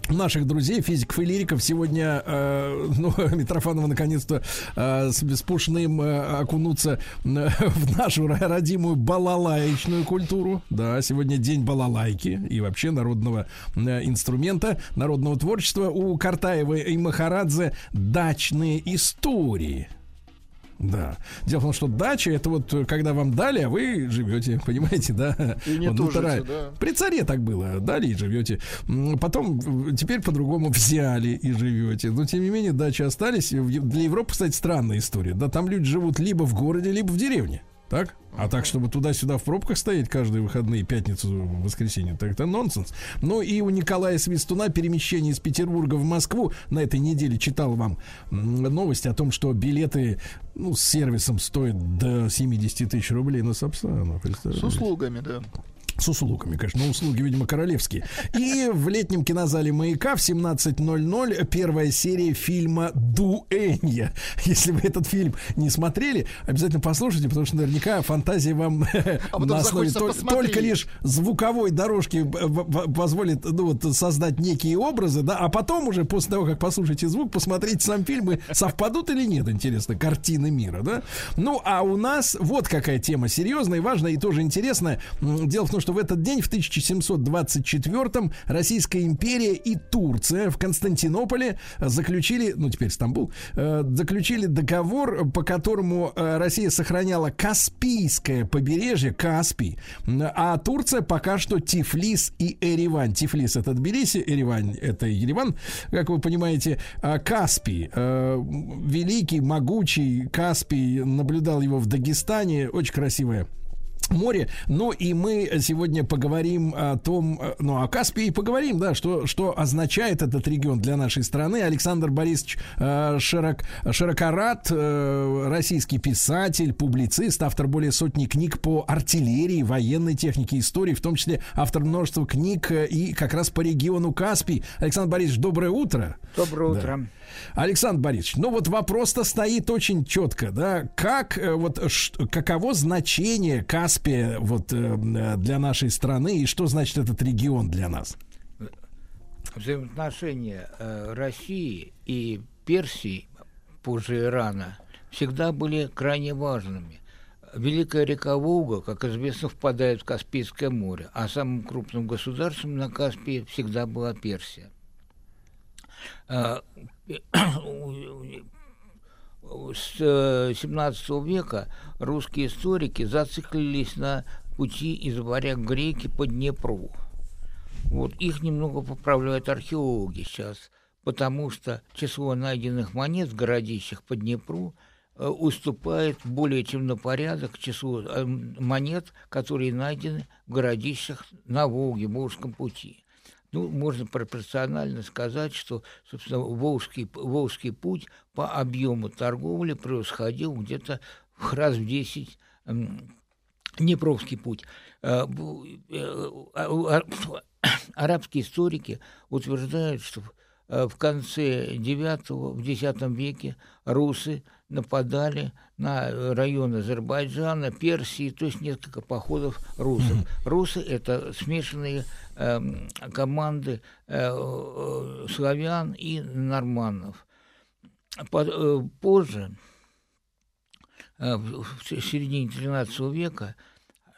наших друзей, физиков и лириков. Сегодня, э, ну, Митрофанова наконец-то э, с Беспушным э, окунуться э, в нашу ро- родимую балалаечную культуру. Да, сегодня день балалайки и вообще народного э, инструмента, народного творчества. У Картаева и Махарадзе дачные истории. Да. Дело в том, что дача это вот э, когда вам дали, а вы живете, понимаете, да? И не Вот тужите, натура- да. При царе так было, дали и живете. Потом э, теперь по-другому взяли и живете. Но тем не менее дачи остались. Е- Для Европы, кстати, странная история. Да, там люди живут либо в городе, либо в деревне. Так? А так, чтобы туда-сюда в пробках стоять каждые выходные, пятницу, воскресенье, так это нонсенс. Ну и у Николая Свистуна перемещение из Петербурга в Москву на этой неделе читал вам новость о том, что билеты ну, с сервисом стоят до 70 тысяч рублей на Сапсану. С услугами, да. С услугами, конечно, но услуги, видимо, королевские. И в летнем кинозале «Маяка» в 17.00 первая серия фильма «Дуэнья». Если вы этот фильм не смотрели, обязательно послушайте, потому что наверняка фантазия вам потом на основе тол- только лишь звуковой дорожки позволит ну, вот, создать некие образы, да, а потом уже после того, как послушаете звук, посмотреть сам фильм, и совпадут или нет, интересно, картины мира, да. Ну, а у нас вот какая тема серьезная и важная, и тоже интересная. Дело в том, что в этот день, в 1724-м, Российская империя и Турция в Константинополе заключили, ну, теперь Стамбул, э, заключили договор, по которому э, Россия сохраняла Каспийское побережье, Каспий, а Турция пока что Тифлис и Ереван. Тифлис это Тбилиси, Ереван это Ереван, как вы понимаете, Каспий, э, великий, могучий Каспий, наблюдал его в Дагестане, очень красивое море. Ну и мы сегодня поговорим о том, э, ну о Каспии и поговорим, да, что, что означает этот регион для нашей страны. Александр Борисович э, Широк, Широкорат, э, российский писатель, публицист, автор более сотни книг по артиллерии, военной технике, истории, в том числе автор множества книг э, и как раз по региону Каспий. Александр Борисович, доброе утро. Доброе Да. Александр Борисович, ну вот вопрос-то стоит очень четко, да, как э, вот каково значение Каспия вот э, для нашей страны и что значит этот регион для нас? Взаимоотношения э, России и Персии, позже Ирана, всегда были крайне важными. Великая река Волга, как известно, впадает в Каспийское море, а самым крупным государством на Каспии всегда была Персия. Э, С э, 17 века русские историки зациклились на пути из варяг греки по Днепру. Вот их немного поправляют археологи сейчас, потому что число найденных монет в городищах по Днепру э, уступает более чем на порядок числу э, монет, которые найдены в городищах на Волге, Волжском пути. Ну, можно пропорционально сказать, что, собственно, Волжский, Волжский путь по объему торговли превосходил где-то раз в 10 м, Днепровский путь. Э, э, а- а- Арабские историки утверждают, что э, в конце IX, в X веке русы нападали на э, район Азербайджана, Персии, то есть несколько походов русов. Русы – это смешанные эм, команды э, э, славян и норманнов. По- э, Позже, э, в середине XIII века,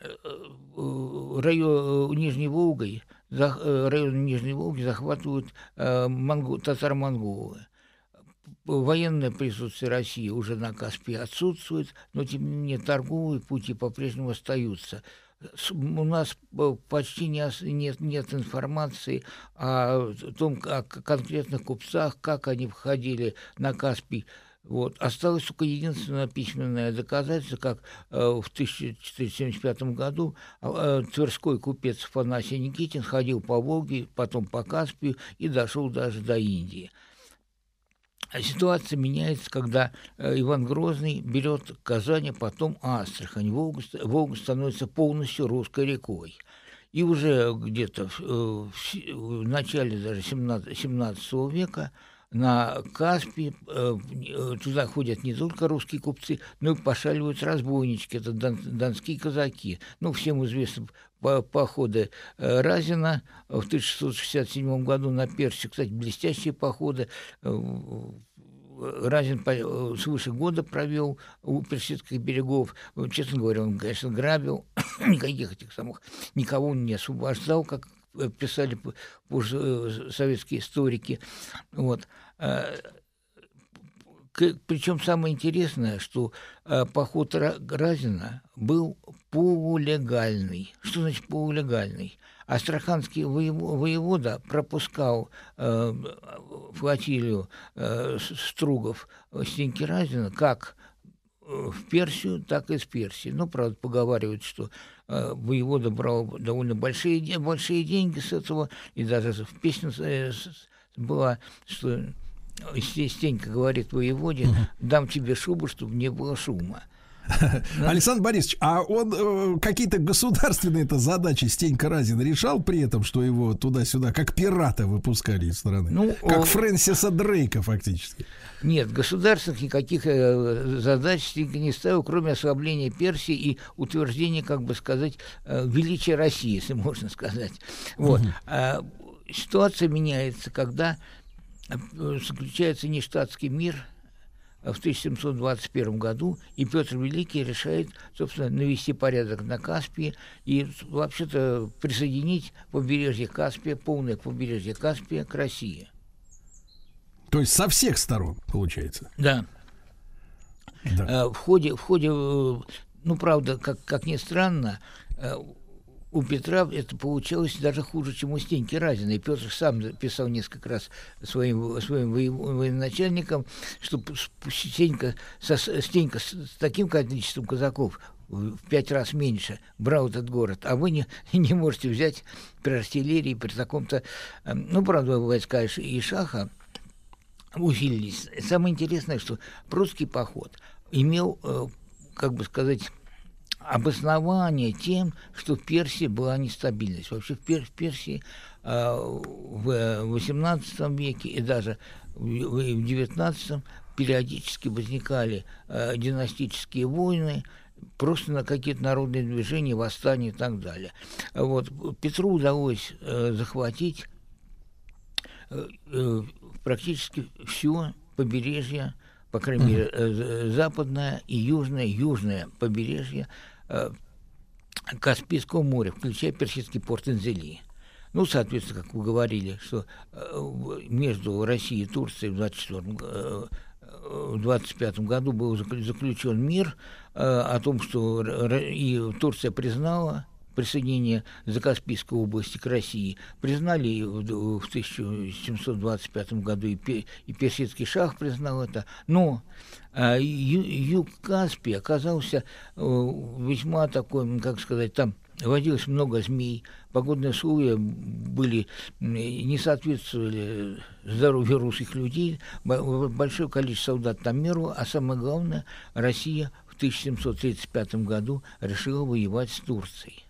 э, э, район э, Нижней Волгой, э, район Нижней Волги захватывают э, монго- татаро-монголы. Военное присутствие России уже на Каспии отсутствует, но тем не менее торговые пути по-прежнему остаются. У нас э, почти нет, нет информации о том, о конкретных купцах, как они входили на Каспий. Вот. Осталось только единственное письменное доказательство, как э, в 1475 году э, тверской купец Афанасий Никитин ходил по Волге, потом по Каспию и дошел даже до Индии. А Ситуация меняется, когда э, Иван Грозный берет Казань, а потом Астрахань. Волга, Волга становится полностью русской рекой. И уже где-то в, э, в в начале даже 17, 17 века на Каспий э, э, туда ходят не только русские купцы, но и пошаливают разбойнички, это дон- донские казаки. Ну, всем известны по- походы э, Разина в 1667 году на Персию. Кстати, блестящие походы. Разин свыше года провел у персидских берегов. Честно говоря, он, конечно, грабил, никаких этих самых, никого он не освобождал, как писали п- позже э, советские историки. Вот. Э, к- Причем самое интересное, что э, поход Ра- Разина был полулегальный. Что значит полулегальный? Астраханский воево- воевода пропускал э, флотилию э, с- Стругов Стеньки Разина как э, в Персию, так и из Персии. Ну, правда, поговаривают, что э, воевода брал довольно большие, большие деньги с этого, и даже в песне э, была, что Сте- Стенька говорит воеводе, дам тебе шубу, чтобы не было шума. Александр Борисович, а он э, какие-то государственные это задачи Стенька Разин решал при этом, что его туда-сюда как пирата выпускали из страны? Ну, как он- Фрэнсиса Дрейка фактически. Нет, государственных никаких э, задач Стенька не ставил, кроме ослабления Персии и утверждения, как бы сказать, э, величия России, если можно сказать. Вот. А, ситуация меняется, когда э, заключается нештатский мир в 1721 году, и Петр Великий решает, собственно, навести порядок на Каспии и, вообще-то, присоединить побережье Каспия, полное побережье Каспия к России. То есть со всех сторон, получается. Да. Да. Э, В ходе, в ходе, э, ну, правда, как, как ни странно, э, у Петра это получалось даже хуже, чем у Стеньки Разина. И Петр сам писал несколько раз своим, своим военачальникам, что Стенька, со, Стенька с, таким количеством казаков в пять раз меньше брал этот город, а вы не, не можете взять при артиллерии, при таком-то... э, Ну, правда, войска Иш- Ишаха усилились. Самое интересное, что прусский поход имел, э, как бы сказать, обоснование тем, что в Персии была нестабильность. Вообще в, Пер- в Персии э, в XVIII веке и даже в XIX периодически возникали э, династические войны, просто на какие-то народные движения, восстания и так далее. Вот. Петру удалось э, захватить э, э, практически все побережье, по крайней мере, э, западное и южное, южное побережье э, Каспийского моря, включая персидский порт Инзели. Ну, соответственно, как вы говорили, что э, между Россией и Турцией в 24 э, э, в 25 году был заклю- заключен мир э, о том, что и Турция признала присоединение Закаспийской области к России, признали в д- в 1725 году и, Пе- и персидский шах признал это, но ю- юг Каспия оказался э, весьма такой, как сказать, там водилось много змей, погодные условия были не соответствовали здоровью русских людей, Бо- большое количество солдат там меру, а самое главное, Россия в 1735 году решила воевать с Турцией.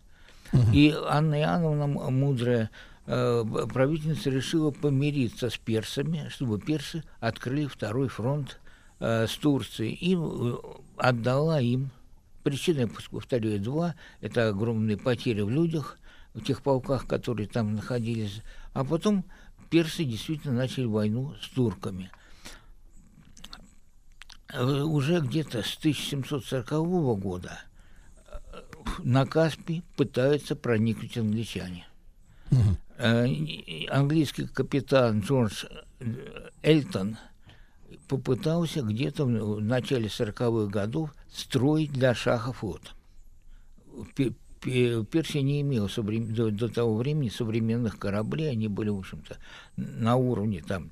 И Анна Иоанновна, мудрая э, правительница, решила помириться с персами, чтобы персы открыли второй фронт э, с Турцией и э, отдала им. Причины, я повторяю, два. Это огромные потери в людях, в тех полках, которые там находились. А потом персы действительно начали войну с турками. Э, Уже где-то с 1740 года на Каспий пытаются проникнуть англичане. И- Английский капитан Джордж Эльтон попытался где-то в начале 40-х годов строить для Шаха флот. Пе- Пе- Персия не имела до, того времени современных кораблей, они были, в общем-то, на уровне там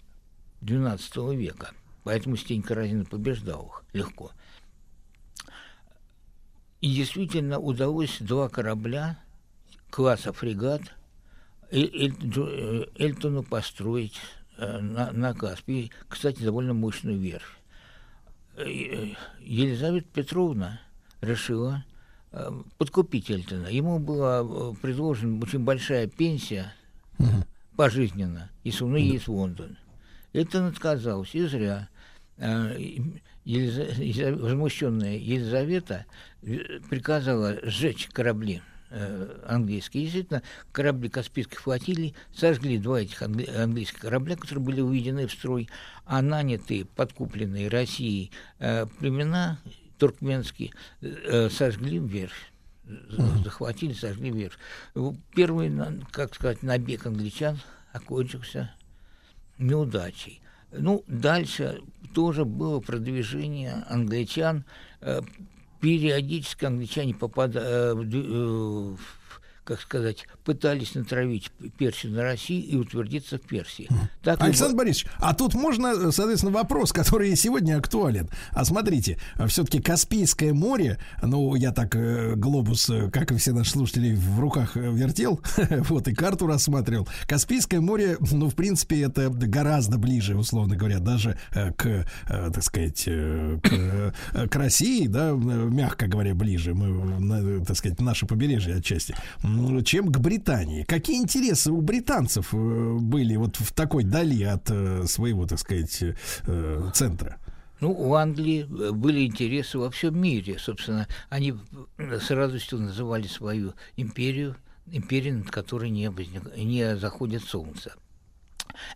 12 века. Поэтому Стенька Разин побеждал их легко. И действительно удалось два корабля класса фрегат Эль- э, Эльтону построить на, на Каспии. Кстати, довольно мощную верфь. Э, э, Елизавета Петровна решила э, подкупить Эльтона. Ему была э, предложена очень большая пенсия пожизненно, если он уедет в Лондон. Эльтон отказался, и зря. Э, Елиза- возмущенная Елизавета э, приказала сжечь корабли э, английские. Действительно, корабли Каспийской флотилии сожгли два этих англи- английских корабля, которые были уведены в строй, а нанятые, подкупленные Россией э, племена туркменские э, сожгли верфь. За- Захватили, сожгли верфь. В- Первый, как сказать, набег англичан окончился неудачей. Ну, дальше тоже было продвижение англичан. Периодически англичане попада- э, как сказать, пытались натравить Персию на Россию и утвердиться в Персии. Так и Александр бо- Борисович, а тут можно, соответственно, вопрос, который и сегодня актуален. А смотрите, все-таки Каспийское море, ну, я так э, глобус, э, как и все наши слушатели, в руках э, вертел, вот, и карту рассматривал. Каспийское море, ну, в принципе, это гораздо ближе, условно говоря, даже э, к, э, так сказать, э, к, э, к России, да, э, мягко говоря, ближе, мы, на, так сказать, наше побережье отчасти, чем к Британии. Какие интересы у британцев э, были вот в такой дали от э, своего, так сказать, э, центра? Ну, у Англии были интересы во всем мире. Собственно, они с радостью называли свою империю империей, над которой не, возник- не заходит солнце.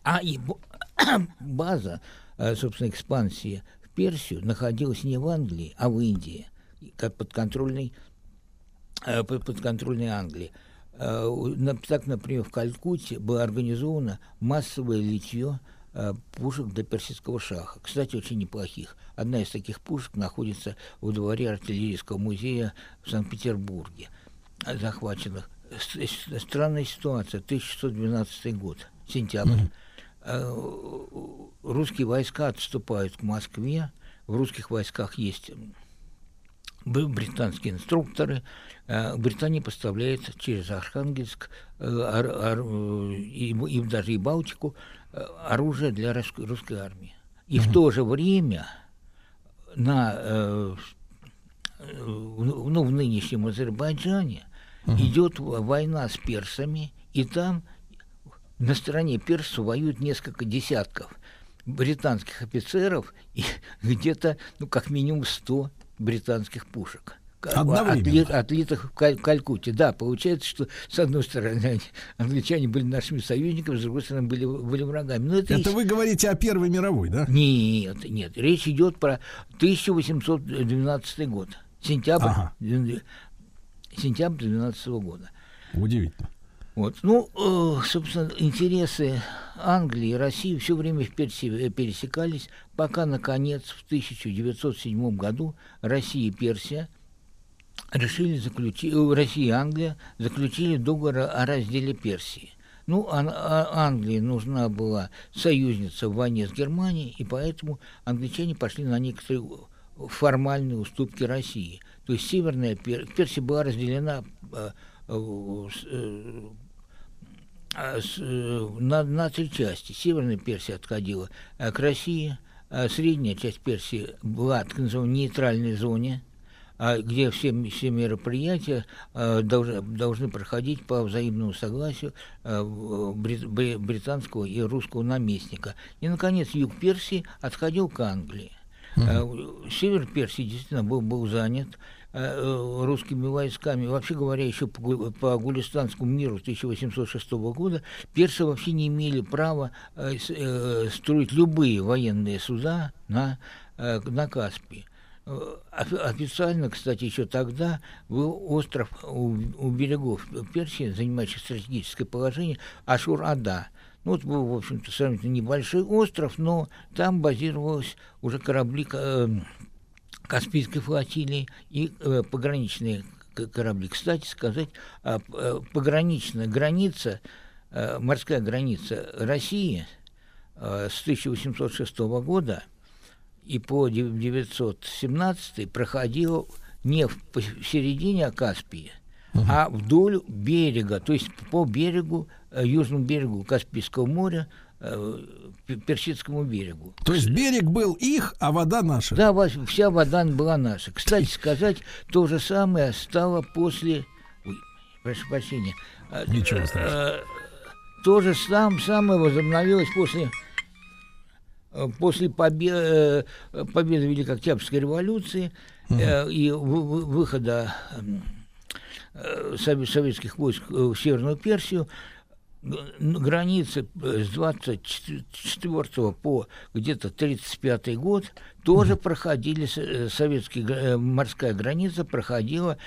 А и база, собственно, экспансии в Персию находилась не в Англии, а в Индии, как подконтрольной, под- подконтрольной Англии. Э, Так, например, в Калькутте было организовано массовое литье э, пушек для персидского шаха. Кстати, очень неплохих. Одна из таких пушек находится во дворе артиллерийского музея в Санкт-Петербурге, э, захваченных. Странная ситуация. 1612 год, сентябрь. Э, Русские войска отступают к Москве. В русских войсках есть британские инструкторы. Э, Британия поставляет через Архангельск э, э, и, и даже и Балтику оружие для рус- русской армии. И в то же время на, ну, в нынешнем Азербайджане идет в- война с персами, и там на стороне персов воюют несколько десятков британских офицеров и где-то, ну, как минимум 100 британских пушек. Отли- отлитых в Каль- Калькутте. Да, получается, что с одной стороны англичане были нашими союзниками, с другой стороны были, были врагами. Но это, Это и- вы говорите о Первой мировой, да? Нет, нет. Речь идет про 1812 год. Сентябрь, Ага. сентябрь 12 года. Удивительно. Вот. Ну, э, собственно, интересы Англии и России все время в Персии э, пересекались, пока, наконец, в 1907 году Россия и Персия решили заключить, э, Россия и Англия заключили договор о разделе Персии. Ну, а, Англии нужна была союзница в войне с Германией, и поэтому англичане пошли на некоторые формальные уступки России. То есть Северная Пер- Персия была разделена э, э, а, на, на три части. Северная Персия отходила к России, а средняя часть Персии была так называемой нейтральной зоне, где все, все мероприятия э, должны, должны проходить по взаимному согласию э, британского и русского наместника. И, наконец, юг Персии отходил к Англии. Э, Север Персии действительно был, был занят русскими войсками. Вообще говоря, еще по, по Гулистанскому миру 1806 года персы вообще не имели права э, э, строить любые военные суда на, э, на Каспии. Э, офи- Официально, кстати, еще тогда был остров у, у берегов Персии, занимающий стратегическое положение, Ашур-Ада. Ну, это был, в общем-то, сравнительно небольшой остров, но там базировались уже корабли э, Каспийской флотилии и э, пограничные корабли. Кстати сказать, а, э, пограничная граница, э, морская граница России э, с 1806 года и по 917 проходила не в середине Каспии, а вдоль берега, то есть по берегу, э, южному берегу Каспийского моря, э, Пе- Персидскому берегу. То есть берег был их, а вода наша. Да, вся вода была наша. Кстати сказать, то же самое стало после... Ой, прошу прощения. Э, Ничего страшного. То же сам, самое возобновилось после после побе- э, победы Великой Октябрьской революции э, и вы- вы- выхода э, сове- советских войск в Северную Персию, границы с 24 по где-то 35 год тоже проходили, с- советские, гра- э, морская граница проходила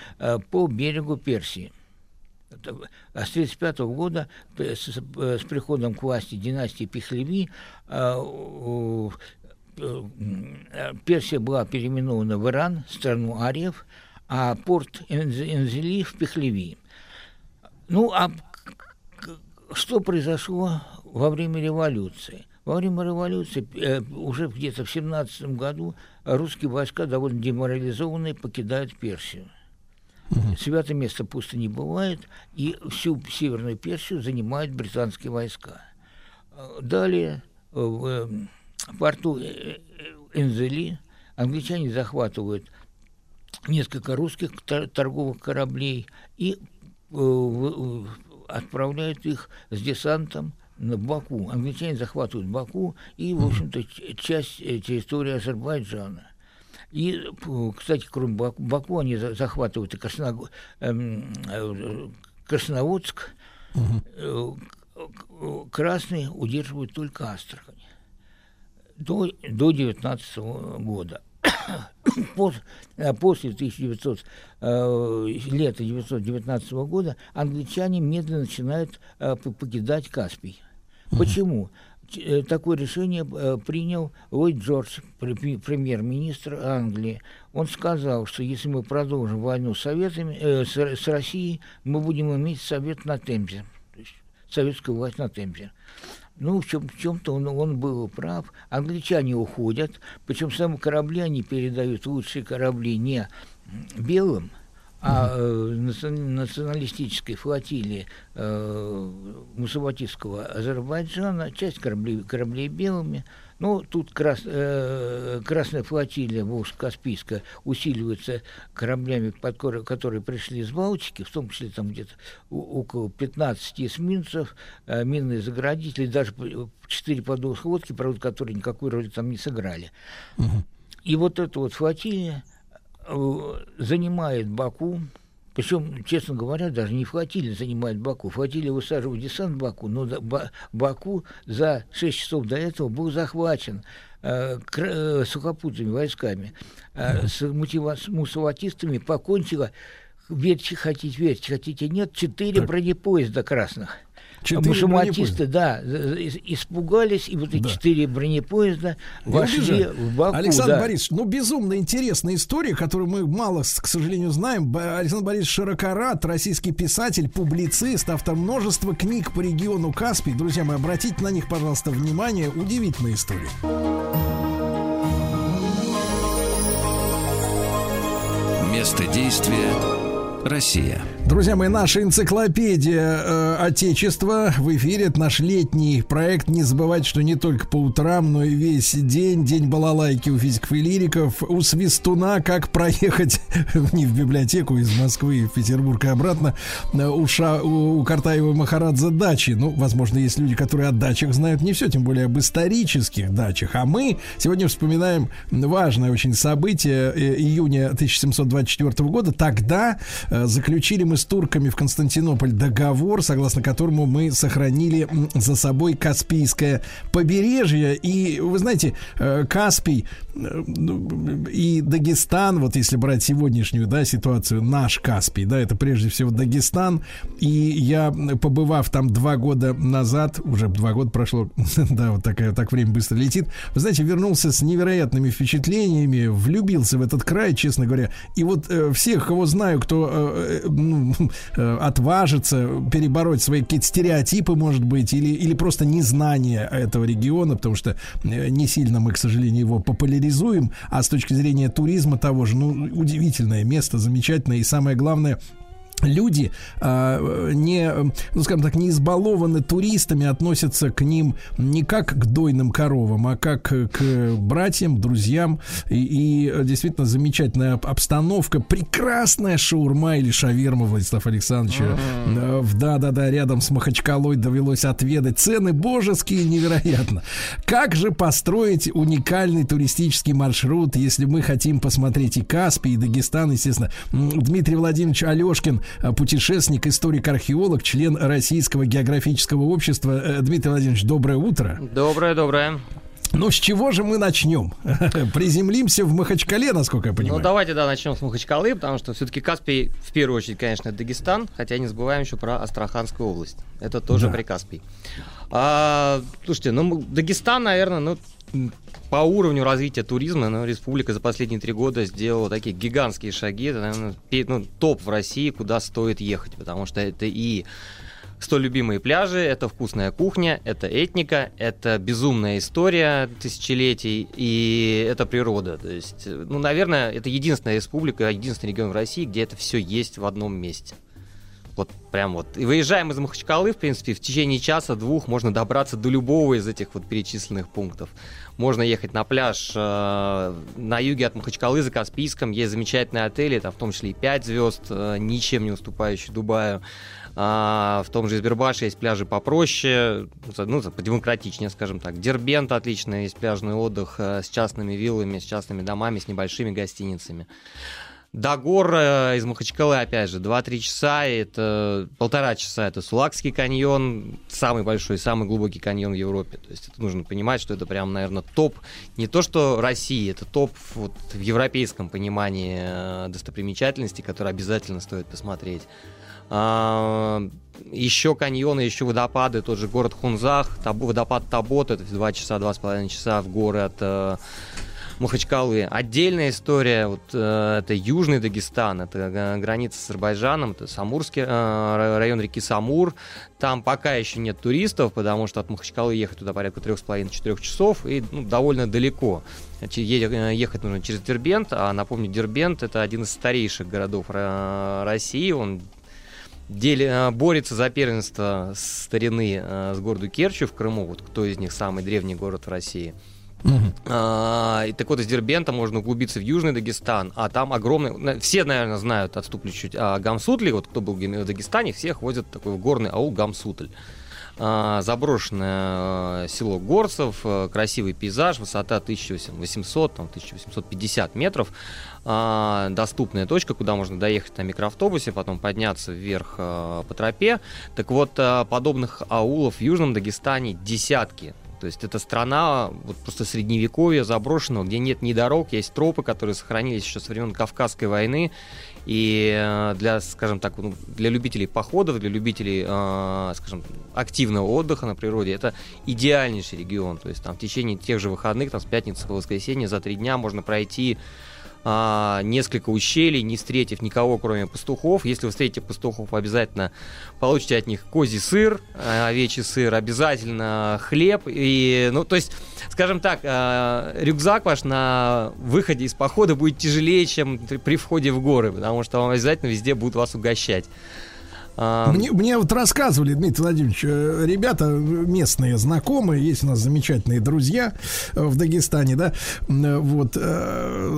по берегу Персии. А с 1935 года с, э, с приходом к власти династии Пехлеви э, э, э, Персия была переименована в Иран, страну ариев, а порт Энз- Энзели в Пехлеви. Ну, а что произошло во время революции? Во время революции, э, уже где-то в 17 году, русские войска, довольно деморализованные, покидают Персию. Святое место пусто не бывает, и всю Северную Персию занимают британские войска. Э, Далее э, в э, порту э, э, Энзели англичане захватывают несколько русских тор- торговых кораблей и в- в- отправляют их с десантом на Баку. Англичане захватывают Баку и, в общем-то, часть территории Азербайджана. И, п- кстати, кроме Баку, они за- захватывают и Красного- эм, э, Красноводск, э, к- красные удерживают только Астрахань до, до 19 года. Пос- э, После 1900, э, лета 1919 года англичане медленно начинают э, покидать Каспий. Почему? Э, Такое решение э, принял Ллойд Джордж, пре- премьер-министр Англии. Он сказал, что если мы продолжим войну с, Советами, э, с, с Россией, мы будем иметь совет на Темзе, советскую власть на Темзе. Ну, в, чем, в чем-то он, он был прав. Англичане уходят, причем сами корабли они передают, лучшие корабли не белым, а э, наци- националистической флотилии э, мусаватистского Азербайджана, часть кораблей, кораблей белыми. Ну, тут крас, э, Красная флотилия Волжско-Каспийская усиливается кораблями, под ко- которые пришли из Балтики, в том числе там где-то около 15 эсминцев, э, минные заградители, даже 4 подводных лодки, правда, которые никакой роли там не сыграли. И вот эта вот флотилия занимает Баку, причем, честно говоря, даже не флотилия занимает Баку. Флотилия высаживает десант в Баку, но Баку за 6 часов до этого был захвачен э, э, сухопутными войсками. Э, с мусаватистами покончила, верьте, хотите, верьте, хотите, нет, четыре бронепоезда красных. Четыре Мусаватисты, да, испугались, и вот эти четыре бронепоезда И вошли убежали. в Баку. Александр да. Борисович, ну безумно интересная история, которую мы мало, к сожалению, знаем. Александр Борисович Широкорат, российский писатель, публицист, автор множества книг по региону Каспий. Друзья мои, обратите на них, пожалуйста, внимание. Удивительная история. Место действия Россия. Друзья мои, наша энциклопедия э, Отечества в эфире. Это наш летний проект. Не забывайте, что не только по утрам, но и весь день. День балалайки у физиков и лириков. У Свистуна, как проехать не в библиотеку из Москвы в Петербург и обратно. Э, У, Ша, у, у Картаева Махарадзе дачи. Ну, возможно, есть люди, которые о дачах знают не все, тем более об исторических дачах. А мы сегодня вспоминаем важное очень событие э, июня 1724 года. Тогда э, заключили мы с турками в Константинополь договор, согласно которому мы сохранили за собой Каспийское побережье. И вы знаете, э, Каспий э, ну, и Дагестан, вот если брать сегодняшнюю да, ситуацию, наш Каспий, да, это прежде всего Дагестан. И я, побывав там два года назад, уже два года прошло, да, вот такая, так время быстро летит, вы знаете, вернулся с невероятными впечатлениями, влюбился в этот край, честно говоря. И вот э, всех, кого знаю, кто э, э, э, отважится перебороть свои какие-то стереотипы, может быть, или, или просто незнание этого региона, потому что э, не сильно мы, к сожалению, его популяризуем, а с точки зрения туризма того же, ну, удивительное место, замечательное, и самое главное, люди а, не, ну скажем так, не избалованы туристами, относятся к ним не как к дойным коровам, а как к братьям, друзьям. И, и действительно замечательная об- обстановка, прекрасная шаурма или шаверма Владислав Александрович. Э, в- Да-да-да, рядом с Махачкалой довелось отведать. Цены божеские, невероятно. Как же построить уникальный туристический маршрут, если мы хотим посмотреть и Каспий, и Дагестан, естественно. Дмитрий Владимирович Алешкин, э, путешественник, историк, археолог, член Российского географического общества. Э, Дмитрий Владимирович, доброе утро. Доброе, доброе. Ну, с чего же мы начнем? Приземлимся в Махачкале, насколько я понимаю. Ну, давайте, да, начнем с Махачкалы, потому что все-таки Каспий, в первую очередь, конечно, Дагестан, хотя не забываем еще про Астраханскую область. Это тоже Да. Прикаспий. А, слушайте, ну, Дагестан, наверное, ну, по уровню развития туризма, ну, республика за последние три года сделала такие гигантские шаги. Это, наверное, ну, топ в России, куда стоит ехать, потому что это и Сто любимые пляжи, это вкусная кухня, это этника, это безумная история тысячелетий, и это природа. То есть, ну, наверное, это единственная республика, единственный регион в России, где это все есть в одном месте. Вот прям вот. И выезжаем из Махачкалы, в принципе, в течение часа-двух можно добраться до любого из этих вот перечисленных пунктов. Можно ехать на пляж э, на юге от Махачкалы, за Каспийском. Есть замечательные отели, там в том числе и 5 звезд, э, ничем не уступающие Дубаю. А, в том же Избербаше есть пляжи попроще, ну, подемократичнее, скажем так. Дербент отличный, есть пляжный отдых э, с частными виллами, с частными домами, с небольшими гостиницами. До гор э, из Махачкалы, опять же, 2-3 часа, это полтора часа, это Сулакский каньон, самый большой, самый глубокий каньон в Европе. То есть это нужно понимать, что это прям, наверное, топ, не то что России, это топ вот, в европейском понимании э, достопримечательностей, которые обязательно стоит посмотреть. А, еще каньоны, еще водопады, тот же город Хунзах, водопад Табот, это 2 часа, 2,5 часа в горы от э, Махачкалы. Отдельная история, вот, э, это Южный Дагестан, это э, граница с Азербайджаном, это Самурский э, ра- район реки Самур. Там пока еще нет туристов, потому что от Махачкалы ехать туда порядка 3,5-4 часов и ну, довольно далеко. Ехать нужно через Дербент, а напомню, Дербент это один из старейших городов России, он деле- борется за первенство старины с городом Керчью в Крыму. Вот кто из них самый древний город в России. А, и так вот, из Дербента можно углубиться в Южный Дагестан, а там огромный... Все, наверное, знают, отступлю чуть, о Гамсутле, вот кто был в Дагестане, всех возят в такой в горный аул Гамсутль. А, заброшенное э, село Горцев, э, красивый пейзаж, высота 1800, там, 1850 метров, А, доступная точка, куда можно доехать на микроавтобусе, потом подняться вверх э, по тропе. Так вот, подобных аулов в Южном Дагестане десятки. То есть это страна вот просто средневековья заброшенного, где нет ни дорог, есть тропы, которые сохранились еще со времен Кавказской войны. И э, для, скажем так, ну, для любителей походов, для любителей, э, скажем, активного отдыха на природе, это идеальнейший регион. То есть там в течение тех же выходных, там с пятницы по воскресенье, за три дня можно пройти а, несколько ущелий, не встретив никого, кроме пастухов. Если вы встретите пастухов, обязательно получите от них козий сыр, а, овечий сыр, обязательно хлеб. И, ну, то есть, скажем так, а, рюкзак ваш на выходе из похода будет тяжелее, чем при входе в горы, потому что вам обязательно везде будут вас угощать. А, Мне, мне вот рассказывали, Дмитрий Владимирович, э, ребята местные, знакомые, есть у нас замечательные друзья э, в Дагестане, да, э, вот,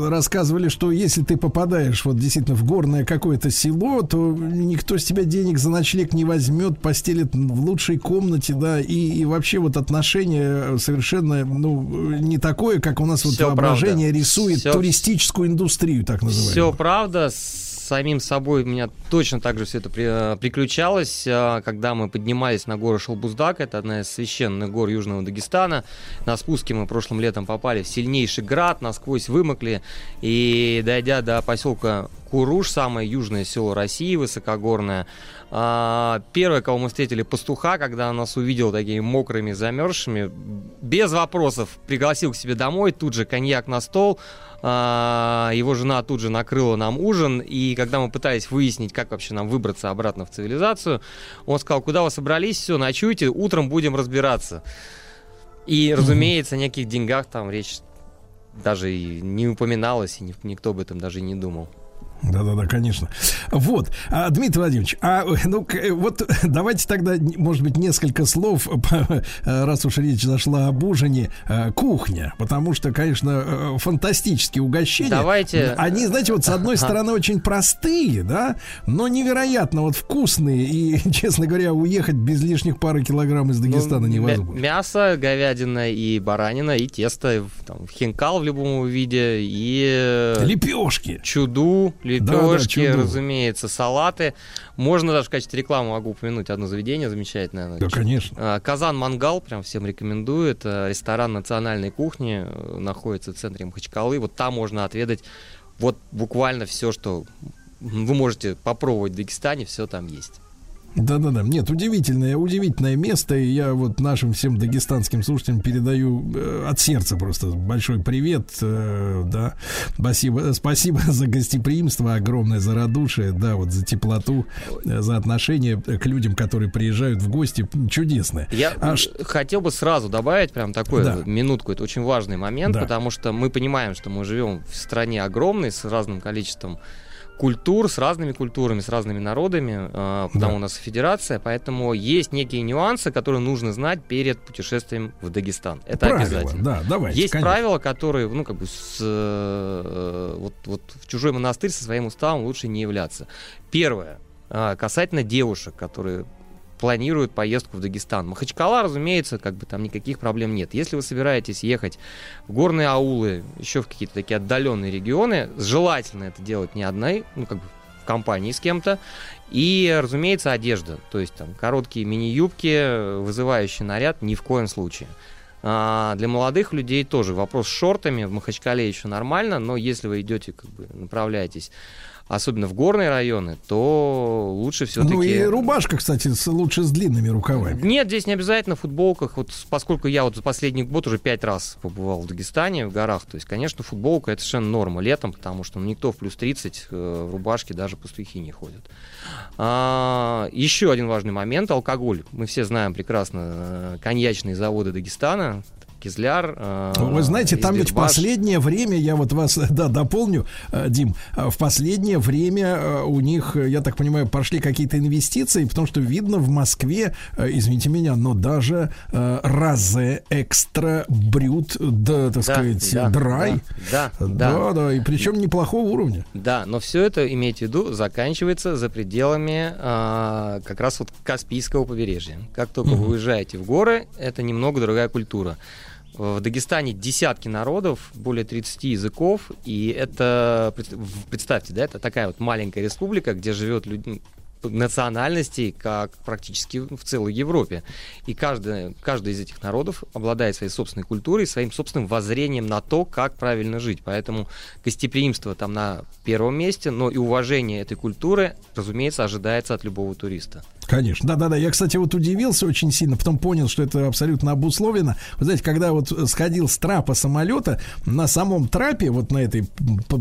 рассказывали, что если ты попадаешь вот действительно в горное какое-то село, то никто с тебя денег за ночлег не возьмет, постелит в лучшей комнате, да, и, и вообще вот отношение совершенно, ну, не такое, как у нас вот Всё воображение правда. рисует Всё- туристическую индустрию, так называемую. Все правда. Самим собой у меня точно так же все это при- э, приключалось, э, когда мы поднимались на гору Шалбуздак, это одна из священных гор Южного Дагестана. На спуске мы прошлым летом попали в сильнейший град, насквозь вымокли, и дойдя до поселка Куруш, самое южное село России, высокогорное, а, Первое, кого мы встретили, пастуха, когда он нас увидел такими мокрыми, замерзшими, без вопросов пригласил к себе домой, тут же коньяк на стол, а, его жена тут же накрыла нам ужин, и когда мы пытались выяснить, как вообще нам выбраться обратно в цивилизацию, он сказал, куда вы собрались, все, ночуйте, утром будем разбираться. И, разумеется, о никаких деньгах там речь даже и не упоминалась, и ни- никто об этом даже и не думал. Да-да-да, конечно. Вот, а, Дмитрий Владимирович, а ну э, вот давайте тогда, может быть, несколько слов, э, раз уж речь зашла об ужине, э, кухня, потому что, конечно, фантастические угощения. Давайте- Они, знаете, вот с одной стороны очень простые, да, но невероятно вот вкусные и, честно говоря, уехать без лишних пары килограмм из Дагестана Ну, невозможно. Мясо, говядина и баранина, и тесто, там, хинкал в любом виде, и... Лепешки. Чуду, Лепешки, чуду. разумеется, салаты. Можно даже в качестве рекламы могу упомянуть одно заведение замечательное. Да, конечно. А, Казан Мангал, прям всем рекомендую. Это ресторан национальной кухни, э, находится в центре Махачкалы. Вот там можно отведать вот буквально все, что вы можете попробовать в Дагестане, все там есть. Да-да-да. Нет, удивительное, удивительное место. И я вот нашим всем дагестанским слушателям передаю э, от сердца просто большой привет. э, да. Спасибо, спасибо за гостеприимство огромное, за радушие, да, вот за теплоту, э, за отношение к людям, которые приезжают в гости. Чудесное. Я А э, хотел бы сразу добавить прям такой Да. минутку, это очень важный момент, Да. потому что мы понимаем, что мы живем в стране огромной, с разным количеством культур, с разными культурами, с разными народами, э, потому Да. у нас федерация, поэтому есть некие нюансы, которые нужно знать перед путешествием в Дагестан. Это Правила, обязательно. да, давайте, Есть конечно. правила, которые, ну, как бы, с, э, вот, вот в чужой монастырь со своим уставом лучше не являться. Первое, а, касательно девушек, которые планируют поездку в Дагестан. Махачкала, разумеется, как бы там никаких проблем нет. Если вы собираетесь ехать в горные аулы, еще в какие-то такие отдаленные регионы, желательно это делать не одной, ну, как бы в компании с кем-то. И, разумеется, одежда. То есть там короткие мини-юбки, вызывающий наряд ни в коем случае. А, для молодых людей тоже вопрос с шортами в Махачкале еще нормально, но если вы идете, как бы направляетесь особенно в горные районы, то лучше все-таки... Ну и рубашка, кстати, с- лучше с длинными рукавами. Нет, здесь не обязательно в футболках. Вот поскольку я вот за последний год уже пять раз побывал в Дагестане, в горах, то есть, конечно, футболка это совершенно норма летом, потому что ну, никто в плюс 30 э, в рубашке даже пастухи не ходят. А, еще один важный момент алкоголь. Мы все знаем прекрасно э, коньячные заводы Дагестана. Кизляр. э, Вы знаете, там ведь в последнее время, я вот вас, да, дополню, э, Дим, э, в последнее время э, у них, э, я так понимаю, пошли какие-то инвестиции, потому что видно в Москве, э, извините меня, но даже э, Розе Экстра Брют, да, так Да, сказать, да, Драй. да, да, да. да, да, и причем неплохого уровня. Да, но все это, имейте в виду, заканчивается за пределами а, как раз вот Каспийского побережья. Как только вы уезжаете в горы, это немного другая культура. В Дагестане десятки народов, более 30 языков, и это, представьте, да, это такая вот маленькая республика, где живет люди национальностей, как практически в целой Европе. И каждый, каждый из этих народов обладает своей собственной культурой, своим собственным воззрением на то, как правильно жить. Поэтому гостеприимство там на первом месте, но и уважение этой культуры, разумеется, ожидается от любого туриста. Конечно, да-да-да. Я, кстати, вот удивился очень сильно, потом понял, что это абсолютно обусловлено. Вы знаете, когда вот сходил с трапа самолета, на самом трапе, вот на этой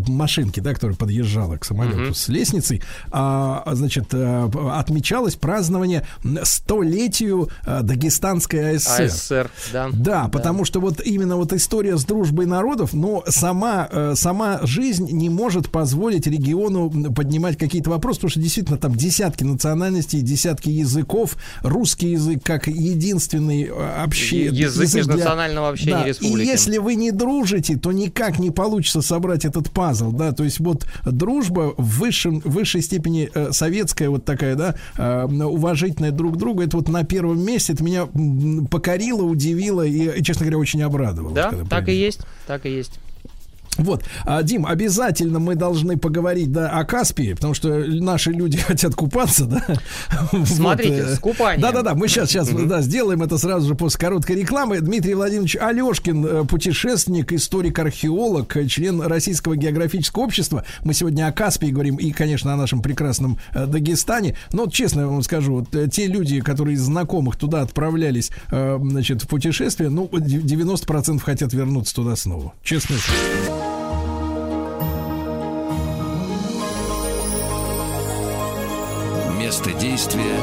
машинке, да, которая подъезжала к самолету Мгм. с лестницей, а, значит, а, отмечалось празднование столетию а, Дагестанской АССР. АССР, да. Да, потому что вот именно вот история с дружбой народов, но сама, э, сама жизнь не может позволить региону поднимать какие-то вопросы, потому что действительно там десятки национальностей, десятки языков, русский язык как единственный э, обще... Е- язык межнационального общения Да, республики. И если вы не дружите, то никак не получится собрать этот пазл, да, то есть вот дружба в высшем, высшей степени э, советская вот такая, да, э, уважительная друг к другу, это вот на первом месте, это меня покорило, удивило и, честно говоря, очень обрадовало. Да, так и есть, так и есть. Вот, а, Дим, обязательно мы должны поговорить да, о Каспии, потому что наши люди хотят купаться, да. Смотрите, Вот, э, с купанием. Да-да-да, мы сейчас, сейчас, да, сделаем это сразу же после короткой рекламы. Дмитрий Владимирович Алешкин, э, путешественник, историк, археолог, э, член Российского географического общества. Мы сегодня о Каспии говорим и, конечно, о нашем прекрасном э, Дагестане. Но вот честно я вам скажу, вот те люди, которые из знакомых туда отправлялись, э, значит, в путешествие, ну, 90% хотят вернуться туда снова. Честно. Место действия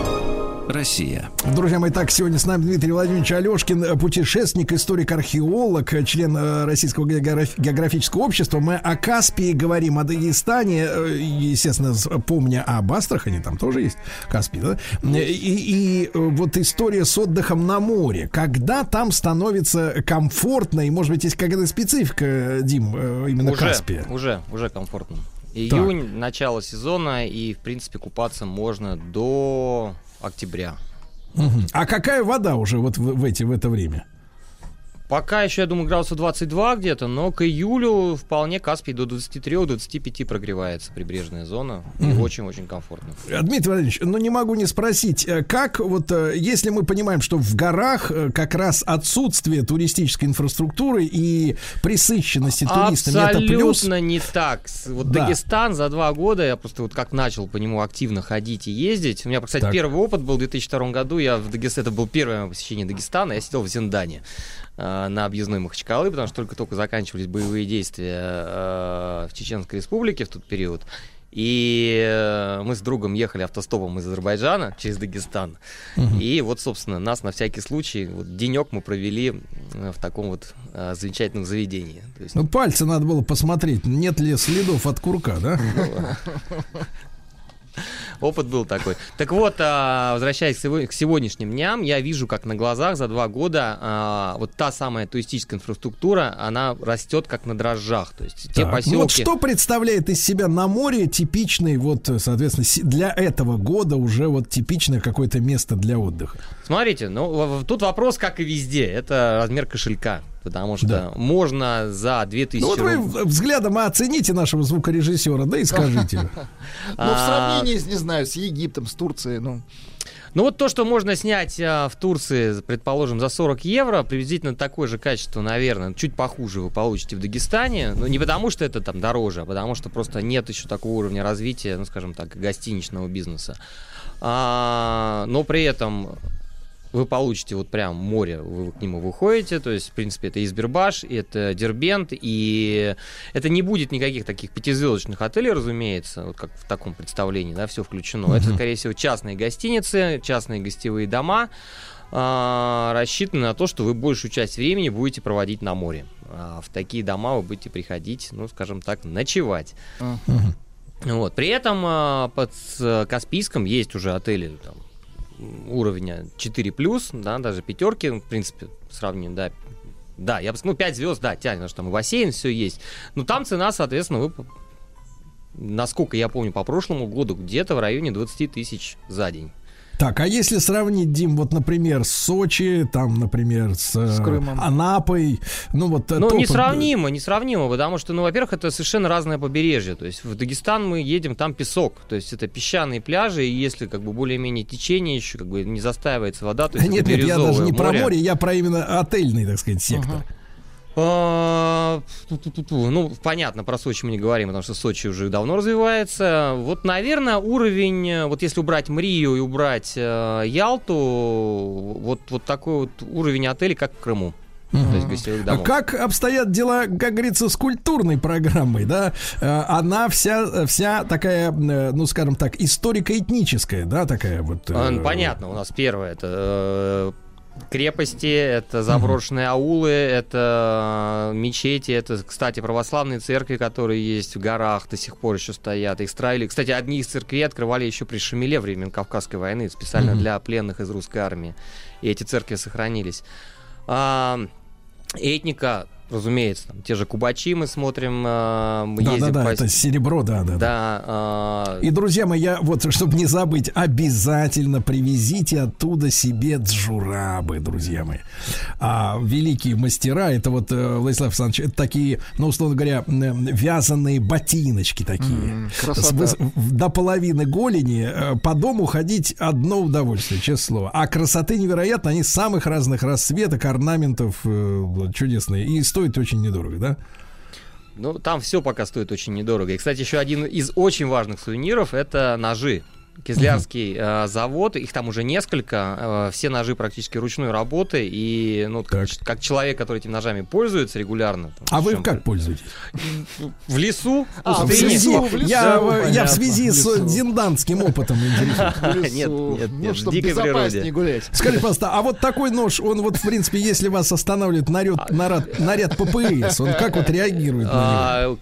Россия. Друзья мои, так, сегодня с нами Дмитрий Владимирович Алешкин, э, путешественник, историк, археолог, э, член э, Российского географ- географического общества. Мы о Каспии говорим, о Дагестане, естественно, помня об Астрахани, там тоже есть Каспий, да? И, и, вот история с отдыхом на море. Когда там становится комфортно, и, может быть, есть какая-то специфика, Дим, именно уже, Каспия? Уже, уже комфортно. Июнь, начало сезона, и, в принципе, купаться можно до октября. Мгм. А какая вода уже вот в, в эти, в это время? Пока еще, я думаю, градусов 22 где-то, но к июлю вполне Каспий до 23-25 прогревается прибрежная зона. И Мгм. очень-очень комфортно. Дмитрий Владимирович, ну не могу не спросить, э, как вот, э, если мы понимаем, что в горах э, как раз отсутствие туристической инфраструктуры и присыщенности туристами это плюс. Абсолютно не так. Вот Да. Дагестан за два года, я просто вот как начал по нему активно ходить и ездить. У меня, кстати, Так. первый опыт был в 2002 году. Я в Дагестане, это был первое посещение Дагестана. Я сидел в Зиндане на объездной Махачкалы, потому что только-только заканчивались боевые действия э, в Чеченской Республике в тот период. И э, мы с другом ехали автостопом из Азербайджана через Дагестан. И вот, собственно, нас на всякий случай, вот денек мы провели э, в таком вот э, замечательном заведении. То есть, Ну, пальцы надо было посмотреть, нет ли следов от курка, да? Опыт был такой. Так вот, а, возвращаясь к сего- к сегодняшним дням, я вижу, как на глазах за два года а, вот та самая туристическая инфраструктура, она растет как на дрожжах. То есть те ну поселки... Вот что представляет из себя на море типичный, вот, соответственно, для этого года уже вот типичное какое-то место для отдыха? Смотрите, ну тут вопрос, как и везде, это размер кошелька. Потому что можно за 2000 Ну вот вы рублей... взглядом оцените нашего звукорежиссера, да и скажите. Ну, в А, сравнении, не знаю, с Египтом, с Турцией, ну... Ну вот то, что можно снять а, в Турции, предположим, за 40 евро, приблизительно такое же качество, наверное, чуть похуже вы получите в Дагестане. Ну не потому, что это там дороже, а потому что просто нет еще такого уровня развития, ну скажем так, гостиничного бизнеса. А, но при этом вы получите вот прям море, вы к нему выходите, то есть, в принципе, это Избербаш, это Дербент, и это не будет никаких таких пятизвездочных отелей, разумеется, вот как в таком представлении, да, все включено. Это, Мгм. скорее всего, частные гостиницы, частные гостевые дома, а, рассчитаны на то, что вы большую часть времени будете проводить на море. А в такие дома вы будете приходить, ну, скажем так, ночевать. Вот. При этом а, под э, Каспийском есть уже отели там, уровня 4+, да, даже пятерки, в принципе, сравним, да, да, я бы ну, 5 звезд, да, тянет, что там и бассейн, все есть. Но там цена, соответственно, вы, насколько я помню, по прошлому году, где-то в районе 20 тысяч за день. Так, а если сравнить, Дим, вот, например, с Сочи, там, например, с, э, Крымом. Анапой, ну вот... э, Ну, топ- несравнимо, несравнимо, потому что, ну, во-первых, это совершенно разное побережье. То есть в Дагестан мы едем, там песок. То есть это песчаные пляжи, и если как бы более-менее течение еще как бы не застаивается вода, то есть Нет, это нет, я даже не про море. море, я про именно отельный, так сказать, сектор. Ту-ту-ту-ту. Ну, понятно, про Сочи мы не говорим, потому что Сочи уже давно развивается. Вот, наверное, уровень, вот если убрать Мрию и убрать э, Ялту, вот, вот такой вот уровень отелей, как в Крыму. То есть гостевых А домов. Как обстоят дела, как говорится, с культурной программой, да? Э, Она вся, вся такая, э, ну, скажем так, историко-этническая, да, такая вот. А, Понятно, у нас первое это крепости, это заброшенные аулы, это э, мечети, это, кстати, православные церкви, которые есть в горах, до сих пор еще стоят. Их строили. Кстати, одни из церквей открывали еще при Шамиле времен Кавказской войны, специально для пленных из русской армии. И эти церкви сохранились. А, этника разумеется, там, те же Кубачи мы смотрим, э, мы Да, да, ездим да, по... это серебро, да, да. да. Да, э, И, друзья мои, я вот, чтобы не забыть, обязательно привезите оттуда себе джурабы, друзья мои. А великие мастера, это вот, э, Владислав Александрович, это такие, ну, условно говоря, м, вязаные ботиночки такие. красота. С выс- в- до половины голени э, по дому ходить одно удовольствие, честное слово. А красоты невероятно, они самых разных расцветок, орнаментов э, чудесные. И стоят очень недорого, да? Ну, там все пока стоит очень недорого. И, кстати, еще один из очень важных сувениров это ножи. Кизлярский э, завод, их там уже несколько, э, все ножи практически ручной работы, и ну, как, как человек, который этими ножами пользуется регулярно. там, А вы как пользуетесь? В лесу, А, В связи- в лесу, я, ну, я в связи в с лесу. зинданским опытом интересуюсь. Лесу. Нет, нет, Ну, нет, в чтобы дикой природе. гулять. Скажи, пожалуйста, а вот такой нож, он вот, в принципе, если вас останавливает наряд, наряд, наряд ППС, он как вот реагирует на него?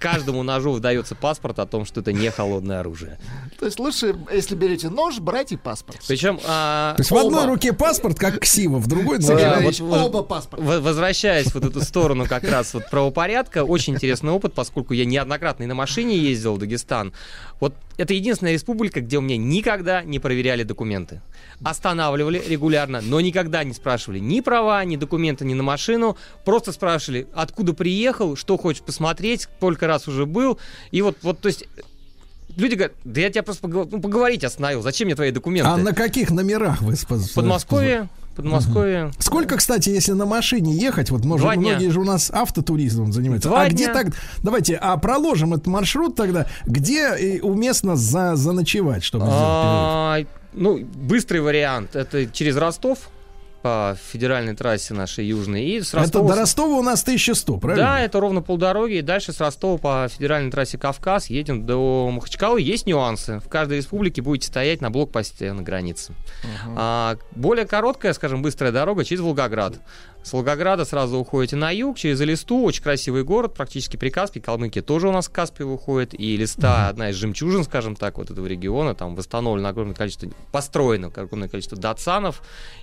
Каждому ножу выдается паспорт о том, что это не холодное оружие. То есть лучше, если берете нож, брать и паспорт. Причем а, То есть в одной оба- руке паспорт, как ксива, в другой. Валерьевич, вот- оба паспорта. В- Возвращаясь в вот эту сторону как раз вот правопорядка, очень интересный опыт, поскольку я неоднократно и на машине ездил в Дагестан. Вот это единственная республика, где у меня никогда не проверяли документы. Останавливали регулярно, но никогда не спрашивали ни права, ни документы, ни на машину. Просто спрашивали, откуда приехал, что хочешь посмотреть, сколько раз уже был. И вот, вот то есть... Люди говорят, да я тебя просто погов- ну, поговорить остановил, зачем мне твои документы? А на каких номерах вы В Подмосковье, Подмосковье. Сколько, кстати, если на машине ехать, вот может, Два дня. многие же у нас автотуризмом занимаются. Два а где дня. так? Давайте, а проложим этот маршрут тогда, где э, уместно за, заночевать, чтобы? А, ну, быстрый вариант это через Ростов по федеральной трассе нашей южной. И с Это Ростова... до Ростова у нас 1100, правильно? Да, это ровно полдороги. И дальше с Ростова по федеральной трассе Кавказ едем до Махачкалы. Есть нюансы. В каждой республике будете стоять на блокпосте на границе. А, более короткая, скажем, быстрая дорога через Волгоград. С Волгограда сразу уходите на юг, через Элисту, очень красивый город, практически при Каспии. Калмыкия тоже у нас в Каспий выходит. И Элиста одна из жемчужин, скажем так, вот этого региона. Там восстановлено огромное количество, построено огромное количество датсанов.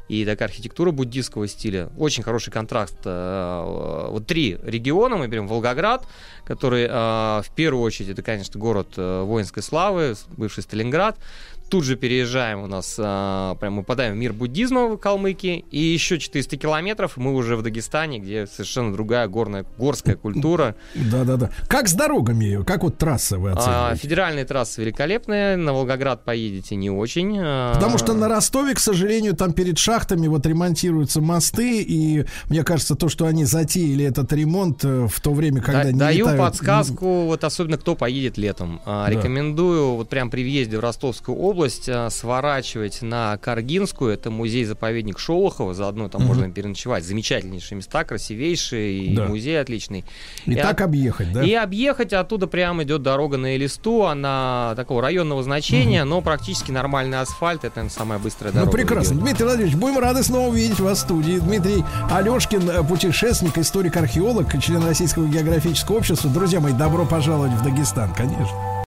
И такая архитектура буддийского стиля. Очень хороший контраст. э, Вот три региона. Мы берем Волгоград, который э, в первую очередь это, конечно, город э, воинской славы, бывший Сталинград. Тут же переезжаем у нас, а, прям мы попадаем в мир буддизма в Калмыкии, и еще 400 километров мы уже в Дагестане, где совершенно другая горная, горская культура. Да-да-да. Как с дорогами? Как вот трасса вы А, оцениваете? федеральные трассы великолепные, на Волгоград поедете не очень. а, Потому что на Ростове, к сожалению, там перед шахтами вот ремонтируются мосты, и мне кажется, то, что они затеяли этот ремонт э, в то время, когда Да- не Даю летают- подсказку, вот особенно кто поедет летом. А, Да. Рекомендую вот прям при въезде в Ростовскую область а, сворачивать на Каргинскую, это музей-заповедник Шолохова, заодно там Мгм. можно переночевать. Замечательнейшие места, красивейшие, и Да. музей отличный. И так объехать, да? И объехать оттуда прямо идет дорога на Элисту, она такого районного значения, но практически нормальный асфальт, это наверное, самая быстрая дорога. Ну, прекрасно. регионе. Дмитрий Владимирович, будем рады снова увидеть вас в студии. Дмитрий Алешкин, э, путешественник, историк-археолог, член Российского географического общества. Друзья мои, добро пожаловать в Дагестан, конечно.